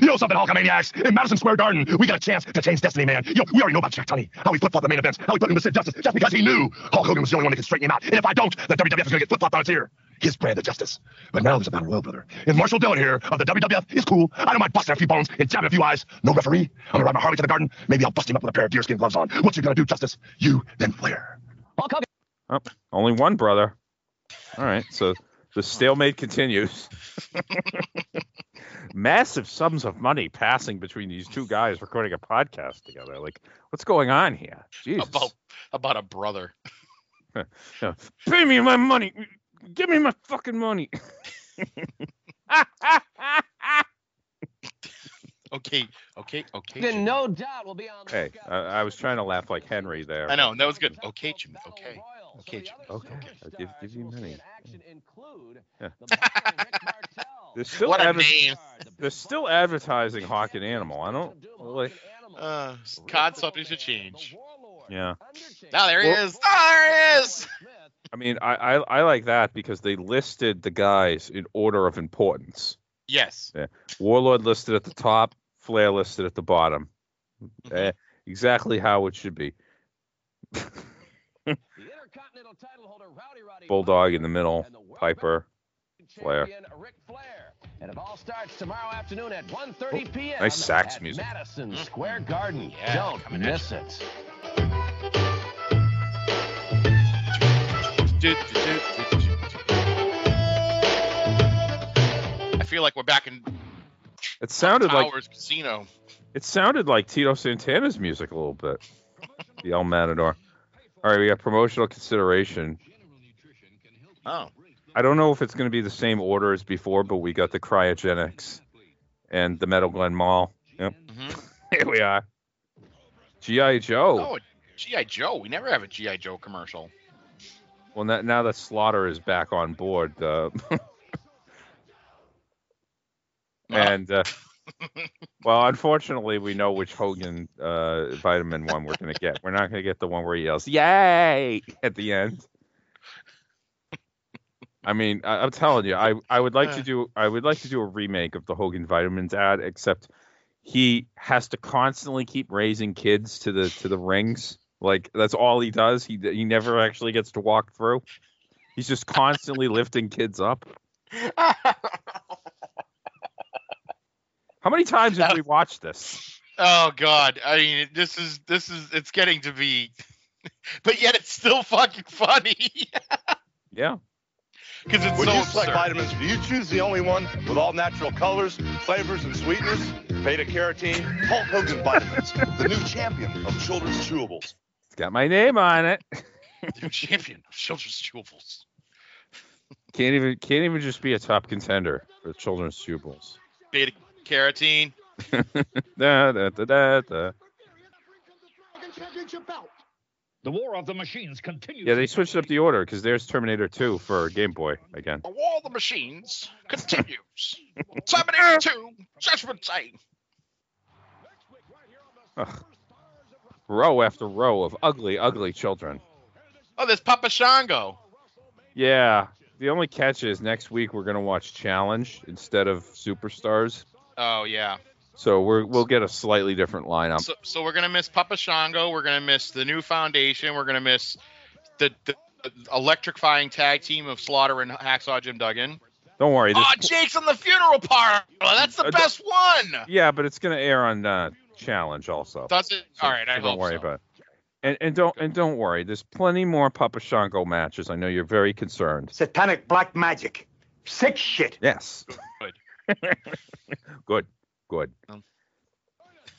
You know something, Hulkamaniacs? In Madison Square Garden, we got a chance to change destiny, man. Yo, we already know about Jack Tunney, how he flip-flopped the main events, how he put him to Sid Justice, just because he knew Hulk Hogan was the only one that could straighten him out. And if I don't, the WWF is going to get flip-flopped on its ear. His brand of justice. But now there's a battle royal, brother. And Marshall Dillon here of the WWF is cool. I don't mind busting a few bones and jabbing a few eyes. No referee. I'm going to ride my Harley to the garden. Maybe I'll bust him up with a pair of deerskin gloves on. What you going to do, Justice? You, then Flair. Oh, only one brother. All right. So the stalemate continues. Massive sums of money passing between these two guys recording a podcast together. Like, what's going on here? Jesus. About about a brother. Yeah. Pay me my money. Give me my fucking money. Okay, okay, okay. Then Jimmy. no doubt we'll be on the hey, lookout I, I was trying to laugh like Henry there. I know that was good. Okay, Jimmy. Okay. Okay, Jimmy. Okay, I'll give, give you money. Include Yeah. The boxer Rick Martel. They're still, What a adver- name. they're still advertising Hawk and Animal. I don't like. Uh, card subject to change. Yeah. Now there he Well- is. Oh, there he is. I mean, I, I I like that because they listed the guys in order of importance. Yes. Yeah. Warlord listed at the top, Flair listed at the bottom. Mm-hmm. Eh, exactly how it should be. The Intercontinental title holder Rowdy Roddy Bulldog in the middle, the Piper, Flair. Champion Flair. And it all starts tomorrow afternoon at 1:30 p.m. nice sax at music. Madison hmm. Square Garden. Yeah, Don't miss it. I feel feel like we're back in It sounded like Towers Casino. it sounded like Tito Santana's music a little bit. the El Matador. All right, we got promotional consideration. Oh. I don't know if it's going to be the same order as before, but we got the cryogenics and the Metal Glen Mall. Yep. Here we are. GI Joe. Oh, GI Joe. We never have a GI Joe commercial. Well, now, now that Slaughter is back on board, uh, and uh, well, unfortunately, we know which Hogan uh, vitamin one we're going to get. We're not going to get the one where he yells "Yay!" at the end. I mean, I, I'm telling you, I, I would like to do I would like to do a remake of the Hogan vitamins ad, except he has to constantly keep raising kids to the to the rings. Like that's all he does. He he never actually gets to walk through. He's just constantly lifting kids up. How many times have we watched this? Oh God! I mean, this is this is it's getting to be, but yet it's still fucking funny Yeah. Because it's When so you select absurd. vitamins, do you choose the only one with all natural colors, flavors, and sweeteners? Beta carotene, Hulk Hogan vitamins, the new champion of children's chewables. It's got my name on it. New champion of children's chewables. Can't even can't even just be a top contender for children's chewables. Beta carotene. da, da, da, da, da. The war of the machines continues. Yeah, they switched up the order because there's Terminator 2 for Game Boy again. The war of the machines continues. Seventy-two. Judgment Day. Ugh. Row after row of ugly, ugly children. Oh, there's Papa Shango. Yeah. The only catch is next week we're gonna watch Challenge instead of Superstars. Oh yeah. So we're we'll get a slightly different lineup. So, so we're gonna miss Papa Shango. We're gonna miss the new foundation. We're gonna miss the, the, the electrifying tag team of Slaughter and Hacksaw Jim Duggan. Don't worry. This, Oh, Jake's on the funeral parlor. That's the Uh, best one. yeah, but it's gonna air on uh, Challenge also. Does it? So- All right, I so don't worry so. about it. And, and don't and don't worry. There's plenty more Papa Shango matches. I know you're very concerned. Satanic black magic. Sick shit. Yes. Good. good. Good. Um.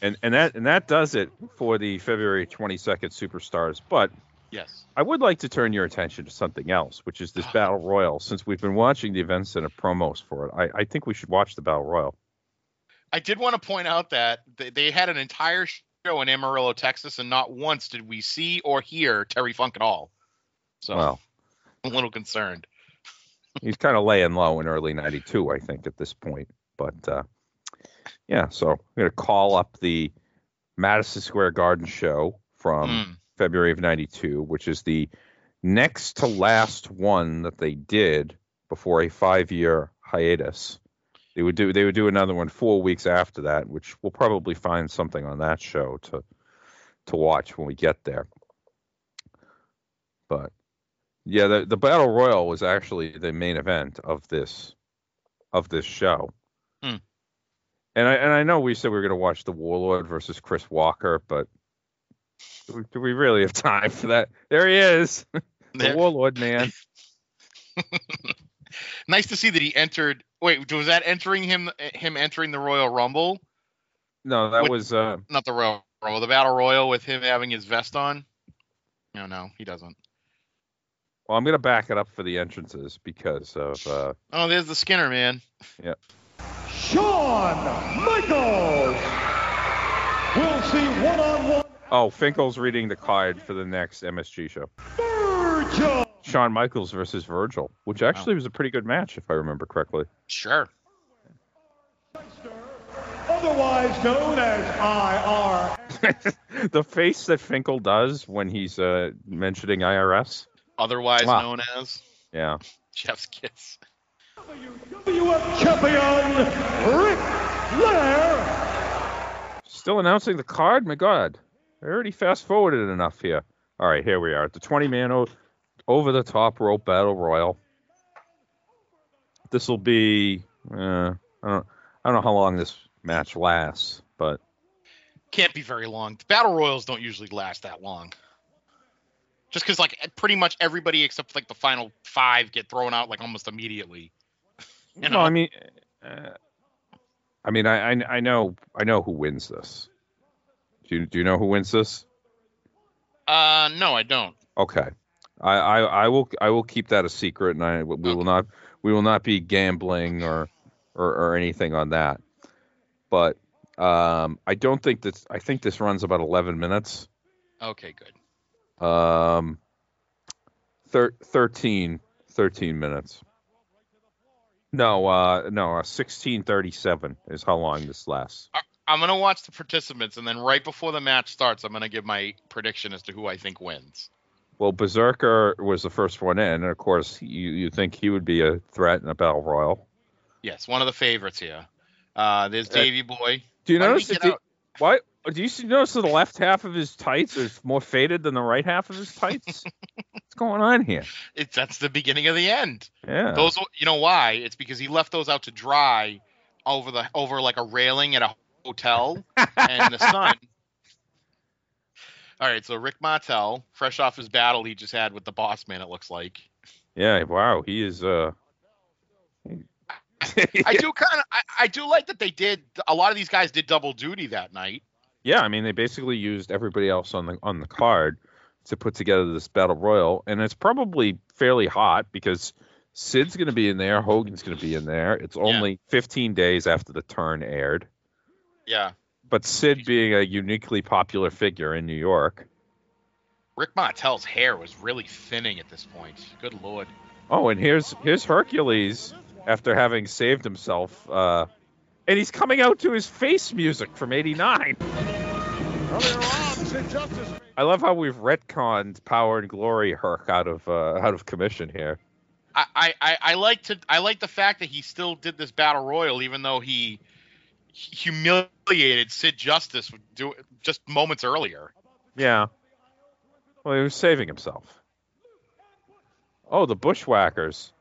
And and that and that does it for the February 22nd Superstars. But Yes. I would like to turn your attention to something else, which is this Battle Royal. Since we've been watching the events and the promos for it, I, I think we should watch the Battle Royal. I did want to point out that they, they had an entire show in Amarillo, Texas, and not once did we see or hear Terry Funk at all. So Well, I'm a little concerned. he's kind of laying low in early 92 i think at this point but uh, yeah so i'm going to call up the madison square garden show from Mm. february of 92 which is the next to last one that they did before a five year hiatus they would do they would do another one four weeks after that which we'll probably find something on that show to to watch when we get there but yeah, the the battle royal was actually the main event of this of this show. Hmm. And I and I know we said we were going to watch the Warlord versus Chris Walker, but do we, do we really have time for that? There he is, the There- Warlord man. Nice to see that he entered. Wait, was that entering him? Him entering the Royal Rumble? No, that What- was uh Not the Royal Rumble, the Battle Royal with him having his vest on. No, no, he doesn't. well, I'm going to back it up for the entrances because of uh Oh, there's the Skinner man. yeah. Shawn Michaels. We'll see one-on-one Oh, Finkel's reading the card for the next MSG show. Virgil. Shawn Michaels versus Virgil, which actually was a pretty good match if I remember correctly. Sure. Otherwise known as IR. the face that Finkel does when he's uh, mentioning IRS. Otherwise Wow. known as Yeah. Jeff's Kiss. WWF champion Ric Flair. Still announcing the card? My God. I already fast forwarded enough here. All right, here we are at the 20 man o- over the top rope battle royal. This will be, uh, I, don't, I don't know how long this match lasts, but Can't be very long. The Battle Royals don't usually last that long. Just because, like, pretty much everybody except like the final five get thrown out like almost immediately. You no, know? I mean, Uh, I mean, I, I I know I know who wins this. Do you do you know who wins this? Uh, no, I don't. Okay, I, I I will I will keep that a secret, and I we will not we will not be gambling or or, or anything on that. But um, I don't think that I think this runs about eleven minutes. Okay, good. Um, thir- 13, 13 minutes. No, uh, no, uh, sixteen thirty-seven is how long this lasts. I'm gonna watch the participants, and then right before the match starts, I'm gonna give my prediction as to who I think wins. Well, Berserker was the first one in, and of course, you you think he would be a threat in a battle royal. Yes, one of the favorites here. Uh, there's Davy Boy. Do you Why did notice he The, out? why do you see, notice that the left half of his tights is more faded than the right half of his tights? What's going on here? It's that's the beginning of the end. Yeah. Those, you know why? It's because he left those out to dry over the over like a railing at a hotel, and the sun. All right, so Rick Martel, fresh off his battle he just had with the boss man, it looks like. Yeah. Wow. He is. Uh. I do kind of, I, I do like that they did. A lot of these guys did double duty that night. Yeah, I mean they basically used everybody else on the on the card to put together this battle royal, and it's probably fairly hot because Sid's going to be in there, Hogan's going to be in there. It's only 15 days after the turn aired, Yeah, but Sid being a uniquely popular figure in New York. Rick Martel's hair was really thinning at this point. Good lord. Oh, and here's here's Hercules after having saved himself, uh, and he's coming out to his face music from '89. I love how we've retconned Power and Glory Herc out of uh, out of commission here. I, I, I- I like to I like the fact that he still did this battle royal even though he humiliated Sid Justice do, just moments earlier. Yeah. Well, he was saving himself. Oh, the Bushwhackers,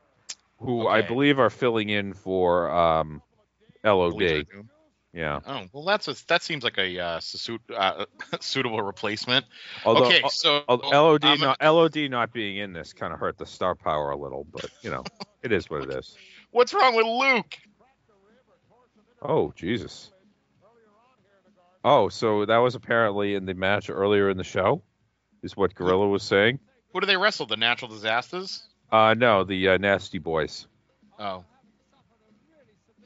who I believe are filling in for um, LOD. Believe I do. Yeah. Oh well, that's a, that seems like a uh, suit, uh, suitable replacement. Although, okay, so LOD not LOD not being in this kind of hurt the star power a little, but you know, it is what it is. what's wrong with Luke? Oh Jesus. Oh, so that was apparently in the match earlier in the show, is what Gorilla was saying. Who do they wrestle? The Natural Disasters? Uh, no, the uh, Nasty Boys. Oh,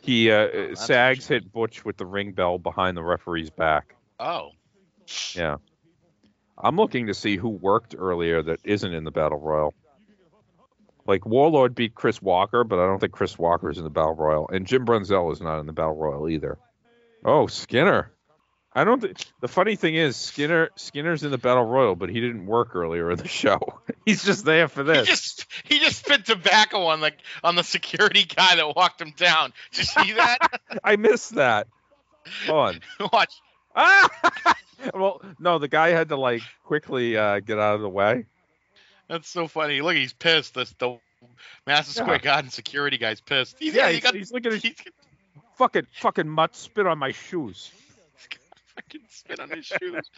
He uh, that's Sags hit Butch with the ring bell behind the referee's back. oh, Yeah. I'm looking to see who worked earlier that isn't in the Battle Royal. Like Warlord beat Chris Walker, but I don't think Chris Walker is in the Battle Royal, and Jim Brunzell is not in the Battle Royal either. Oh, Skinner. I don't. Th- the funny thing is, Skinner Skinner's in the Battle Royal, but he didn't work earlier in the show. He's just there for this. he just he just spit tobacco on the on the security guy that walked him down. Did you see that? I missed that. Hold on. Watch. Ah! well, no, the guy had to like quickly uh, get out of the way. That's so funny. Look, he's pissed. This the Yeah. Square Garden security guy's pissed. He's, Yeah, he he's, got he's looking at he's fucking fucking mutt spit on my shoes. fucking spit on his shoes.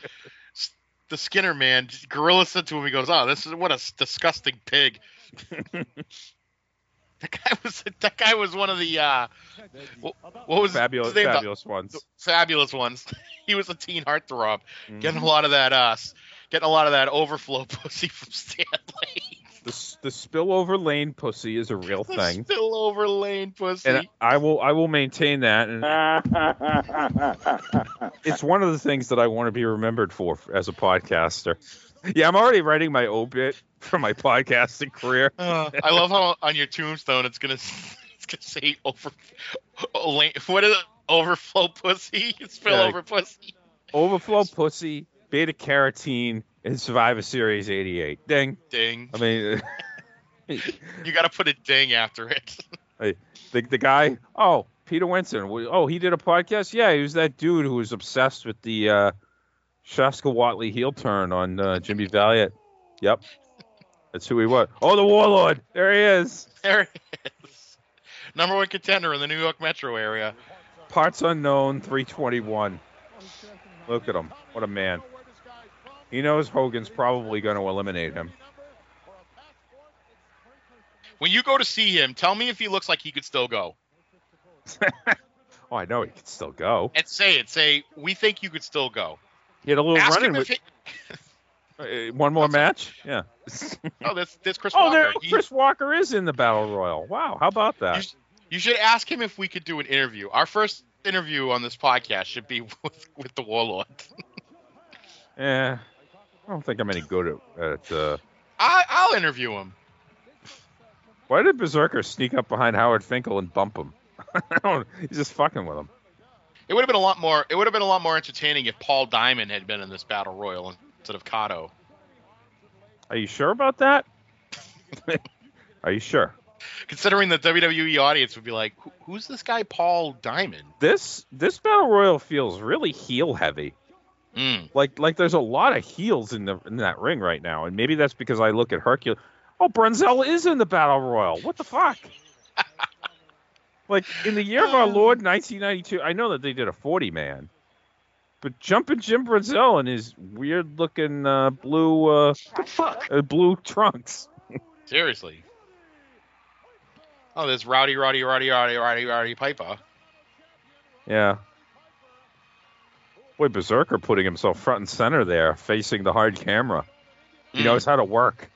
The Skinner man, Gorilla said to him, he goes, "Oh, this is what a disgusting pig." that guy was that guy was one of the uh, what, what was Fabulous, his name? The- fabulous ones. fabulous ones. he was a teen heartthrob, Mm-hmm. getting a lot of that uh, getting a lot of that overflow pussy from Stanley. The, the spillover lane pussy is a real the thing, spillover lane pussy. and I will I will maintain that. And it's one of the things that I want to be remembered for as a podcaster. Yeah, I'm already writing my obit for my podcasting career. Uh, I love how on your tombstone it's gonna it's gonna say over lane- what is it? Overflow pussy, spillover pussy. Overflow pussy, beta carotene, and Survivor Series '88. Ding. Ding. I mean, You got to put a ding after it. The the guy. Oh, Peter Winston. Oh, he did a podcast. Yeah, he was that dude who was obsessed with the uh, Shaska Whatley heel turn on uh, Jimmy Valiant. Yep, that's who he was. Oh, the Warlord. There he is. there he is. Number one contender in the New York metro area. Parts unknown. 321. Look at him. What a man. He knows Hogan's probably going to eliminate him. When you go to see him, tell me if he looks like he could still go. oh, I know he could still go. And say it. Say we think you could still go. He had a little Ask run in him with he, uh, one more match. Yeah. oh, that's that's Chris Oh, Walker. there, He- Chris Walker is in the battle royal. Wow, how about that? You should ask him if we could do an interview. Our first interview on this podcast should be with, with the Warlord. Yeah, I don't think I'm any good at. at uh, I, I'll interview him. why did Berserker sneak up behind Howard Finkel and bump him? He's just fucking with him. It would have been a lot more. It would have been a lot more entertaining if Paul Diamond had been in this battle royal instead of Kato. Are you sure about that? Are you sure? Considering the WWE audience would be like, "Who's this guy, Paul Diamond?" This this battle royal feels really heel heavy. Mm. Like like there's a lot of heels in the in that ring right now, and maybe that's because I look at Hercules. Oh, Brunzell is in the battle royal. What the fuck? like in the year of our Lord 1992, I know that they did a 40 man, but jumping Jim Brunzell in his weird looking uh, blue uh, fuck? Uh, blue trunks. Seriously. Oh, there's Rowdy, Roddy, Roddy, Roddy, Roddy, Roddy Piper. Yeah. Boy, Berserker putting himself front and center there, facing the hard camera. He Mm. knows how to work.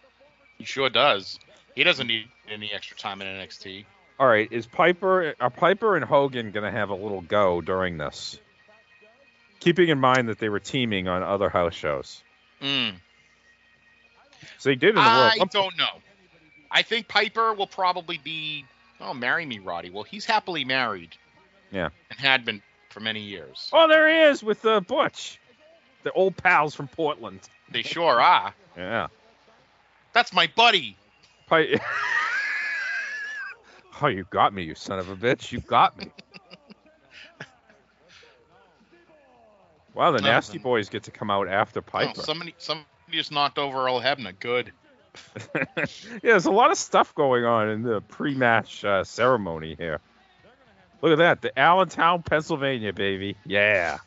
He sure does. He doesn't need any extra time in NXT. All right, is Piper are Piper and Hogan going to have a little go during this? Keeping in mind that they were teaming on other house shows. Mm. So they did in the World I don't know. I think Piper will probably be. Oh, marry me, Roddy. Well, he's happily married Yeah. and had been for many years. Oh, there he is with uh, Butch, the old pals from Portland. They sure are. Yeah. That's my buddy. Pi- oh, you got me, you son of a bitch! You got me. Wow, the Nasty Boys get to come out after Oh, Piper. somebody, somebody just knocked over Earl Hebner. Good. yeah, there's a lot of stuff going on in the pre-match uh, ceremony here. Look at that, the Allentown, Pennsylvania, baby. Yeah.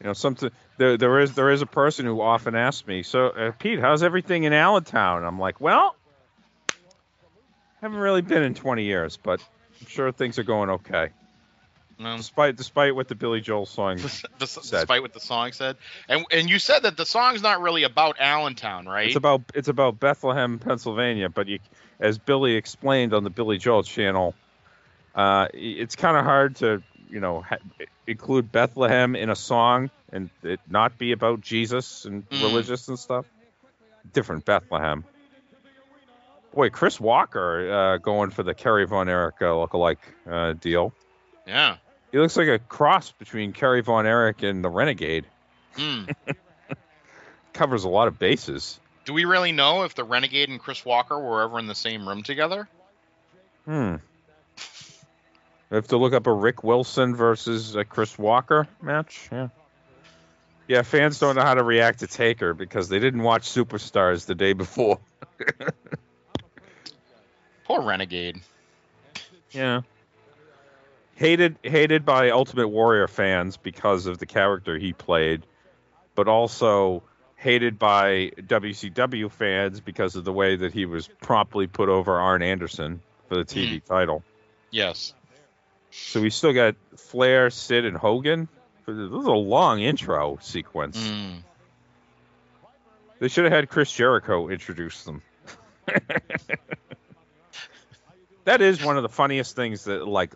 You know, something there, there is there is a person who often asks me, so uh, Pete, how's everything in Allentown? I'm like, well, haven't really been in 20 years, but I'm sure things are going okay. No. Despite despite what the Billy Joel song said. despite what the song said, and and you said that the song's not really about Allentown, right? It's about it's about Bethlehem, Pennsylvania, but you, as Billy explained on the Billy Joel channel, uh, it's kind of hard to you know ha- include Bethlehem in a song and it not be about Jesus and Mm. religious and stuff. Different Bethlehem. Boy, Chris Walker uh, going for the Kerry Von Erich uh, lookalike uh, deal. yeah. He looks like a cross between Kerry Von Erich and the Renegade. Hmm. Covers a lot of bases. Do we really know if the Renegade and Chris Walker were ever in the same room together? Hmm. We have to look up a Rick Wilson versus a Chris Walker match. Yeah. Yeah, fans don't know how to react to Taker because they didn't watch Superstars the day before. Poor Renegade. Yeah. Hated hated by Ultimate Warrior fans because of the character he played, but also hated by WCW fans because of the way that he was promptly put over Arn Anderson for the TV title. Yes. So we still got Flair, Sid, and Hogan. This is a long intro sequence. Mm. They should have had Chris Jericho introduce them. that is one of the funniest things that, like,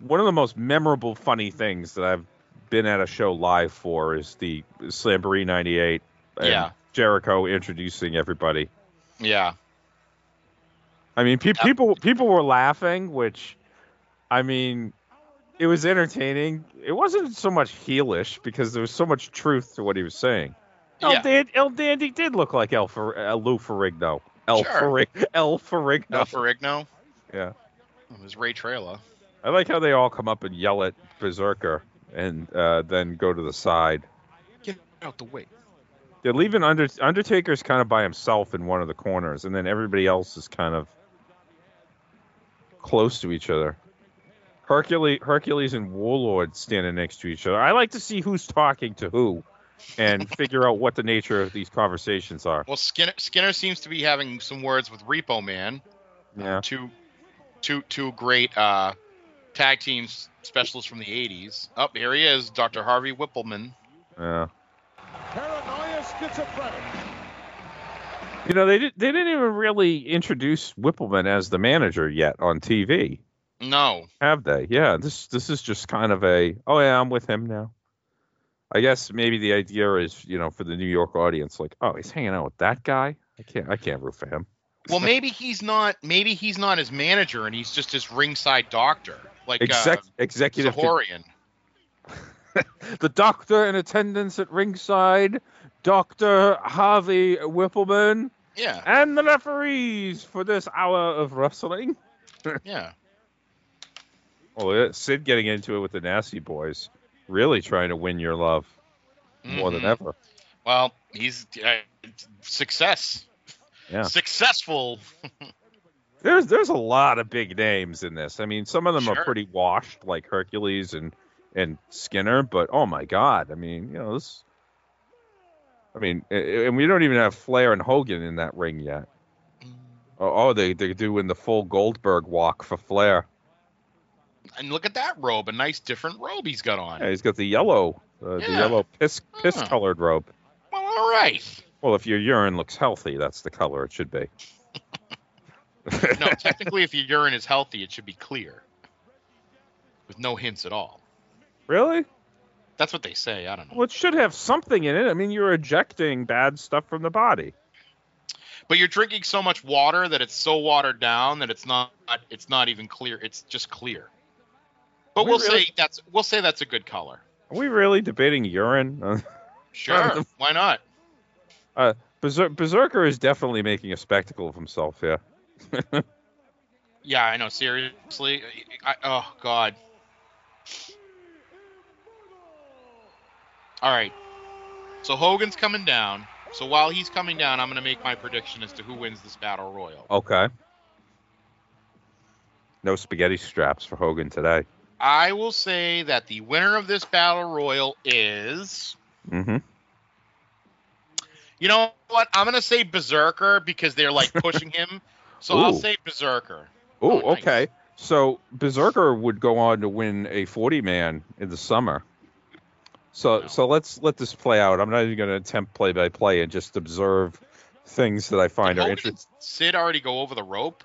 one of the most memorable funny things that I've been at a show live for is the Slamboree 98. and Yeah. Jericho introducing everybody. Yeah. I mean, pe- people people were laughing, which, I mean, it was entertaining. It wasn't so much heelish because there was so much truth to what he was saying. El, Yeah. Dan- El Dandy did look like El, Fer- uh, Lou Ferrigno. El, Sure. Ferrig- El Ferrigno. No Ferrigno. Yeah. It was Ray Traylor. I like how they all come up and yell at Berserker and uh, then go to the side. Get out the way. They're leaving Under- Undertaker's kind of by himself in one of the corners, and then everybody else is kind of close to each other. Hercules, Hercules and Warlord standing next to each other. I like to see who's talking to who and figure out what the nature of these conversations are. Well, Skinner Skinner seems to be having some words with Repo Man. Yeah. Two, two, two great uh, tag teams specialist from the '80s. Up here he is, Dr. Harvey Whippleman. Yeah. Paranoia schizophrenic. You know, they did, they didn't even really introduce Whippleman as the manager yet on TV, No, have they? Yeah, this this is just kind of a oh yeah, I'm with him now. I guess maybe the idea is, you know, for the New York audience, like, oh, he's hanging out with that guy. I can't I can't root for him. well maybe he's not. Maybe he's not his manager, and he's just his ringside doctor, like Exec- uh, executive Zahorian. the doctor in attendance at ringside, Doctor Harvey Whippleman, Yeah, and the referees for this hour of wrestling. yeah. Oh, Sid getting into it with the Nasty Boys, really trying to win your love more than Mhm. ever. Well, he's uh, success. Yeah. Successful. There's there's a lot of big names in this. I mean, some of them are pretty washed, like Hercules and and Skinner. But oh my God, I mean, you know this. I mean, and we don't even have Flair and Hogan in that ring yet. Oh, oh they they're doing the full Goldberg walk for Flair. And look at that robe, a nice different robe he's got on. Yeah, he's got the yellow, uh, the yellow piss piss Huh. colored robe. Well, all right. Well, if your urine looks healthy, that's the color it should be. No, technically, if your urine is healthy, it should be clear, with no hints at all. Really? That's what they say. I don't know. Well, it should have something in it. I mean, you're ejecting bad stuff from the body. But you're drinking so much water that it's so watered down that it's not. It's not even clear. It's just clear. But We we'll really- say that's we'll say that's a good color. Are we really debating urine? Sure. Why not? Uh, Berser- Berserker is definitely making a spectacle of himself here. Yeah, I know. Seriously. I, oh God. All right. So Hogan's coming down. So while he's coming down, I'm going to make my prediction as to who wins this battle royal. Okay. No spaghetti straps for Hogan today. I will say that the winner of this battle royal is. Mm-hmm. You know what? I'm going to say Berserker because they're like pushing him. So I'll say Berserker. Oh, okay. So Berserker would go on to win a 40 man in the summer. So so let's let this play out. I'm not even going to attempt play by play and just observe things that I find Did are interesting. Sid already go over the rope?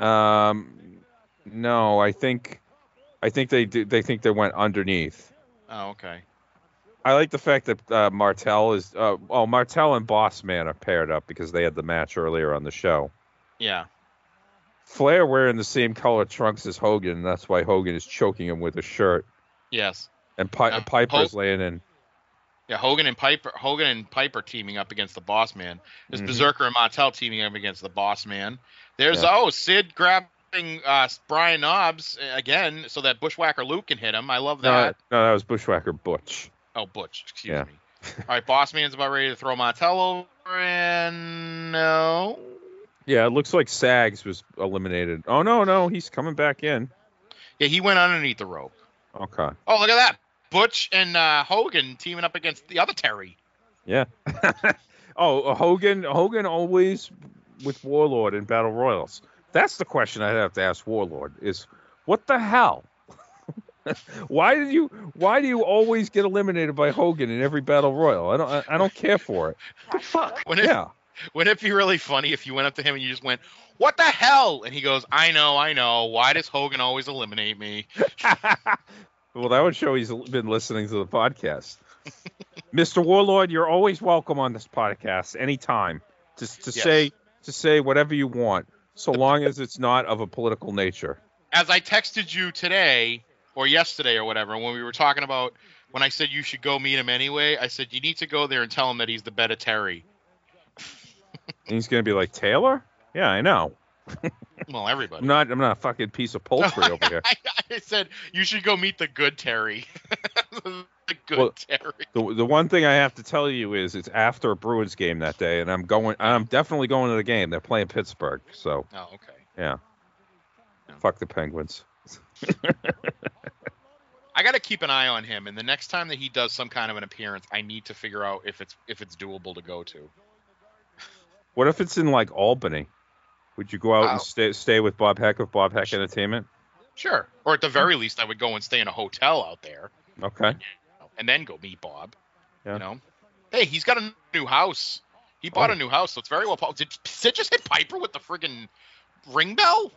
Um, no, I think I think they do, they think they went underneath. Oh, okay. I like the fact that uh, Martel is uh, oh Martel and Boss Man are paired up because they had the match earlier on the show. Yeah. Flair wearing the same color trunks as Hogan. That's why Hogan is choking him with a shirt. Yes. And Pi- Uh, Piper's laying in. Yeah, Hogan and Piper, Hogan and Piper teaming up against the Boss Man. There's Mhm. Berserker and Martel teaming up against the Boss Man. There's Yeah. oh Sid grabbing uh, Brian Knobbs uh, again so that Bushwhacker Luke can hit him. I love that. no, that was Bushwhacker Butch. Oh, Butch, excuse Yeah. me. All right, Boss Man's about ready to throw Martel over, and no. Yeah, it looks like Sags was eliminated. Oh no, no, he's coming back in. Yeah, he went underneath the rope. Okay. Oh, look at that. Butch and uh, Hogan teaming up against the other Terry. Yeah. oh, Hogan. Hogan always with Warlord in battle royals. That's the question I'd have to ask Warlord: is what the hell? why did you? Why do you always get eliminated by Hogan in every battle royal? I don't. I, I don't care for it. Fuck. Wouldn't Yeah. wouldn't it be really funny if you went up to him and you just went, "What the hell?" And he goes, "I know, I know. Why does Hogan always eliminate me?" Well, that would show he's been listening to the podcast. Mr. Warlord, you're always welcome on this podcast anytime. Just to Yes. say to say whatever you want, so long as it's not of a political nature. As I texted you today or yesterday or whatever, when we were talking about when I said you should go meet him anyway, I said you need to go there and tell him that he's the better Terry. And he's gonna be like Taylor? Yeah, I know. Well, everybody. I'm not. I'm not a fucking piece of poultry over here. I, I said you should go meet the good Terry. the good Well, Terry. The, the one thing I have to tell you is it's after a Bruins game that day, and I'm going. I'm definitely going to the game. They're playing Pittsburgh, so Oh, okay. yeah. Fuck the Penguins. I I got to keep an eye on him, and the next time that he does some kind of an appearance, I need to figure out if it's if it's doable to go to. What if it's in like Albany? Would you go out Wow. and stay stay with Bob Heck of Bob Heck Entertainment? Sure. Or at the very least, I would go and stay in a hotel out there, Okay. and then go meet Bob. Yeah. You know, hey, he's got a new house. He bought Oh. a new house, so it's very well. Did Sid just hit Piper with the friggin' ring bell?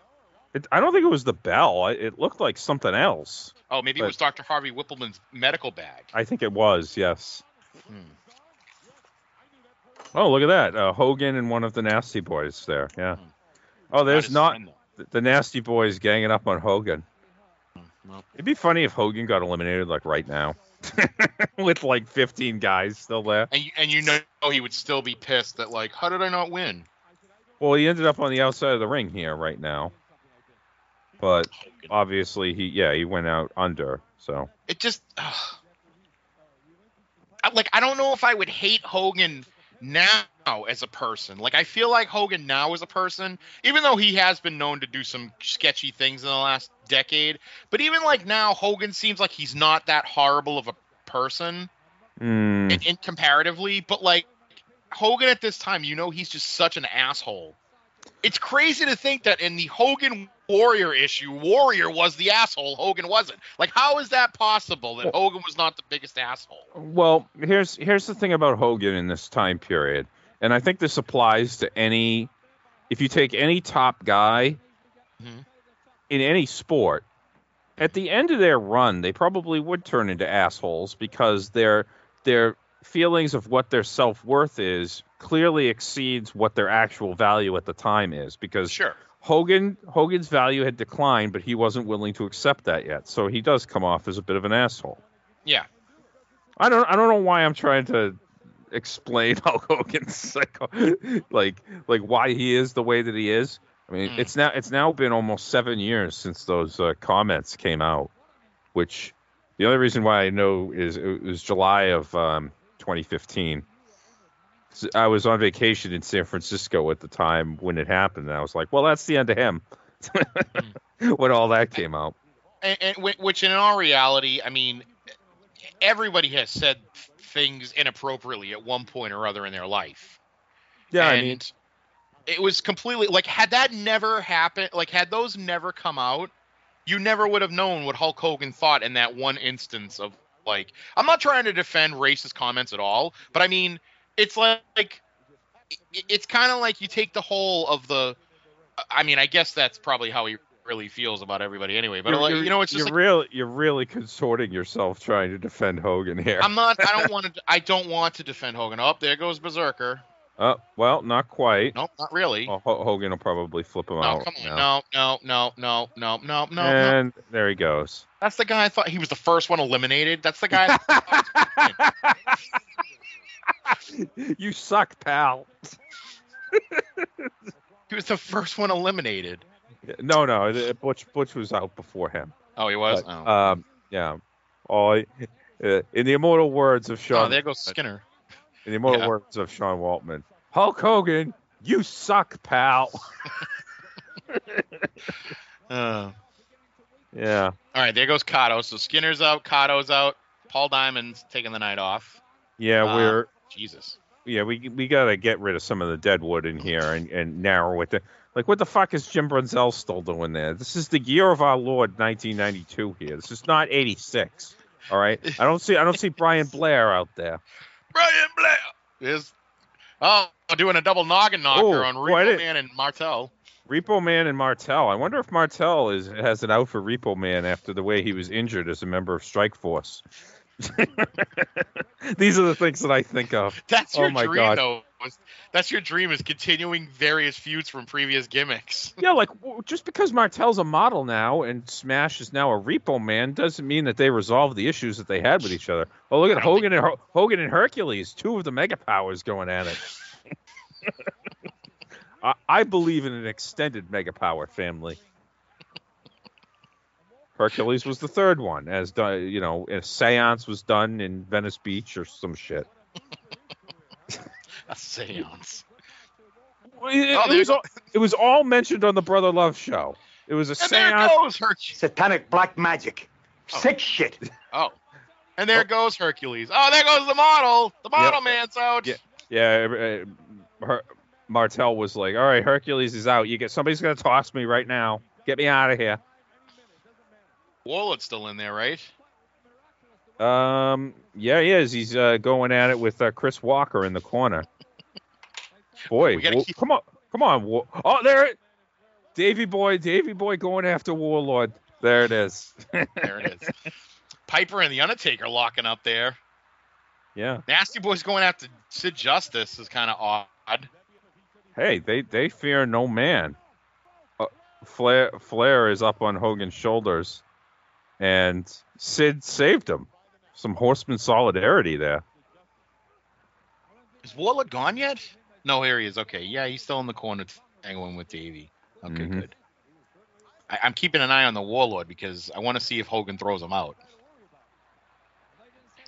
It, I don't think it was the bell. I, it looked like something else. Oh, maybe it was Dr. Harvey Whippleman's medical bag. I think it was. Yes. Hmm. Oh, look at that. Uh, Hogan and one of the Nasty Boys there. Yeah. Oh, there's not the, Nasty Boys ganging up on Hogan. Well, It'd be funny if Hogan got eliminated like right now, with like 15 guys still there. and you, and you know he would still be pissed that like, how did I not win? Well, he ended up on the outside of the ring here right now, but obviously he yeah he went out under. So It just. Like, I don't know if I would hate Hogan now as a person. Like, I feel like Hogan now as a person, even though he has been known to do some sketchy things in the last decade, but even like now, Hogan seems like he's not that horrible of a person. mm, comparatively, but like Hogan at this time, you know, he's just such an asshole. It's crazy to think that in the Hogan Warrior issue, Warrior was the asshole, Hogan wasn't. Like, how is that possible that Hogan was not the biggest asshole? Well, here's here's the thing about Hogan in this time period, and I think this applies to any. If you take any top guy Mhm. in any sport, at the end of their run, they probably would turn into assholes because their their feelings of what their self worth is clearly exceeds what their actual value at the time is. Because Sure. Hogan Hogan's value had declined, but he wasn't willing to accept that yet, so he does come off as a bit of an asshole. Yeah. I don't I don't know why I'm trying to explain Hulk Hogan's like like like why he is the way that he is. I mean, Mm. it's now it's now been almost seven years since those uh, comments came out, which the only reason why I know is it was July of um, 2015. I was on vacation in San Francisco at the time when it happened, and I was like, "Well, that's the end of him." when all that came out. And, and which, in all reality, I mean, everybody has said things inappropriately at one point or other in their life. Yeah, I mean, it was completely like had that never happened, like had those never come out, you never would have known what Hulk Hogan thought in that one instance of like. I'm not trying to defend racist comments at all, but I mean, it's like, like it's kind of like you take the whole of the. I mean, I guess that's probably how he really feels about everybody anyway. But you're, like, you know, it's just you're like, really you're really consorting yourself trying to defend Hogan here. I'm not. I don't want to. I don't want to defend Hogan. Oh, there goes Berserker. Uh, well, not quite. Nope, not really. Well, Ho- Hogan will probably flip him no, out. come on. now. No, no, no, no, no, no, no, no. and there he goes. That's the guy I thought he was the first one eliminated. That's the guy. you suck, pal. he was the first one eliminated. No, no, Butch Butch was out before him. Oh, he was. But, oh. Um, yeah. Oh, uh, in the immortal words of Sean. oh, there goes Skinner. In the immortal Yeah. words of Sean Waltman, Hulk Hogan, you suck, pal. Uh, yeah. all right, there goes Kato. So Skinner's out, Kato's out, Paul Diamond's taking the night off. Yeah, Uh, we're Jesus. yeah we we gotta get rid of some of the dead wood in here and, and narrow it. To, like, what the fuck is Jim Brunzell still doing there? This is the year of our Lord, 1992. Here, this is not 86. All right, I don't see I don't see Brian Blair out there. Brian Blair is oh doing a double noggin knocker Oh, on Repo Man and Martel. Repo Man and Martel. I wonder if Martel is has it out for Repo Man after the way he was injured as a member of Strike Force. These are the things that I think of. That's oh your my dream, god. though. Was- That's your dream is continuing various feuds from previous gimmicks. Yeah, like just because Martel's a model now and Smash is now a Repo Man doesn't mean that they resolve the issues that they had with each other. Oh, look at Hogan and Ho- Hogan and Hercules, two of the Mega Powers going at it. I, I believe in an extended Mega Power family. Hercules was the third one, as done, you know, a séance was done in Venice Beach or some shit. A seance. It, it Oh, there was all, it was all mentioned on the Brother Love show. It was a And there séance. goes Hercules. Satanic black magic. Sick shit. Oh. And there goes Hercules. Oh, there goes the model. The model man's out. Yeah, yeah. uh, Her, Martel was like, "All right, Hercules is out. You get somebody's gonna toss me right now. Get me out of here." Warlord's still in there, right? Um, yeah, he is. He's uh, going at it with uh, Chris Walker in the corner. Boy, We gotta keep- come on, come on. Oh, there it. Davey Boy, Davey Boy going after Warlord. There it is. There it is. Piper and the Undertaker locking up there. yeah. Nasty Boy's going after Sid Justice is kind of odd. Hey, they they fear no man. Uh, Flair Flair is up on Hogan's shoulders, and Sid saved him. Some horseman solidarity there. Is Warlord gone yet? No, here he is. Okay, yeah, he's still in the corner tangling with Davey. Okay, Mhm. good. I, I'm keeping an eye on the Warlord because I want to see if Hogan throws him out.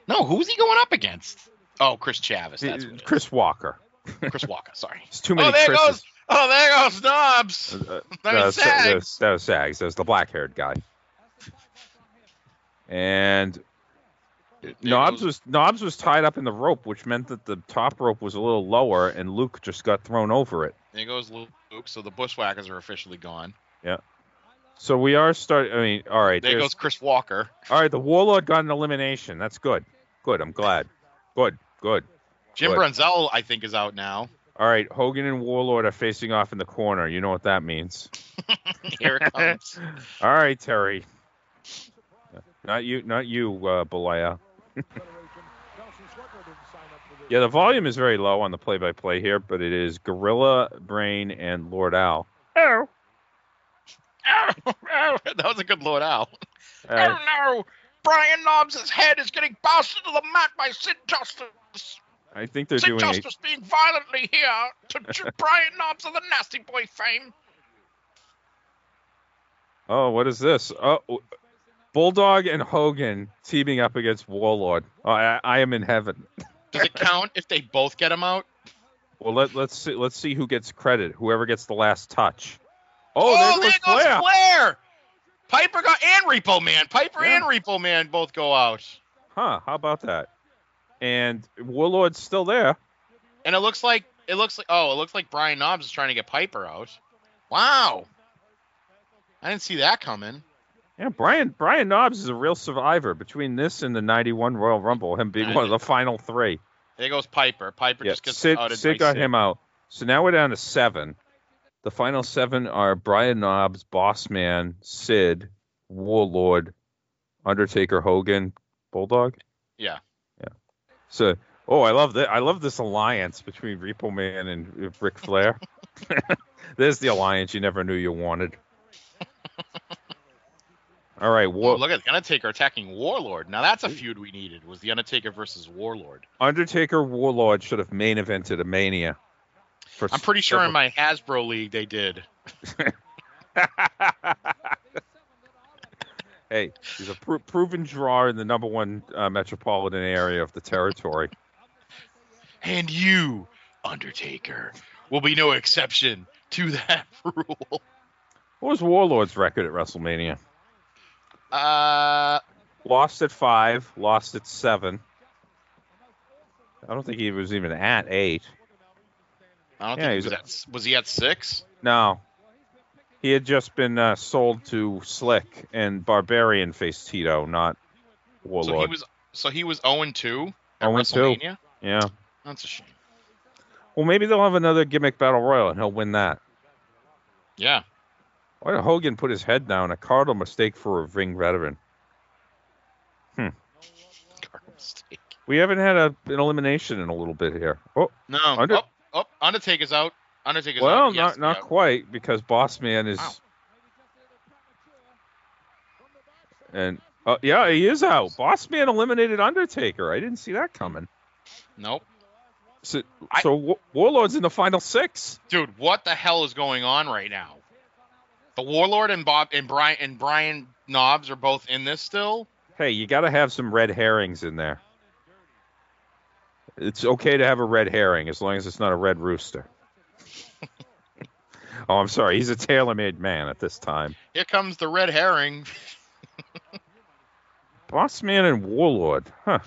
No, who's he going up against? Oh, Chris Chavis. That's it Chris Walker. is. Chris Walker. Sorry. It's too many oh, there Chris's. goes. Oh, there goes Knobbs. Uh, that, was, that, Sags. was, that was Sags. That was the black haired guy. And Knobbs was Knobbs was tied up in the rope, which meant that the top rope was a little lower, and Luke just got thrown over it. There goes Luke. So the Bushwhackers are officially gone. Yeah. So we are starting. I mean, all right. There goes Chris Walker. All right, the Warlord got an elimination. That's good. Good. I'm glad. Good. Good. Jim Good. Brunzell, I think, is out now. All right, Hogan and Warlord are facing off in the corner. You know what that means. Here it comes. All right, Terry. Not you, not you, uh, Belaya. yeah, the volume is very low on the play-by-play here, but it is Gorilla, Brain, and Lord Al. Oh. that was a good Lord Al. Uh, oh no! Brian Knobbs' head is getting bounced into the mat by Sid Justice. I think they're Sid doing a, Justice being violently here to, to Brian Knobbs of the Nasty Boy fame. Oh, what is this? Oh, Bulldog and Hogan teaming up against Warlord. Oh, I, I am in heaven. Does it count if they both get him out? Well, let, let's see. Let's see who gets credit. Whoever gets the last touch. Oh, Oh, there there goes goes Flair. Flair. Piper got and Repo Man. Piper Yeah. and Repo Man both go out. Huh? How about that? And Warlord's still there. And it looks like it looks like oh, it looks like Brian Knobbs is trying to get Piper out. Wow. I didn't see that coming. Yeah, Brian Brian Knobbs is a real survivor between this and the '91 Royal Rumble. Him being one of the final three. There goes Piper. Piper Yeah, just gets Sid, outed Sid got Sid. him out. So now we're down to seven. The final seven are Brian Knobbs, Boss Man, Sid, Warlord, Undertaker, Hogan, Bulldog. Yeah. Yeah. So, oh, I love that. I love this alliance between Repo Man and Ric Flair. There's the alliance you never knew you wanted. All right, Oh, look at the Undertaker attacking Warlord. Now that's a feud we needed. Was the Undertaker versus Warlord? Undertaker Warlord should have main evented a Mania. I'm pretty sure in my Hasbro league they did. hey, he's a pro- proven draw in the number one uh, metropolitan area of the territory. And you, Undertaker, will be no exception to that rule. What was Warlord's record at WrestleMania? Uh, Lost at five, lost at seven. I don't think he was even at eight. I don't Yeah, think he was at. Was he at six? No. He had just been uh, sold to Slick, and Barbarian faced Tito, not Warlord. So he was. So he was 0 2 at 0-2. WrestleMania. Yeah. That's a shame. Well, maybe they'll have another gimmick battle royal, and he'll win that. Yeah. Why did Hogan put his head down? A cardinal mistake for a ring veteran. Hmm. We haven't had a, an elimination in a little bit here. Oh, No. Under- oh, oh, Undertaker's out. Undertaker's well, out. Yes, not not quite because Boss Man is. And uh, yeah, he is out. Boss Man eliminated Undertaker. I didn't see that coming. Nope. So, so Wa- Warlord's in the final six. Dude, what the hell is going on right now? The Warlord and Bob and Brian and Brian Knobbs are both in this still. Hey, you got to have some red herrings in there. It's okay to have a red herring as long as it's not a red rooster. oh, I'm sorry. He's a tailor-made man at this time. Here comes the red herring. Boss Man and Warlord. Huh.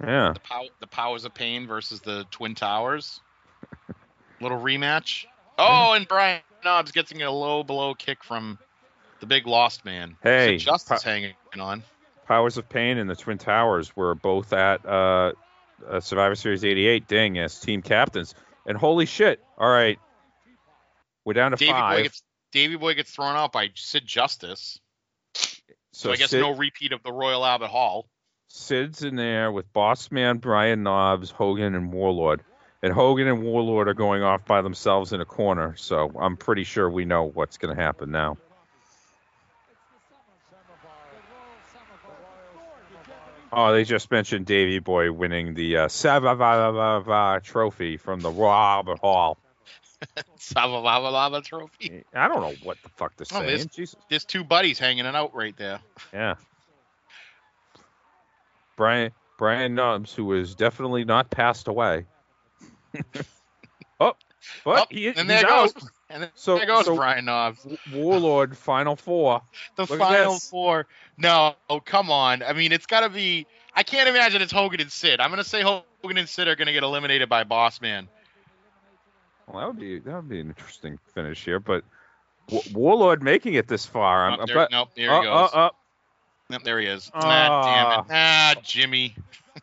Yeah. The, pow- the Powers of Pain versus the Twin Towers. Little rematch. Oh, and Brian Knobbs getting a low blow kick from the big Boss Man. Hey, so Justice hanging on. Powers of Pain and the Twin Towers were both at uh, uh, Survivor Series 88 ding as team captains. And holy shit. All right. We're down to Davey five. Boy gets Davey Boy gets thrown out by Sid Justice. So, I guess Sid- no repeat of the Royal Albert Hall. Sid's in there with Boss Man, Brian Knobs, Hogan, and Warlord. And Hogan and Warlord are going off by themselves in a corner. So I'm pretty sure we know what's going to happen now. Oh, they just mentioned Davey Boy winning the uh, Savava trophy from the Royal Albert Hall. Sava trophy. I don't know what the fuck they're Oh, saying. there's, there's two buddies hanging it out right there. Yeah. Brian Brian Knobbs, who is definitely not passed away. Oh, but Oh, he, and there out. goes and then So- there goes so- Brian Knobbs. Warlord Final Four. The Look final four. No, oh come on. I mean, it's got to be. I can't imagine it's Hogan and Sid. I'm gonna say Hogan and Sid are gonna get eliminated by Boss Man. Well, that would be that would be an interesting finish here, but Wa- Warlord making it this far. I'm, Oh, there- glad- nope, there uh, he goes. uh, uh, Yep, there he is. Ah. Ah, damn it. Ah, Jimmy.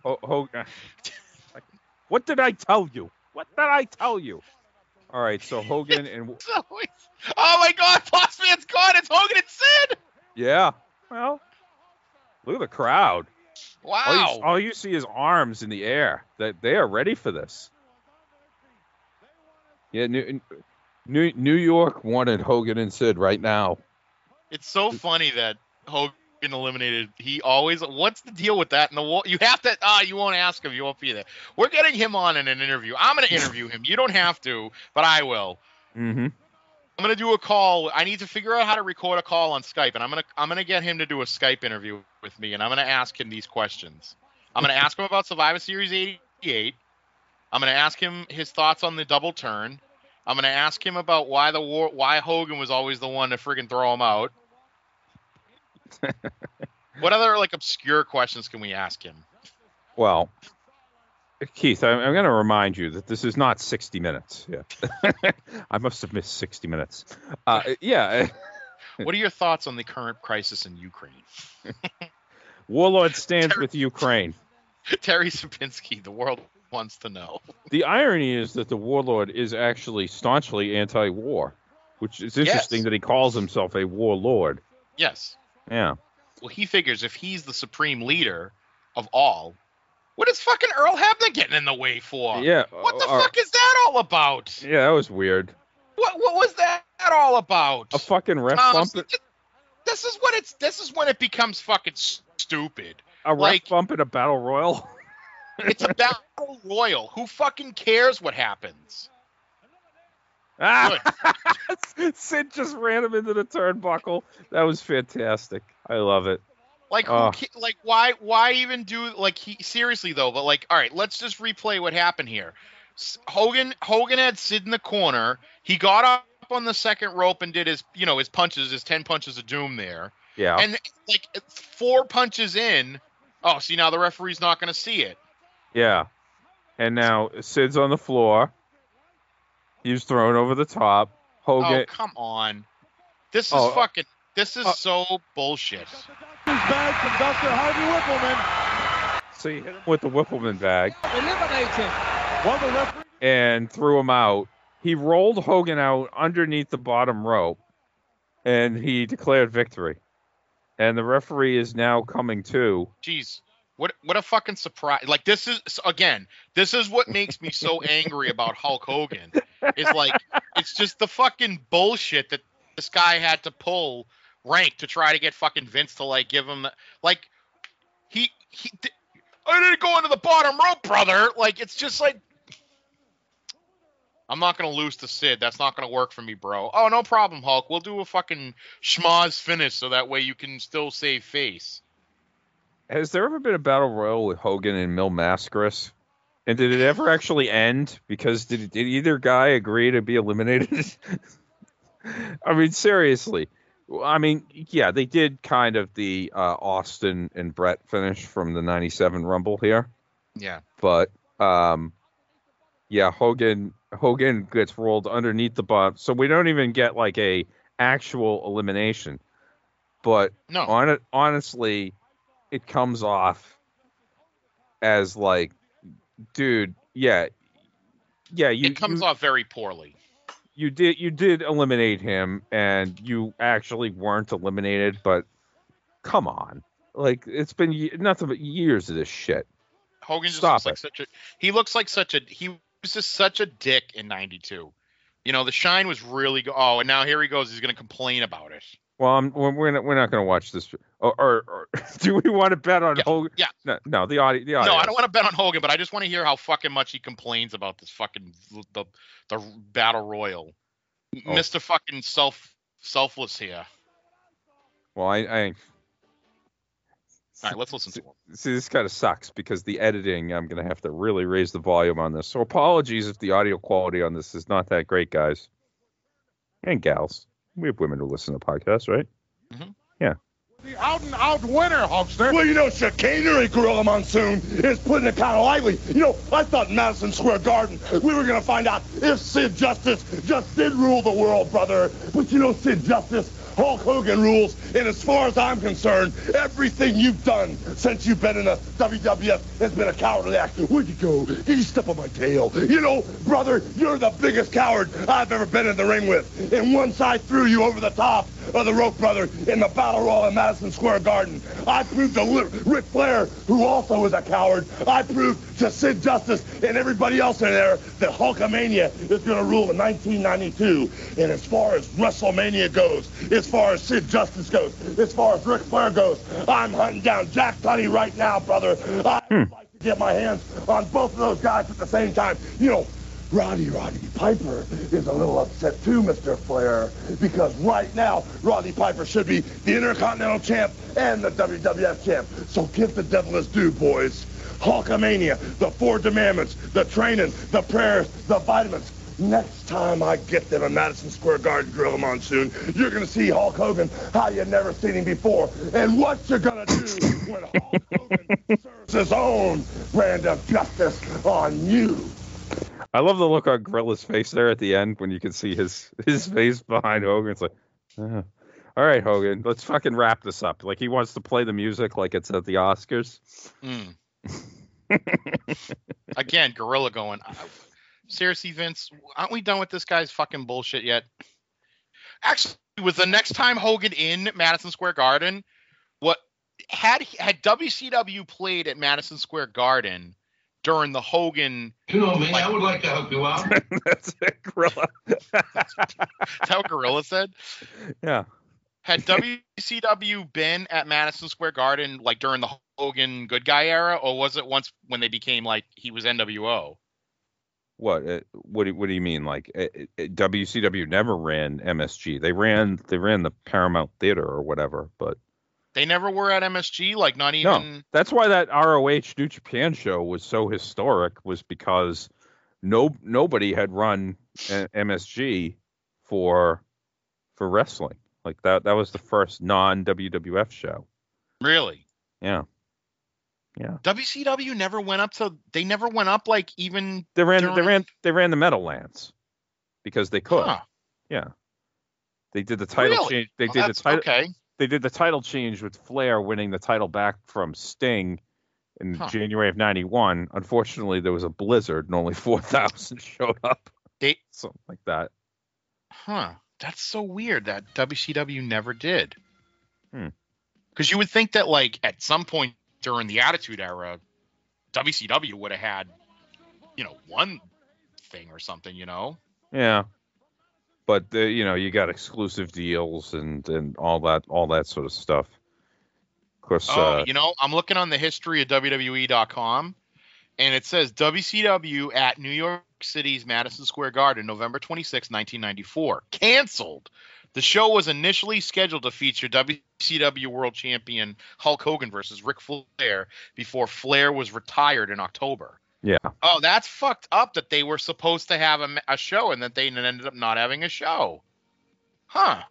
Ho- Ho- what did I tell you? What did I tell you? All right, so Hogan and Oh my God, Boss Man's gone. It's Hogan and Sid. yeah, well, look at the crowd. All Wow. you, all you see is arms in the air. That they are ready for this. Yeah, New, New New York wanted Hogan and Sid right now. It's so funny that Hogan eliminated. He always. What's the deal with that? And the wall, you have to. Ah, you won't ask him. You won't be there. We're getting him on in an interview. I'm going to interview him. You don't have to, but I will. Mm-hmm. I'm gonna do a call. I need to figure out how to record a call on Skype, and I'm gonna I'm gonna get him to do a Skype interview with me, and I'm gonna ask him these questions. I'm gonna ask him about Survivor Series '88. I'm gonna ask him his thoughts on the double turn. I'm gonna ask him about why the war, why Hogan was always the one to freaking throw him out. what other like obscure questions can we ask him? Well, Keith, I'm, I'm going to remind you that this is not 60 minutes. Yeah, I must have missed 60 minutes. Uh, yeah, What are your thoughts on the current crisis in Ukraine? Warlord stands with Ukraine. Terry Szopinski, the world wants to know. The irony is that the warlord is actually staunchly anti-war, which is interesting Yes. that he calls himself a warlord. Yes. Yeah. Well, he figures if he's the supreme leader of all, what is fucking Earl Hebner getting in the way for? Yeah. What the uh, fuck is that all about? Yeah, that was weird. What what was that all about? A fucking ref Um, bump. This is what it's. This is when it becomes fucking stupid. A ref like- bump in a battle royal. It's a battle royal. Who fucking cares what happens? Ah! Sid just ran him into the turnbuckle. That was fantastic. I love it. Like who? Oh. Like why? Why even do like he? Seriously though, but like, all right, let's just replay what happened here. Hogan Hogan had Sid in the corner. He got up on the second rope and did his, you know, his punches, his ten punches of doom there. Yeah. And like four punches in, oh, see now the referee's not going to see it. Yeah. And now Sid's on the floor. He was thrown over the top. Hogan. Oh come on, this is Oh, uh, fucking. This is so bullshit. bag from Dr. Harvey Whippleman. So he hit him with the Whippleman bag Eliminated. One the referee. and threw him out. He rolled Hogan out underneath the bottom rope and he declared victory. And the referee is now coming to. Jeez, what what a fucking surprise! Like this is again, this is what makes me so angry about Hulk Hogan. It's like it's just the fucking bullshit that this guy had to pull rank to try to get fucking Vince to like give him like he he. I didn't go into the bottom rope, brother. Like it's just like I'm not gonna lose to Sid. That's not gonna work for me, bro. Oh, no problem, Hulk. We'll do a fucking schmaz finish so that way you can still save face. Has there ever been a battle royal with Hogan and Mil Mascaras? And did it ever actually end? Because did, did either guy agree to be eliminated? I mean, seriously, I mean, yeah, they did kind of the uh, Austin and Bret finish from the '97 Rumble here, Yeah. but um, yeah, Hogan Hogan gets rolled underneath the bump, so we don't even get like a actual elimination. But No. on it, honestly, it comes off as like, dude, yeah, yeah, you it comes you, off very poorly. you did you did eliminate him and you actually weren't eliminated but come on like it's been nothing but years of this shit Hogan just Stop looks like such a he looks like such a he was just such a dick in 92. You know, the shine was really go- oh, and now here he goes he's going to complain about it. Well I'm, we're not, we're not going to watch this or, or, or do we want to bet on Hogan Yeah. no, no the audio the No. I don't want to bet on Hogan, but I just want to hear how fucking much he complains about this fucking the the battle royal. Oh. Mr. fucking self selfless here. well I, I All right, let's listen to him. see this kind of sucks because the editing i'm going to have to really raise the volume on this so apologies if the audio quality on this is not that great guys and gals we have women who listen to podcasts right mm-hmm. yeah The out and out winner, Hulkster. Well, you know, chicanery, Gorilla Monsoon, is putting it kind of lightly. You know, I thought in Madison Square Garden we were going to find out if Sid Justice just did rule the world, brother. But you know, Sid Justice, Hulk Hogan rules. And as far as I'm concerned, everything you've done since you've been in the WWF has been a cowardly act. Where'd you go? Did you step on my tail? You know, brother, you're the biggest coward I've ever been in the ring with. And once I threw you over the top of the rope, brother, in the Battle Royal in Madison Square Garden, I proved to Ric Flair, who also is a coward, I proved to Sid Justice and everybody else in there that Hulkamania is going to rule in 1992. And as far as WrestleMania goes, as far as Sid Justice goes, as far as Ric Flair goes, I'm hunting down Jack Tunney right now, brother. I'd hmm. like to get my hands on both of those guys at the same time. You know, Roddy Roddy Piper is a little upset too, Mr. Flair, because right now Roddy Piper should be the Intercontinental Champ and the WWF Champ. So give the devil his due, boys. Hulkamania, the four commandments, the training, the prayers, the vitamins. Next time I get them in Madison Square Garden, Gorilla Monsoon, you're gonna see Hulk Hogan how you never seen him before, and what you're gonna do when Hulk Hogan serves his own brand of justice on you. I love the look on Gorilla's face there at the end when you can see his his face behind Hogan. It's like, "Uh, all right, Hogan, let's fucking wrap this up. Like he wants to play the music like it's at the Oscars. Mm. Again, Gorilla going. "Uh, Seriously, Vince, aren't we done with this guy's fucking bullshit yet? Actually, was the next time Hogan in Madison Square Garden? What had had WCW played at Madison Square Garden during the Hogan? You know me, I would like to help you out. That's it, Gorilla. that's, that what Gorilla said? Yeah. Had WCW been at Madison Square Garden like during the Hogan good guy era, or was it once when they became like he was NWO? What? Uh, what? Do, what do you mean? Like uh, uh, WCW never ran MSG. They ran they ran the Paramount Theater or whatever. But They never were at MSG, like not even. no, that's why that ROH New Japan show was so historic. Was because no nobody had run MSG for for wrestling. Like that that was the first non WWF show. Really? Yeah. Yeah. WCW never went up to. They never went up like even. They ran they ran they ran the Meadowlands because they could. Huh. Yeah. They did the title Really? change. They Well, did the title. okay. They did the title change with Flair winning the title back from Sting in Huh. January of '91. Unfortunately, there was a blizzard and only four thousand showed up. They. Something like that. Huh. That's so weird that WCW never did. Hmm. Because you would think that like at some point during the Attitude Era, WCW would have had, you know, one thing or something. You know. Yeah. But the, you know, you got exclusive deals and and all that all that sort of stuff. Of course, Oh, uh, you know, I'm looking on the history of WWE.com, and it says WCW at New York City's Madison Square Garden, November 26, 1994. Canceled. The show was initially scheduled to feature WCW World Champion Hulk Hogan versus Ric Flair before Flair was retired in October. yeah. Oh, that's fucked up that they were supposed to have a, a show and that they ended up not having a show. Huh.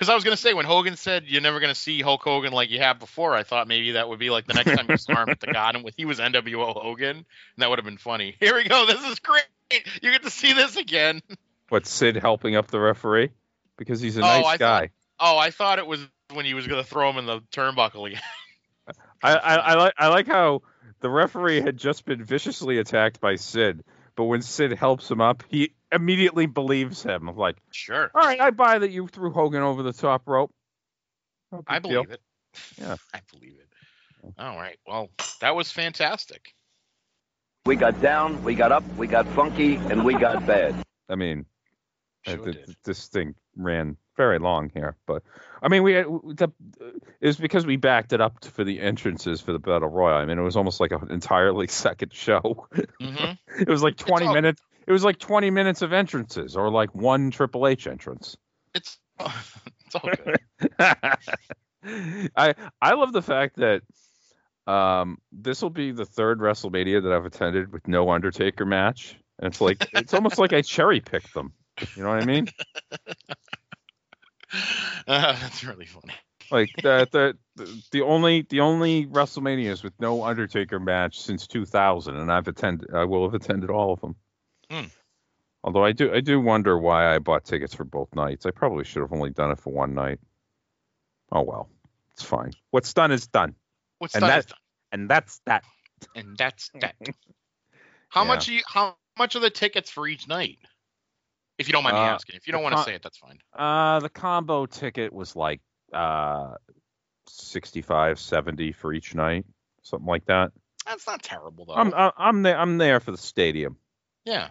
Because I was gonna say when Hogan said you're never gonna see Hulk Hogan like you have before, I thought maybe that would be like the next time you saw him at the Garden with he was NWO Hogan, and that would have been funny. Here we go. This is great. You get to see this again. What Sid helping up the referee because he's a Oh, nice I guy. thought- Oh, I thought it was when he was gonna throw him in the turnbuckle again. I, I, I like I like how the referee had just been viciously attacked by Sid, but when Sid helps him up, he immediately believes him. I'm like, Sure. all right, I buy that you threw Hogan over the top rope. No big I deal. believe it. Yeah. I believe it. All right. Well, that was fantastic. We got down, we got up, we got funky, and we got bad. I mean, uh, Sure th- this thing ran very long here, but I mean, we had, the, it was because we backed it up for the entrances for the battle royal. I mean, it was almost like an entirely second show. Mhm. it was like 20 all- minutes. It was like 20 minutes of entrances, or like one Triple H entrance. It's it's all good. I I love the fact that um this will be the third WrestleMania that I've attended with no Undertaker match. And it's like it's almost like I cherry picked them. You know what I mean? Uh, that's really funny. Like the, the the the only the only WrestleManias with no Undertaker match since 2000, and I've attended I will have attended all of them. Hmm. Although I do I do wonder why I bought tickets for both nights. I probably should have only done it for one night. Oh well, it's fine. What's done is done. What's and done that, is done. And that's that. And that's that. How Yeah. much are you, how much are the tickets for each night? If you don't mind me Uh, asking. If you don't want to con- say it, that's fine. Uh, the combo ticket was like uh 65, 70 for each night, something like that. That's not terrible though. I'm I'm I'm there I'm there for the stadium. Yeah.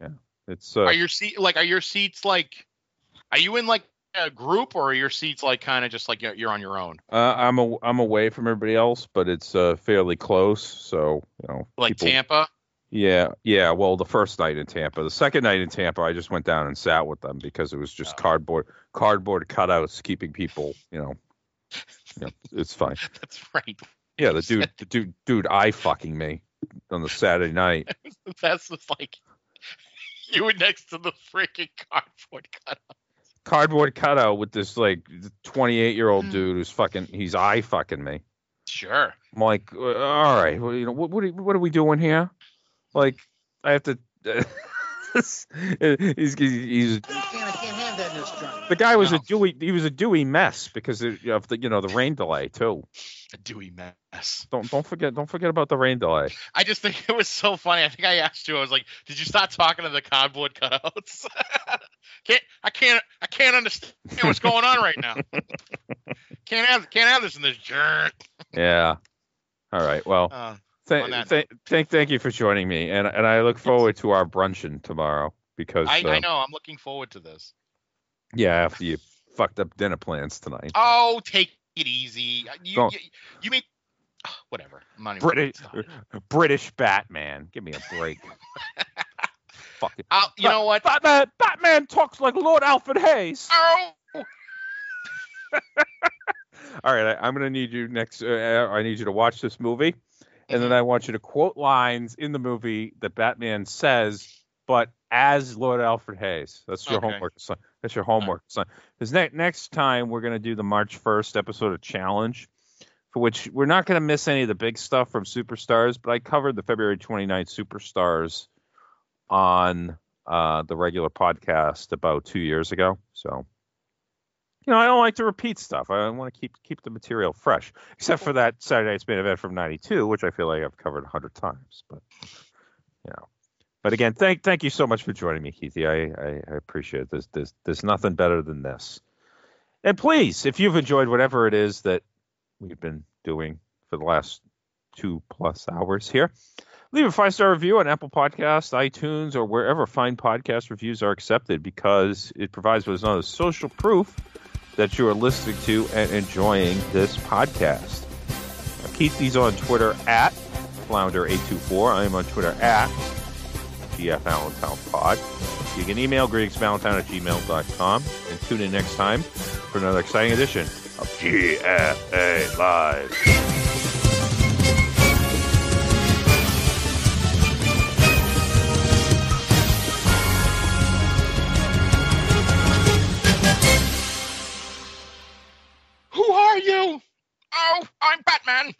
Yeah. It's uh, are your seat like are your seats like are you in like a group or are your seats like kind of just like you're, you're on your own? uh, I'm a, I'm away from everybody else, but it's uh fairly close. So you know, Like people- Tampa? Yeah, yeah. Well, the first night in Tampa, the second night in Tampa, I just went down and sat with them because it was just cardboard cardboard cutouts keeping people. You know, you know, it's fine. That's right. Yeah, the dude, the dude, dude, eye fucking me on the Saturday night. That's just like you were next to the freaking cardboard cutout. Cardboard cutout with this like 28 year Hmm. old dude who's fucking, he's eye fucking me. Sure. I'm like, uh, all right, well, you know, what what are, what are we doing here? Like, I have to. he's, he's he's I can't, I can't have that in this truck. the guy was a dewy. He was a dewy mess because of the you know the rain delay too. A dewy mess. Don't don't forget don't forget about the rain delay. I just think it was so funny. I think I asked you. I was like, "Did you stop talking to the cardboard cutouts?" can't I can't I can't understand what's going on right now. can't have can't have this in this jerk. Yeah. All right. Well, Uh, th- on th- thank thank you for joining me, and and I look forward to our brunchin tomorrow because I, uh, I know. I'm looking forward to this. Yeah after you fucked up dinner plans tonight. Oh, take it easy. You you, you mean whatever? I'm not even British British Batman, give me a break. Fucking. Uh, you know what? Batman Batman talks like Lord Alfred Hayes. Oh. All right, I, I'm gonna need you next. Uh, I need you to watch this movie, and then I want you to quote lines in the movie that Batman says, but as Lord Alfred Hayes. That's your Okay. homework. That's your homework, son. Because ne- next time we're gonna do the March 1st episode of Challenge, for which we're not gonna miss any of the big stuff from Superstars, but I covered the February 29th Superstars on uh, the regular podcast about two years ago. So you know, I don't like to repeat stuff. I want to keep keep the material fresh, except for that Saturday Night's main event from '92, which I feel like I've covered a hundred times. But you know, but again, thank thank you so much for joining me, Keithy. I, I, appreciate it. There's, there's there's nothing better than this. And please, if you've enjoyed whatever it is that we've been doing for the last two plus hours here, leave a five star review on Apple Podcasts, iTunes, or wherever fine podcast reviews are accepted because it provides what is known as social proof that you are listening to and enjoying this podcast. Keithy's on Twitter at Flounder824. I am on Twitter at GF Allentown Pod. You can email gregsvalentine at gmail.com and tune in next time for another exciting edition of GFA Live. Oh, I'm Batman.